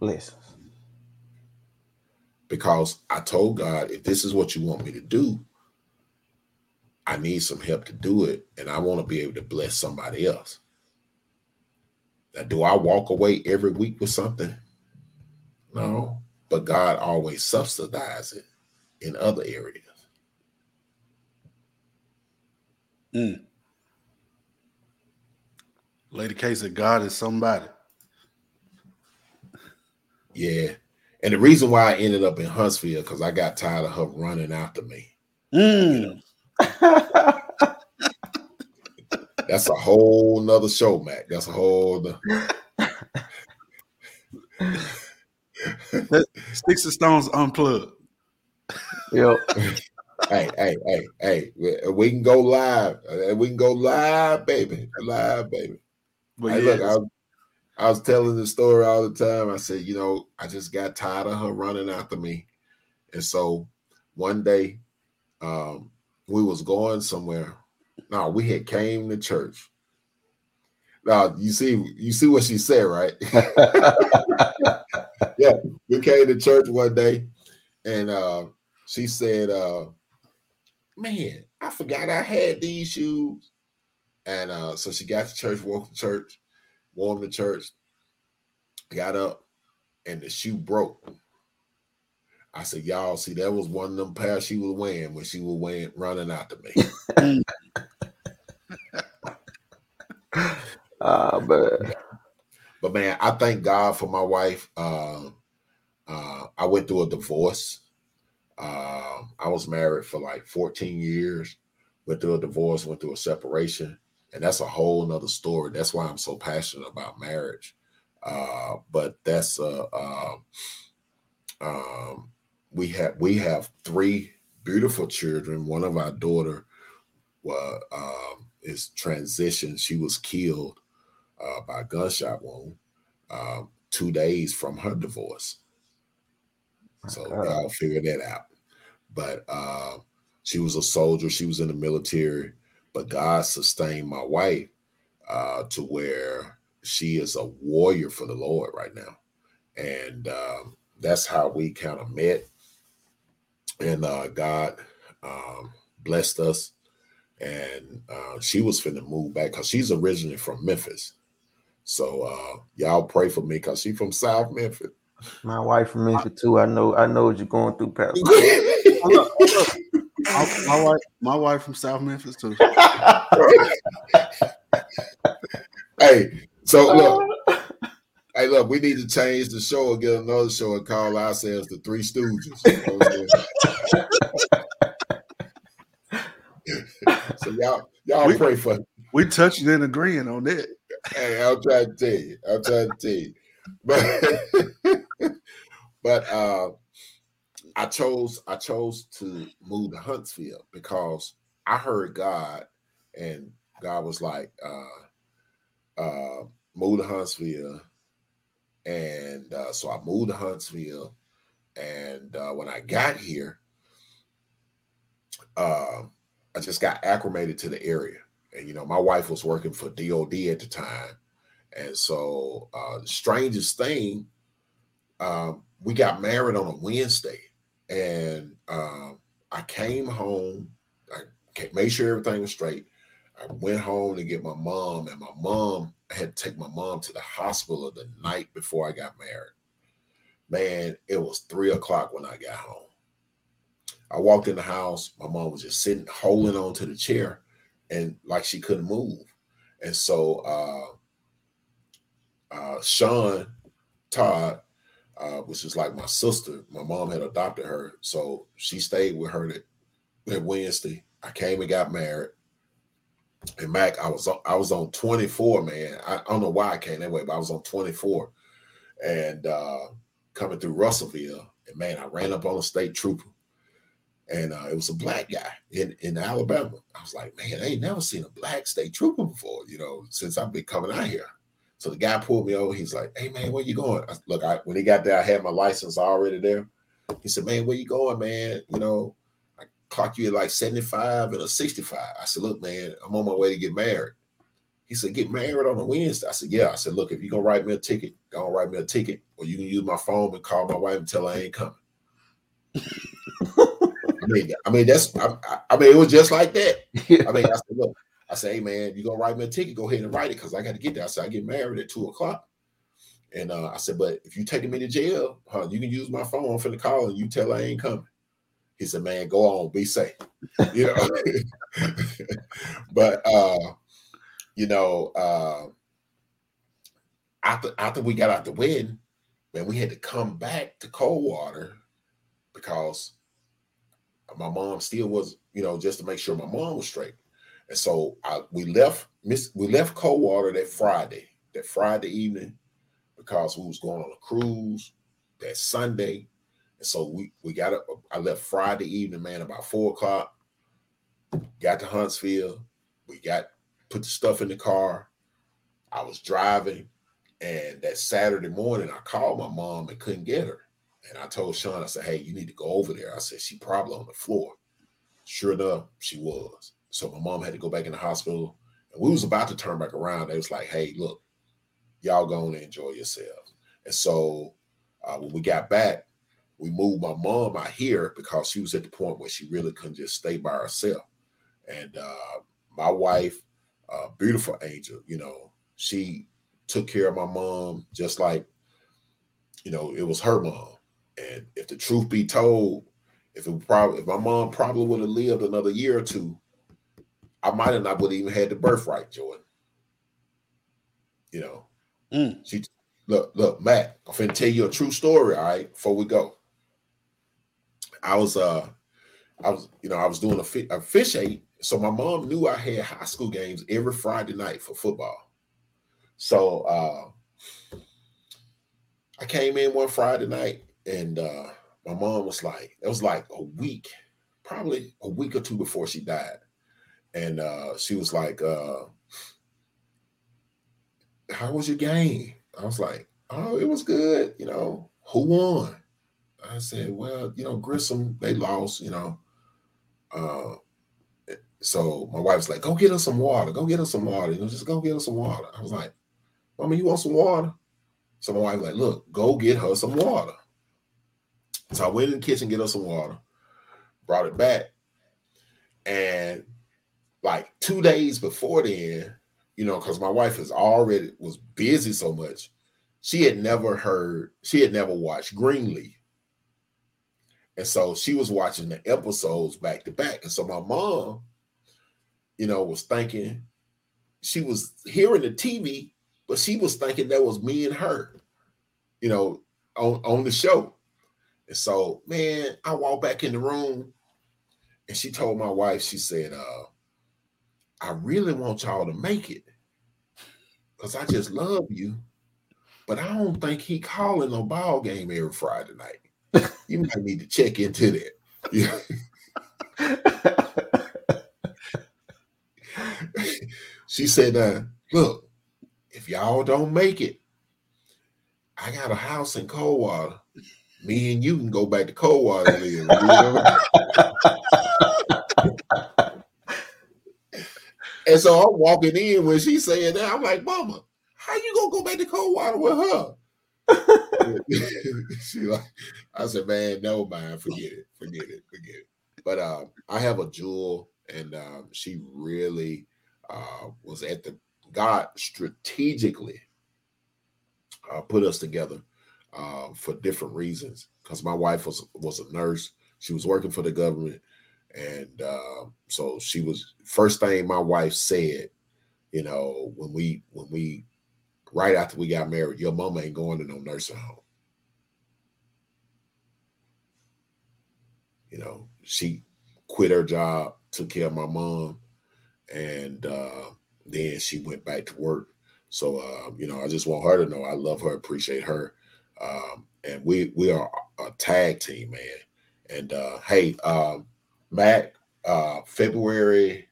Blessings because I told God, if this is what you want me to do, I need some help to do it, and I want to be able to bless somebody else. Now, do I walk away every week with something? No, but God always subsidizes it in other areas. Mm. Lady K said, God is somebody. Yeah. And the reason why I ended up in Huntsville because I got tired of her running after me. Mm. You know? (laughs) That's a whole nother show, Mac. That's a whole. Sticks and Stones unplugged. Yep. (laughs) hey, hey, hey, hey. We, we, can go live. Uh, we can go live, baby. Live, baby. But hey, yes. look, I was telling the story all the time. I said, you know, I just got tired of her running after me. And so one day, um, we was going somewhere. No, we had came to church. Now you see, you see what she said, right? (laughs) yeah, we came to church one day, and uh, she said, uh, "Man, I forgot I had these shoes." And uh, so she got to church, walked to church, warmed the church, got up, and the shoe broke. I said, y'all see, that was one of them pairs she was wearing when she was wearing running after me. (laughs) uh, but but man, I thank God for my wife. Uh, uh, I went through a divorce. Uh, I was married for like 14 years, went through a divorce, went through a separation. And that's a whole nother story. That's why I'm so passionate about marriage. Uh, but that's uh, uh, um, we have we have three beautiful children. One of our daughter um, is transition. She was killed uh, by a gunshot wound uh, two days from her divorce. So y'all figure that out. But uh, she was a soldier. She was in the military. But God sustained my wife uh, to where she is a warrior for the Lord right now, and um, that's how we kind of met. And uh, God um, blessed us, and uh, she was finna move back because she's originally from Memphis. So uh, y'all pray for me because she's from South Memphis. My wife from Memphis too. I know. I know what you're going through, Pat. (laughs) my, my wife, my wife from South Memphis too. hey, so look, hey, look, we need to change the show and get another show and call ourselves the Three Stooges. (laughs) so y'all, y'all We- pray for. We touching and agreeing on that. Hey, I'll try to tell you. I'll try to tell you. But (laughs) but uh I chose I chose to move to Huntsville because I heard God and God was like uh uh move to Huntsville and uh so I moved to Huntsville and uh when I got here uh I just got acclimated to the area and you know my wife was working for DOD at the time and so uh the strangest thing um we got married on a Wednesday and um, I came home. I made sure everything was straight. I went home to get my mom, and my mom I had to take my mom to the hospital the night before I got married. Man, it was three o'clock when I got home. I walked in the house. My mom was just sitting, holding on to the chair, and like she couldn't move. And so, uh, uh, Sean Todd uh, which is like my sister. My mom had adopted her, so she stayed with her that, Wednesday. I came and got married. And Mac, I was on, I was on 24, man. I, I don't know why I came that way, but I was on 24 and uh coming through Russellville. And man, I ran up on a state trooper. And uh, it was a black guy in, in Alabama. I was like, man, I ain't never seen a black state trooper before, you know, since I've been coming out here. So the guy pulled me over. He's like, "Hey man, where you going?" I, look, I, when he got there, I had my license already there. He said, "Man, where you going, man? You know, I clock you at like seventy-five and a sixty-five." I said, "Look, man, I'm on my way to get married." He said, "Get married on a Wednesday." I said, "Yeah." I said, "Look, if you're gonna write me a ticket, go and write me a ticket, or you can use my phone and call my wife and tell her I ain't coming." (laughs) I mean, I mean that's I, I- mean it was just like that. I mean, I said, look, I said, hey man, you gonna write me a ticket? Go ahead and write it because I got to get there. I said, I get married at two o'clock. And uh, I said, but if you taking me to jail, huh, you can use my phone. I'm finna call and you tell I ain't coming. He said, man, go on, be safe. (laughs) You know. (laughs) but uh, you know, uh after after we got out the wedding, man, we had to come back to Coldwater because my mom still was, you know, just to make sure my mom was straight. And so I, we left Miss we left Coldwater that Friday, that Friday evening, because we was going on a cruise that Sunday. And so we we got up. I left Friday evening, man, about four o'clock. Got to Huntsville. We got put the stuff in the car. I was driving, and that Saturday morning, I called my mom and couldn't get her. And I told Sean, I said, "Hey, you need to go over there." I said, "She probably on the floor." Sure enough, she was. So my mom had to go back in the hospital, and we was about to turn back around. They was like, "Hey, look, y'all going to enjoy yourselves." And so uh, when we got back, we moved my mom out here because she was at the point where she really couldn't just stay by herself. And uh, my wife, uh, beautiful angel, you know, she took care of my mom just like, you know, it was her mom. And if the truth be told, if it probably if my mom probably would have lived another year or two, I might have not would have even had the birthright, Jordan. You know, Mm. she look, look, Matt, I'm finna tell you a true story, all right, before we go. I was uh I was, you know, I was doing a, fi- a fish aid. So my mom knew I had high school games every Friday night for football. So uh I came in one Friday night and uh my mom was like, it was like a week, probably a week or two before she died. and uh, she was like, uh, "How was your game?" I was like, "Oh, it was good." You know, who won? I said, "Well, you know, Grissom they lost." You know, uh, so my wife's like, "Go get us some water. Go get us some water. You know, just go get us some water." I was like, "Mama, you want some water?" So my wife like, "Look, go get her some water." So I went in the kitchen, get her some water, brought it back, and like two days before then, you know, because my wife is already was busy so much, she had never heard, she had never watched Greenleaf. And so she was watching the episodes back to back. And so my mom, you know, was thinking, she was hearing the TV, but she was thinking that was me and her, you know, on, on the show. And so, man, I walked back in the room and she told my wife, she said, uh, I really want y'all to make it. Cause I just love you. But I don't think he calling no ball game every Friday night. (laughs) you might need to check into that. Yeah. (laughs) she said, uh, look, if y'all don't make it, I got a house in Coldwater. Me and you can go back to Coldwater live. You know? (laughs) and so I'm walking in when she's saying that. I'm like, Mama, how you gonna go back to Coldwater with her? (laughs) she like, I said, man, no, man, forget it, forget it, forget it. But uh, I have a jewel, and um, she really uh, was at the God strategically uh, put us together uh, for different reasons. Because my wife was was a nurse, she was working for the government, and uh, so she was first thing my wife said. You know, when we when we right after we got married, your mama ain't going to no nursing home. You know, she quit her job, took care of my mom, and uh, then she went back to work. So, uh, you know, I just want her to know I love her, appreciate her, um, and we we are a tag team, man. And uh, hey, um, Matt, uh, February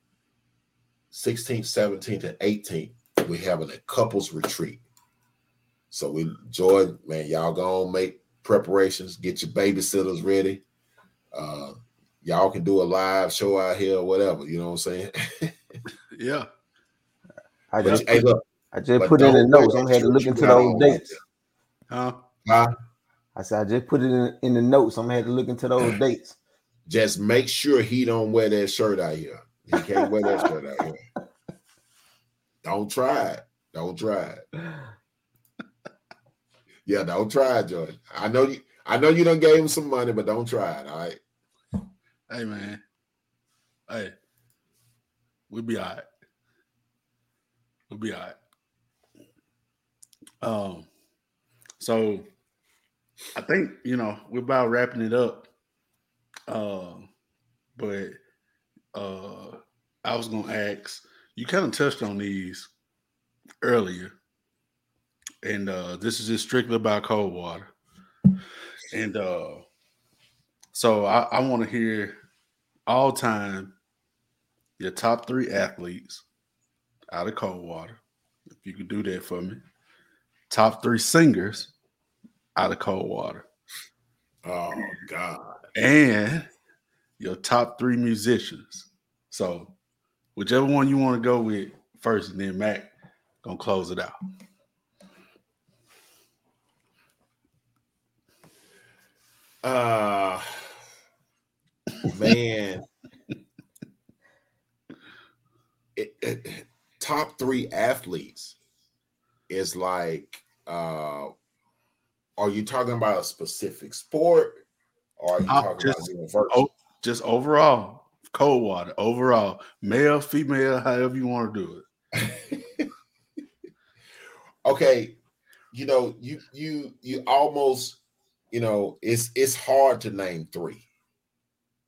16th, 17th, and 18th, we're having a couples retreat. So we enjoy, man. Y'all go on make preparations, get your babysitters ready. Uh, y'all can do a live show out here or whatever. You know what I'm saying? (laughs) yeah. I But just, hey, look, I just put in the don't notes. I'm that had to look into those dates. Huh? Huh? I said I just put it in, in the notes. I'm gonna have to look into those dates. Just make sure he don't wear that shirt out here. He can't wear that shirt out here. Don't try it. Don't try it. Yeah, don't try it, Jordan. I know you. I know you done gave him some money, but don't try it. All right. Hey man. Hey. We'll be all right. We'll be all right. Um, so I think you know we're about wrapping it up. Um, but uh I was gonna ask, you kind of touched on these earlier. And uh this is just strictly about Coldwater. And uh so I, I want to hear all time your top three athletes out of Coldwater. If you could do that for me. Top three singers out of Coldwater. Oh God. And your top three musicians. So whichever one you want to go with first, and then Mac gonna close it out. Uh man. (laughs) It- it- top three athletes is like uh are you talking about a specific sport or are you Uh, talking about just- universal? oh. Just overall, Coldwater, overall, male, female, however you want to do it. (laughs) okay you know you you you almost you know it's it's hard to name three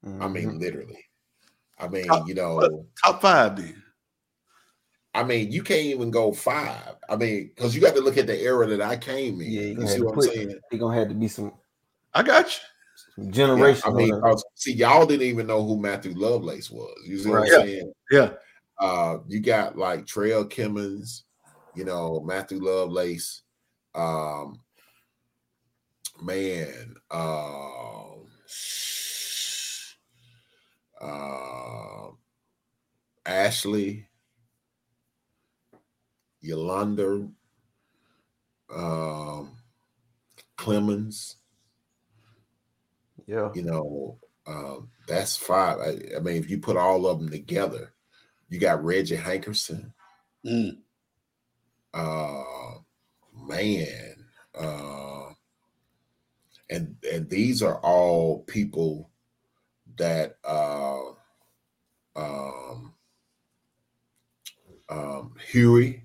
i Mhm. mean literally i mean Top- you know Top five then. I mean you can't even go five i mean because you got to look at the era that i came in Yeah, you you see what i'm put- saying It gonna have to be some. I got you. generation. Yeah, I mean, see, y'all didn't even know who Matthew Lovelace was. You see right. what I'm saying? Yeah. Uh, you got like Trail Kimmons, you know, Matthew Lovelace, um, man, uh, uh, Ashley, Yolanda, um, Clemens. Yeah. You know, um, that's five. I, I, mean, if you put all of them together, you got Reggie Hankerson. Mm. Uh, man. Uh, and and these are all people that uh, um, um, Huey,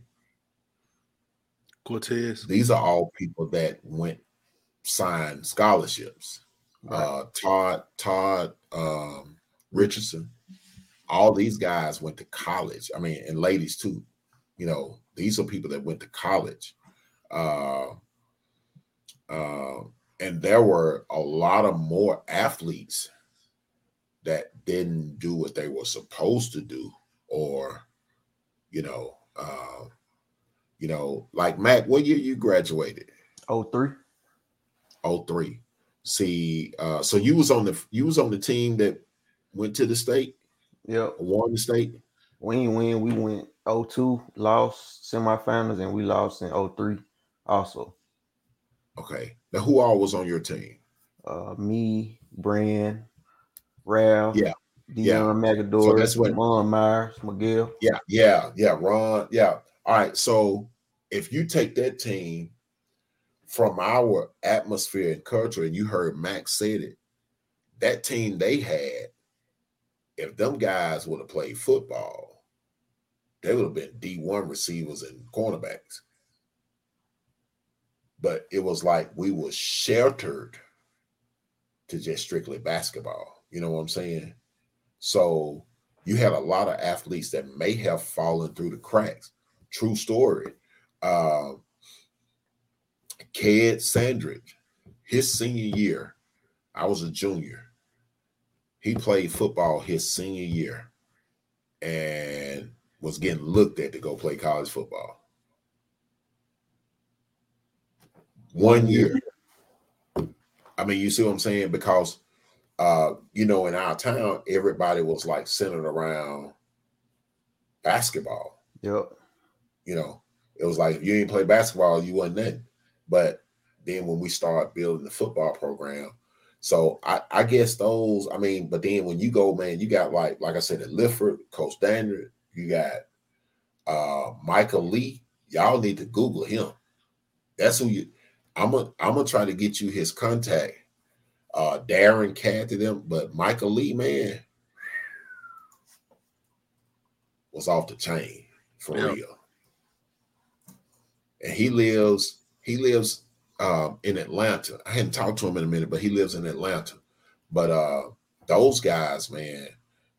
Cortez. These are all people that went signed scholarships. Right. Uh, Todd Todd um, Richardson. All these guys went to college. I mean, and ladies too. You know, these are people that went to college. Uh, uh, and there were a lot of more athletes that didn't do what they were supposed to do, or you know, uh, you know, like Mac, what year you graduated? Oh three. Oh three. See, uh, so you was on the you was on the team that went to the state. Yeah, won the state. We ain't win. We went 02, lost semifinals, and we lost in 03 also. Okay. Now who all was on your team? Uh me, Brand, Ralph, yeah, Dion yeah. Magador, so that's what Ron Myers, Miguel. Yeah, yeah, yeah, Ron. Yeah. All right. So if you take that team from our atmosphere and culture, and you heard Max said it, that team they had, if them guys would have played football, they would have been D1 receivers and cornerbacks. But it was like we were sheltered to just strictly basketball. You know what I'm saying? So you had a lot of athletes that may have fallen through the cracks. True story. Uh, Ked Sandridge, his senior year, I was a junior. He played football his senior year and was getting looked at to go play college football. One year. I mean, you see what I'm saying? Because uh, you know, in our town, everybody was like centered around basketball. Yep. You know, it was like if you didn't play basketball, you wasn't nothing. But then when we start building the football program, so I, I guess those, I mean, but then when you go, man, you got like, like I said, at Lifford, Coach Daniel, you got uh Michael Lee. Y'all need to Google him. That's who you I'm gonna I'm gonna try to get you his contact. Uh Darren Cat to them, but Michael Lee, man, was off the chain for yeah. real. And he lives, he lives um, in Atlanta. I hadn't talked to him in a minute, but he lives in Atlanta. But uh those guys, man,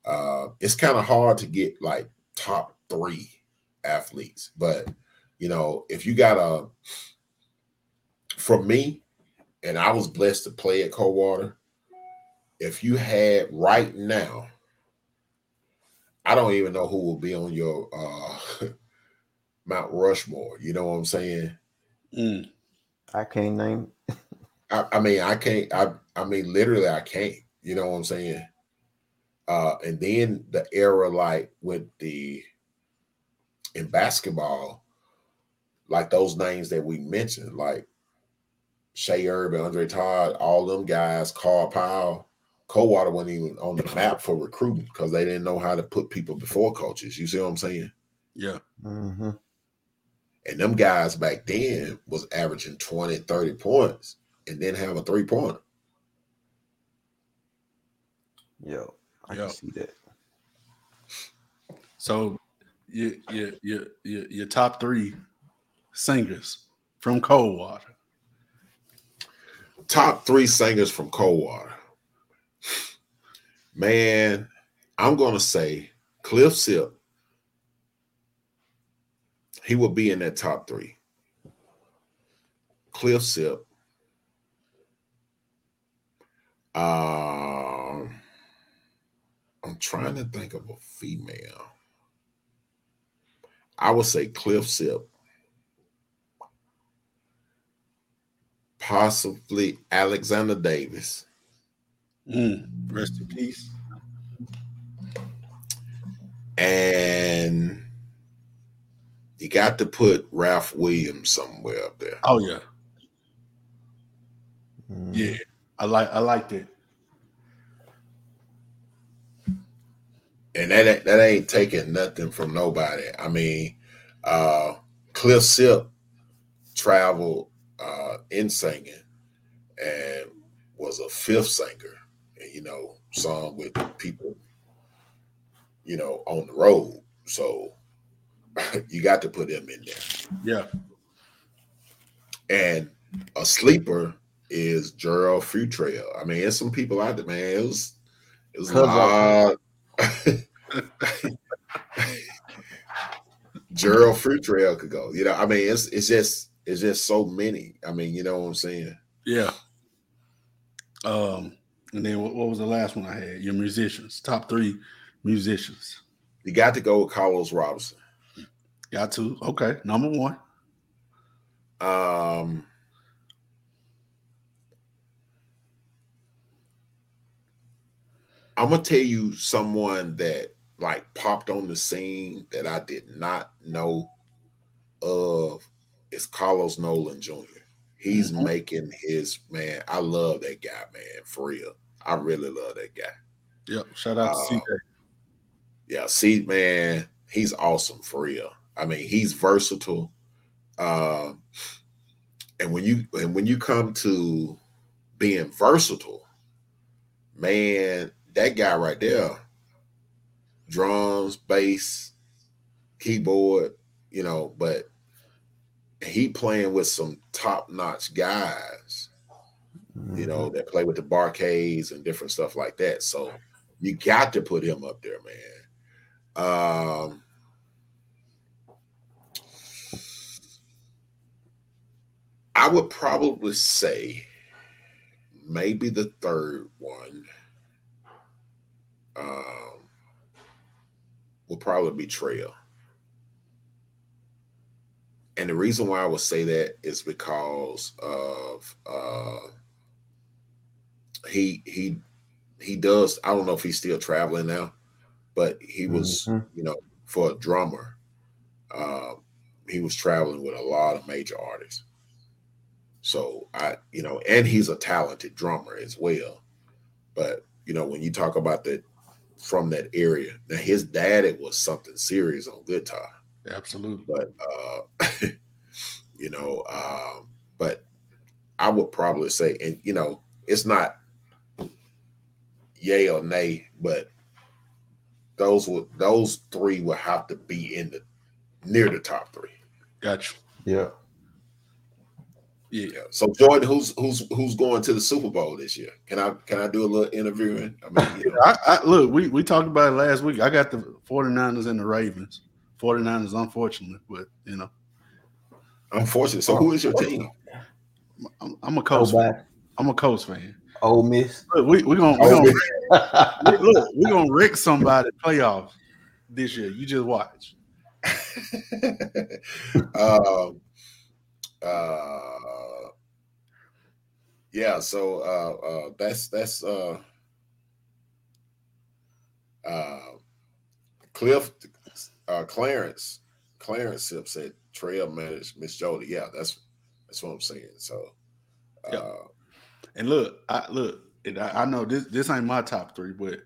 uh, it's kind of hard to get like top three athletes. But you know, if you got a for me, and I was blessed to play at Coldwater, if you had right now, I don't even know who will be on your uh (laughs) Mount Rushmore. You know what I'm saying? Mm. I can't name. I, I, mean, I can't. I I mean, literally, I can't. You know what I'm saying? Uh, and then the era like with the in basketball, like those names that we mentioned, like Shea Urban, Andre Todd, all them guys, Carl Powell, Coldwater wasn't even on the map for recruiting because they didn't know how to put people before coaches. You see what I'm saying? Yeah. Mm-hmm. And them guys back then was averaging 20, 30 points and then have a three pointer. Yo, I Yo. can see that. So your your your your, your top three singers from Coldwater. Top three singers from Coldwater. Man, I'm gonna say Cliff Sip. He will be in that top three. Cliff Sip. Um, I'm trying to think of a female. I would say Cliff Sip. Possibly Alexander Davis. Mm, rest in peace. And you got to put Ralph Williams somewhere up there. Oh yeah, Mm. yeah. I like I liked it. and that ain't- that ain't taking nothing from nobody. I mean, uh, Cliff Sip traveled uh, in singing and was a fifth singer, and you know, sung with people, you know, on the road. So (coughs) you got to put him in there. Yeah, And a sleeper is Gerald Futrell. I mean, there's some people out there, man. It was it was a lot. (laughs) Gerald Futrell could go. You know, I mean, it's it's just it's just so many. I mean, you know what I'm saying? yeah. Um, and then what, what was the last one I had? Your musicians, top three musicians. You got to go with Carlos Robinson. Got to okay. Number one. Um, I'm gonna tell you someone that like popped on the scene that I did not know of is Carlos Nolan Jr. He's Mhm. making his man. I love that guy, man. For real, I really love that guy. Yep. Shout out to Uh, CJ. Yeah, see, man, he's awesome for real. I mean, he's versatile. Um, and when you and when you come to being versatile, man, that guy right there, drums, bass, keyboard, you know, but he playing with some top-notch guys you know, that play with the Bar-Kays and different stuff like that. So you got to put him up there, man. Um, I would probably say maybe the third one um, will probably be Trail. And the reason why I would say that is because of uh, he he he does. I don't know if he's still traveling now, but he was Mhm. you know for a drummer, uh, he was traveling with a lot of major artists. So I you know, and he's a talented drummer as well. But you know, when you talk about that from that area, now his dad it was something serious on guitar Absolutely. but uh (laughs) you know um but i would probably say and you know it's not yay or nay but those would those three would have to be in the near the top three Gotcha. Yeah. Yeah. yeah so jordan who's who's who's going to the super bowl this year can i can i do a little interviewing i mean you (laughs) know, I, I look, we, we talked about it last week. I got the 49ers and the Ravens. 49ers, unfortunately, but you know, unfortunately so who is your team I'm, I'm a Oh, Colts. fan. bye. I'm a coach fan. Ole Miss. Look, we we gonna we gonna look, we gonna wreck somebody playoffs this year. You just watch. (laughs) um, uh, yeah, so uh, uh, that's that's uh, uh, Cliff uh, Clarence Clarence Sip said Trail managed Miss Jody. Yeah, that's that's what I'm saying. So, uh, Yep. And look, I look, and I, I know this this ain't my top three, but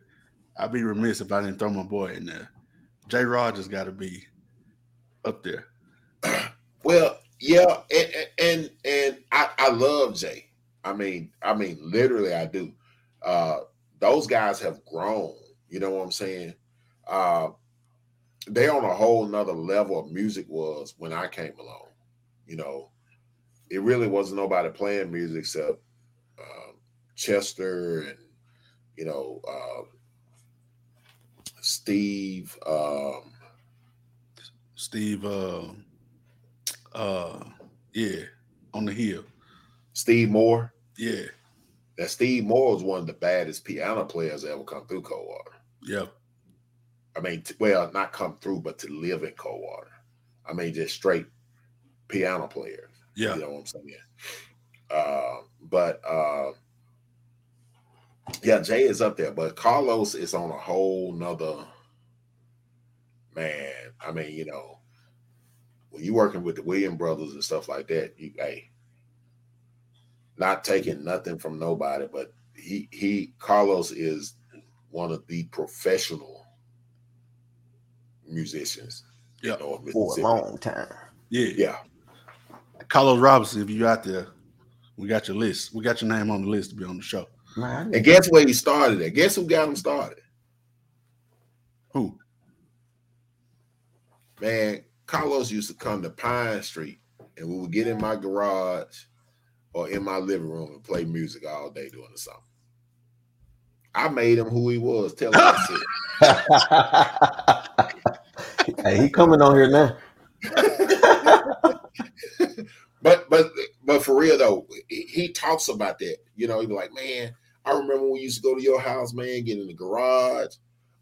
I'd be remiss if I didn't throw my boy in there. Jay Rogers got to be up there. (coughs) Well, yeah, and and and I, I love Jay. I mean, I mean, literally, I do. Uh, those guys have grown. You know what I'm saying? Uh, they on a whole nother level of music was when I came along. You know, it really wasn't nobody playing music except um, Chester and you know uh, Steve. Um, Steve, uh, uh, yeah, on the hill, Steve Moore. yeah, that Steve Moore was one of the baddest piano players that ever come through Coldwater. Yeah. I mean, t- well, not come through, but to live in Coldwater. I mean, just straight piano players. Yeah. You know what I'm saying? Uh, but uh, yeah, Jay is up there, but Carlos is on a whole nother man. I mean, you know, when you working with the William brothers and stuff like that, you hey, not taking nothing from nobody, but he he Carlos is one of the professional musicians Yeah. in North For a long time. Yeah. Yeah. Carlos Robinson, if you out there, we got your list. We got your name on the list to be on the show. Man, And guess where he started at? Guess who got him started? Who? Man, Carlos used to come to Pine Street and we would get in my garage or in my living room and play music all day doing the summer. I made him who he was. Tell him I said. (laughs) hey, he coming on here now. (laughs) But but but for real though, he, talks about that. You know, he be like, man, I remember when we used to go to your house, man, get in the garage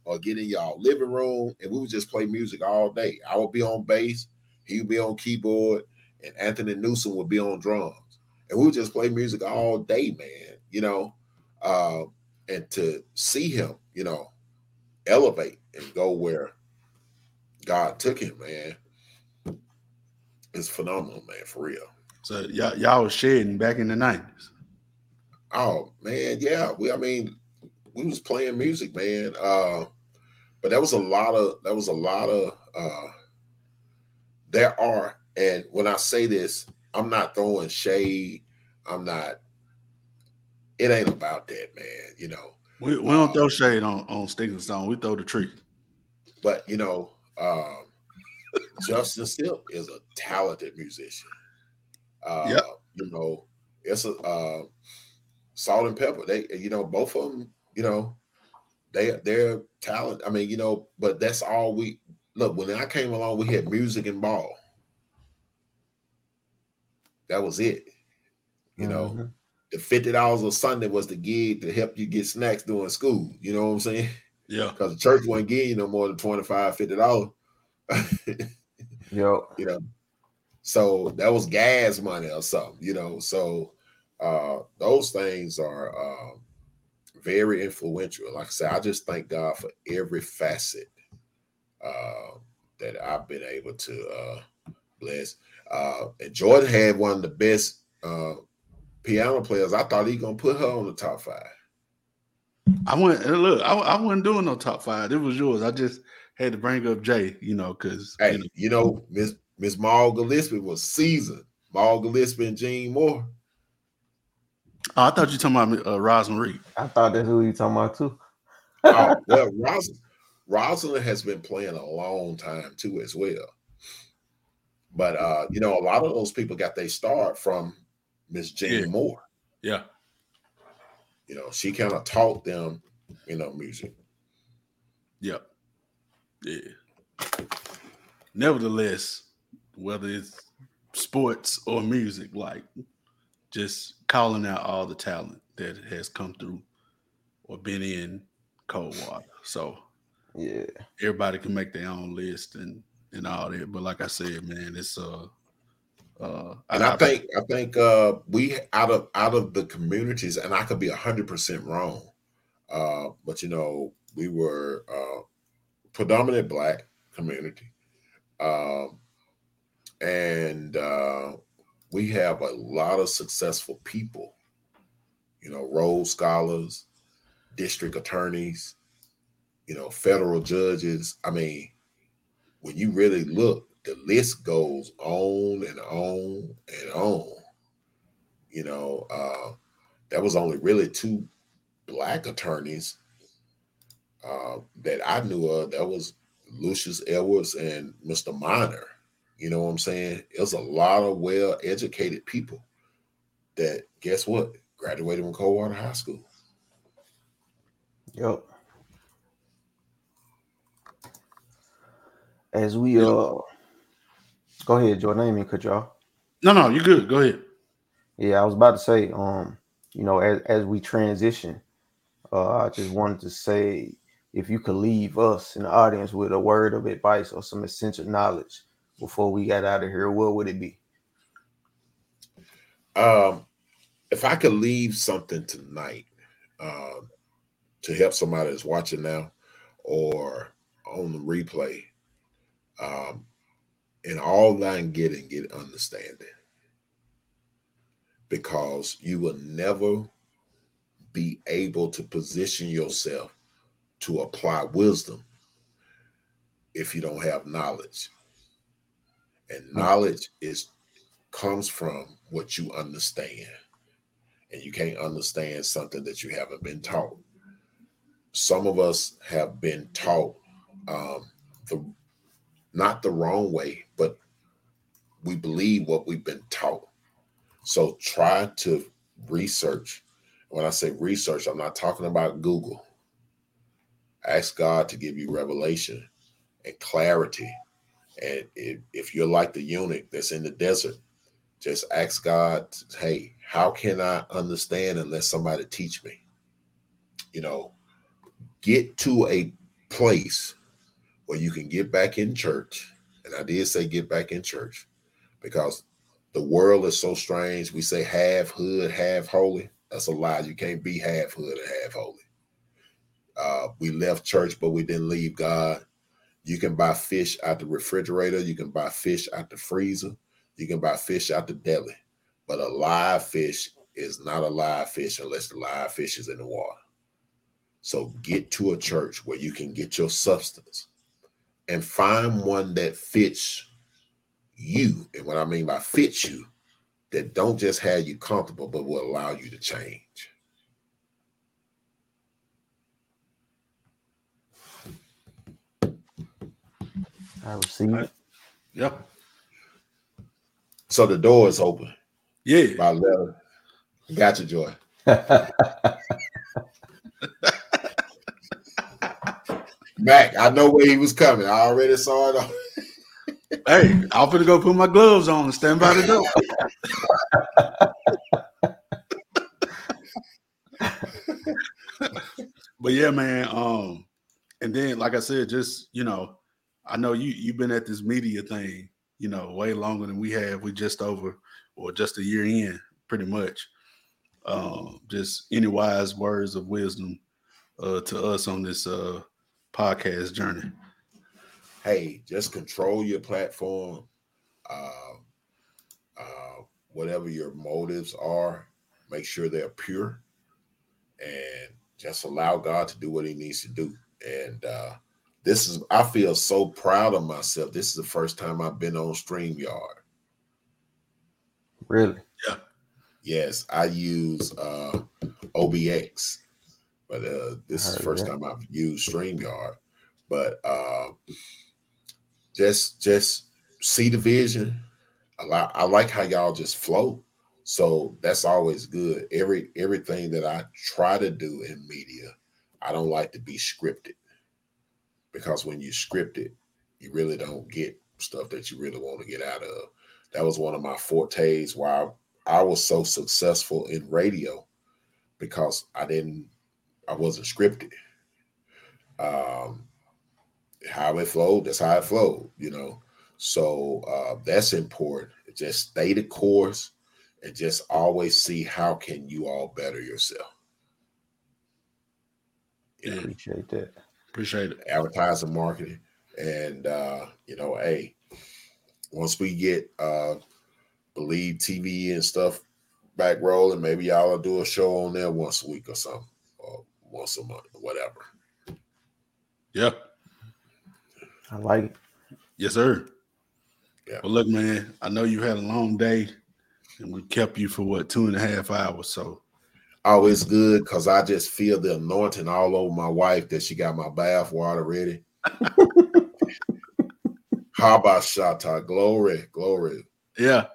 or get in y'all living room, and we would just play music all day. I would be on bass, he would be on keyboard, and Anthony Newsom would be on drums, and we would just play music all day, man. You know, uh, and to see him, you know, elevate and go where God took him, man, is phenomenal, man, for real. So y'all, y'all was shedding back in the nineties. Oh man, yeah. We I mean, we was playing music, man. Uh but that was a lot of that was a lot of uh there are, and when I say this, I'm not throwing shade. I'm not it ain't about that, man, you know. We, we don't throw shade on on Stick and Stone. We throw the tree. But you know, um Justin Still is a talented musician. Uh Yep. you know, it's a uh salt and pepper. They you know, both of them, you know, they they're talent. I mean, you know, but that's all we look when I came along, we had music and ball. That was it. You know, Mhm. the fifty dollars a Sunday was the gig to help you get snacks during school. You know what I'm saying? Yeah. (laughs) Because the church wasn't giving you no more than 25 dollars. (laughs) Yo, you know. So that was gas money or something, you know. So uh those things are um very influential. Like I said, I just thank God for every facet uh that I've been able to uh bless. Uh and Jordan had one of the best uh piano players. I thought he gonna put her on the top five. I went and look. I, I wasn't doing no top five. It was yours. I just had to bring up Jay. You know, because Hey, you know, you know, Miss Miss Maul Gillespie was seasoned. Maul Gillespie and Gene Moore. Oh, I thought you were talking about uh, Rosemary. I thought that's who you talking about too. oh, (laughs) well, Ros- Rosalind has been playing a long time too, as well. But uh, you know, a lot of those people got their start from Miss Jane Yeah. Moore. Yeah. You know, she kind of taught them, you know, music. Yep. Yeah. Nevertheless, whether it's sports or music, like just calling out all the talent that has come through or been in Coldwater. So Yeah. everybody can make their own list and and all that. But like I said, man, it's uh uh And I think I think uh we out of out of the communities, and I could be a hundred percent wrong. Uh, but you know, we were uh predominant black community. Um and uh we have a lot of successful people, you know, Rhodes scholars, district attorneys, you know, federal judges. I mean, when you really look, the list goes on and on and on. You know, uh, there was only really two black attorneys uh, that I knew of. That was Lucius Edwards and Mr. Minor. You know what I'm saying? It was a lot of well-educated people that guess what? Graduated from Coldwater High School. Yep. As we Yep. uh go ahead, Jordan. I didn't mean to cut you off. no no, you're good. Go ahead. Yeah, I was about to say, um, you know, as, as we transition, uh, I just wanted to say if you could leave us in the audience with a word of advice or some essential knowledge before we got out of here, what would it be? Um, if I could leave something tonight um, to help somebody that's watching now or on the replay, um, in all thine getting, get understanding. Because you will never be able to position yourself to apply wisdom if you don't have knowledge. And knowledge is comes from what you understand. And you can't understand something that you haven't been taught. Some of us have been taught um, the not the wrong way, but we believe what we've been taught. So try to research. When I say research, I'm not talking about Google. Ask God to give you revelation and clarity. And if, you're like the eunuch that's in the desert, just ask God, hey, how can I understand unless somebody teach me? You know, get to a place where you can get back in church. And I did say get back in church because the world is so strange. We say half hood, half holy. That's a lie. You can't be half hood and half holy. Uh, we left church, but we didn't leave God. You can buy fish out the refrigerator. You can buy fish out the freezer. You can buy fish out the deli. But a live fish is not a live fish unless the live fish is in the water. So get to a church where you can get your substance and find one that fits you. And what I mean by fits you, that don't just have you comfortable, but will allow you to change. I receive it. Yep. So the door is open. Yeah. By letter. Gotcha, Joy. (laughs) Mac, I know where he was coming. I already saw it. (laughs) hey, I'm gonna go put my gloves on and stand by the door. (laughs) but yeah, man. Um, and then like I said, just you know, I know you you've been at this media thing, you know, way longer than we have. We just over or just a year in, pretty much. Um, just any wise words of wisdom uh, to us on this uh, podcast journey? Hey, just control your platform. Uh, uh, whatever your motives are, make sure they're pure, and just allow God to do what He needs to do. And uh, this is, I feel so proud of myself. This is the first time I've been on StreamYard. Really? Yeah. Yes, I use uh, OBS but uh, this is the first time I've used StreamYard. But uh, just just see the vision. I, like I like how y'all just flow. So that's always good. Every everything that I try to do in media, I don't like to be scripted. Because when you script it, you really don't get stuff that you really want to get out of. That was one of my fortes why I was so successful in radio because I didn't I wasn't scripted. Um, how it flowed, that's how it flowed, you know. So uh, that's important. Just stay the course and just always see how can you all better yourself. Yeah. Appreciate that. Appreciate it. Advertising, marketing, and uh, you know, hey, once we get uh, believe TV and stuff back rolling, maybe y'all will do a show on there once a week or something or once a month, whatever. Yeah. I like it. Yes, sir. Yeah. Well, look, man, I know you had a long day and we kept you for what two and a half hours. So oh, it's good because I just feel the anointing all over my wife that she got my bath water ready. (laughs) How about Shata? Glory, glory. Yeah.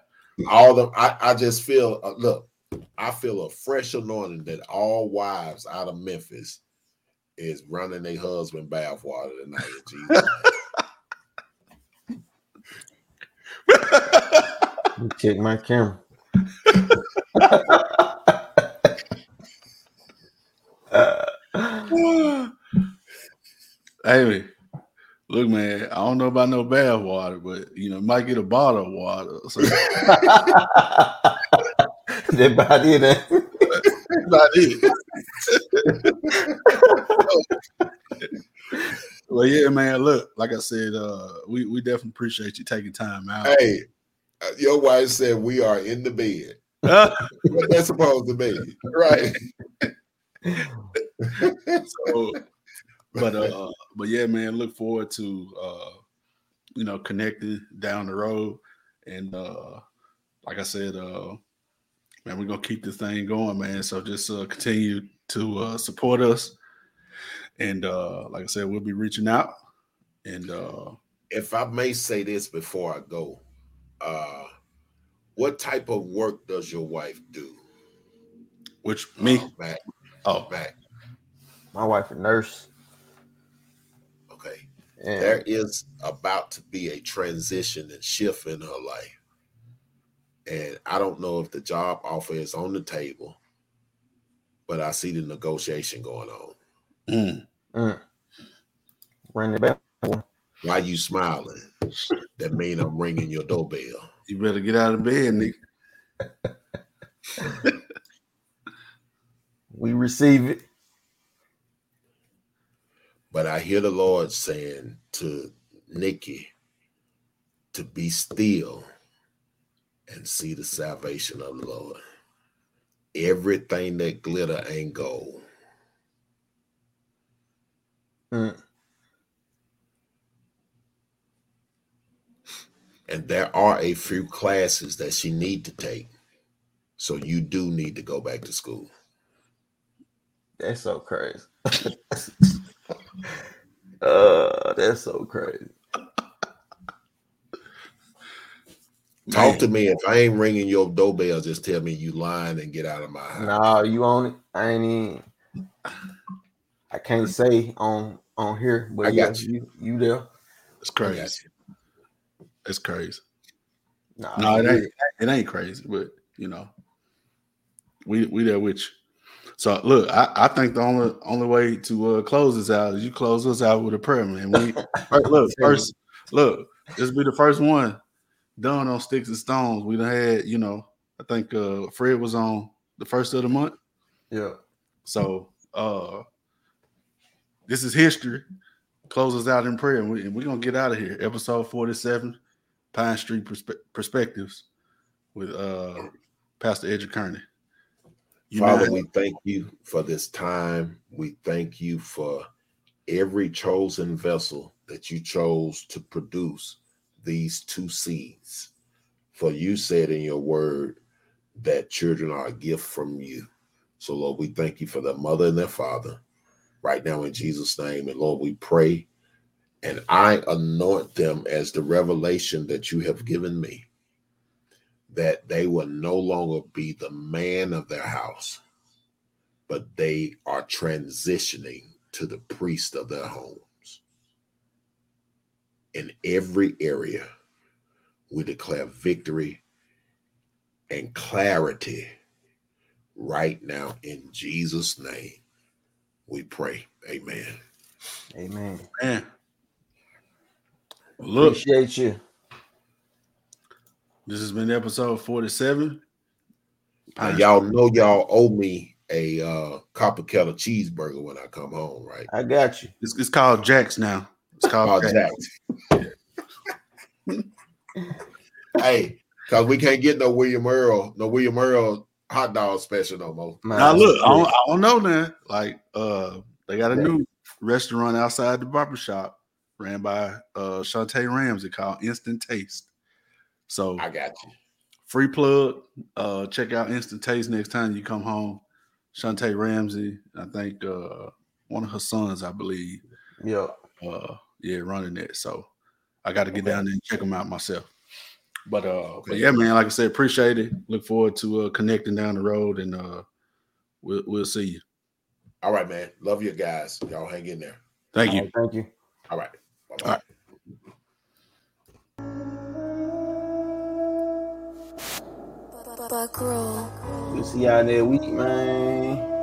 All the I, I just feel uh, look, I feel a fresh anointing that all wives out of Memphis is running their husband bath bathwater tonight. Jesus. check my camera. (laughs) Hey, look, man. I don't know about no bath water, but you know, might get a bottle of water. So (laughs) that about it. eh? about it. (laughs) well, yeah, man. Look, like I said, uh, we we definitely appreciate you taking time out. Hey, uh, your wife said we are in the bed. (laughs) What that's supposed to mean, right? so, but uh, but yeah, man. Look forward to uh, you know connecting down the road, and uh, like I said, uh, man, we're gonna keep this thing going, man. So just uh, continue to uh, support us, and uh, like I said, we'll be reaching out, and uh, if I may say this before I go, uh, what type of work does your wife do? which me, Uh, Mac, oh, Mac. My wife a nurse. Okay. And There is about to be a transition and shift in her life. And I don't know if the job offer is on the table, but I see the negotiation going on. mm, mm, ring the bell. Why you smiling? That mean I'm ringing your doorbell. you better get out of bed, nigga. (laughs) We receive it. But I hear the Lord saying to Nikki to be still and see the salvation of the Lord. Everything that glitter ain't gold. Mm, And there are a few classes that she need to take. So you do need to go back to school. that's so crazy. (laughs) uh, that's so crazy. Talk Man. to me. If I ain't ringing your doorbell, just tell me you lying and get out of my house. Nah, you on it? I ain't even. I can't say on on here, but I yeah, got you you there? It's crazy. It's crazy. Nah, No, it ain't. It ain't crazy, but you know, we we there with you. So look, I, I think the only only way to uh, close this out is you close us out with a prayer, man. We (laughs) look first. Look, this will be the first one done on sticks and stones. We done had, you know, I think uh Fred was on the first of the month. Yeah. So uh this is history. Close us out in prayer, and, we, and we're gonna get out of here. Episode 47, Pine Street Perspe- Perspectives with uh Pastor Ederic Kerney. You Father, know, we thank you for this time. We thank you for every chosen vessel that you chose to produce these two seeds. For you said in your word that children are a gift from you. So, Lord, we thank you for their mother and their father right now in Jesus' name. And Lord, we pray and I anoint them as the revelation that you have given me that they will no longer be the man of their house, but they are transitioning to the priest of their homes. In every area, we declare victory and clarity right now in Jesus' name. We pray. Amen. Amen. man. Look, Appreciate you. This has been episode 47. Now, y'all know y'all owe me a uh, copper kettle cheeseburger when I come home, right? I got you. It's, it's called Jack's now. It's called Oh, Jack's. (laughs) Hey, because we can't get no William Earl, no William Earl hot dog special no more. Man, Now look, I don't, I don't know now. Like uh they got a new restaurant outside the barber shop ran by uh Shantae Ramsey called Instant Taste. So I got you. free plug. Uh check out Instant Taste next time you come home. Shantae Ramsey, I think uh one of her sons, I believe, yeah. uh yeah, running it. So I got to get down there and check them out myself. But uh but yeah, man, like I said, appreciate it. Look forward to uh connecting down the road and uh we'll we'll see you. All right, man. Love you guys. Y'all hang in there. Thank you. All right, thank you. All right. Bye All right. Buck roll. We'll see y'all that week, man.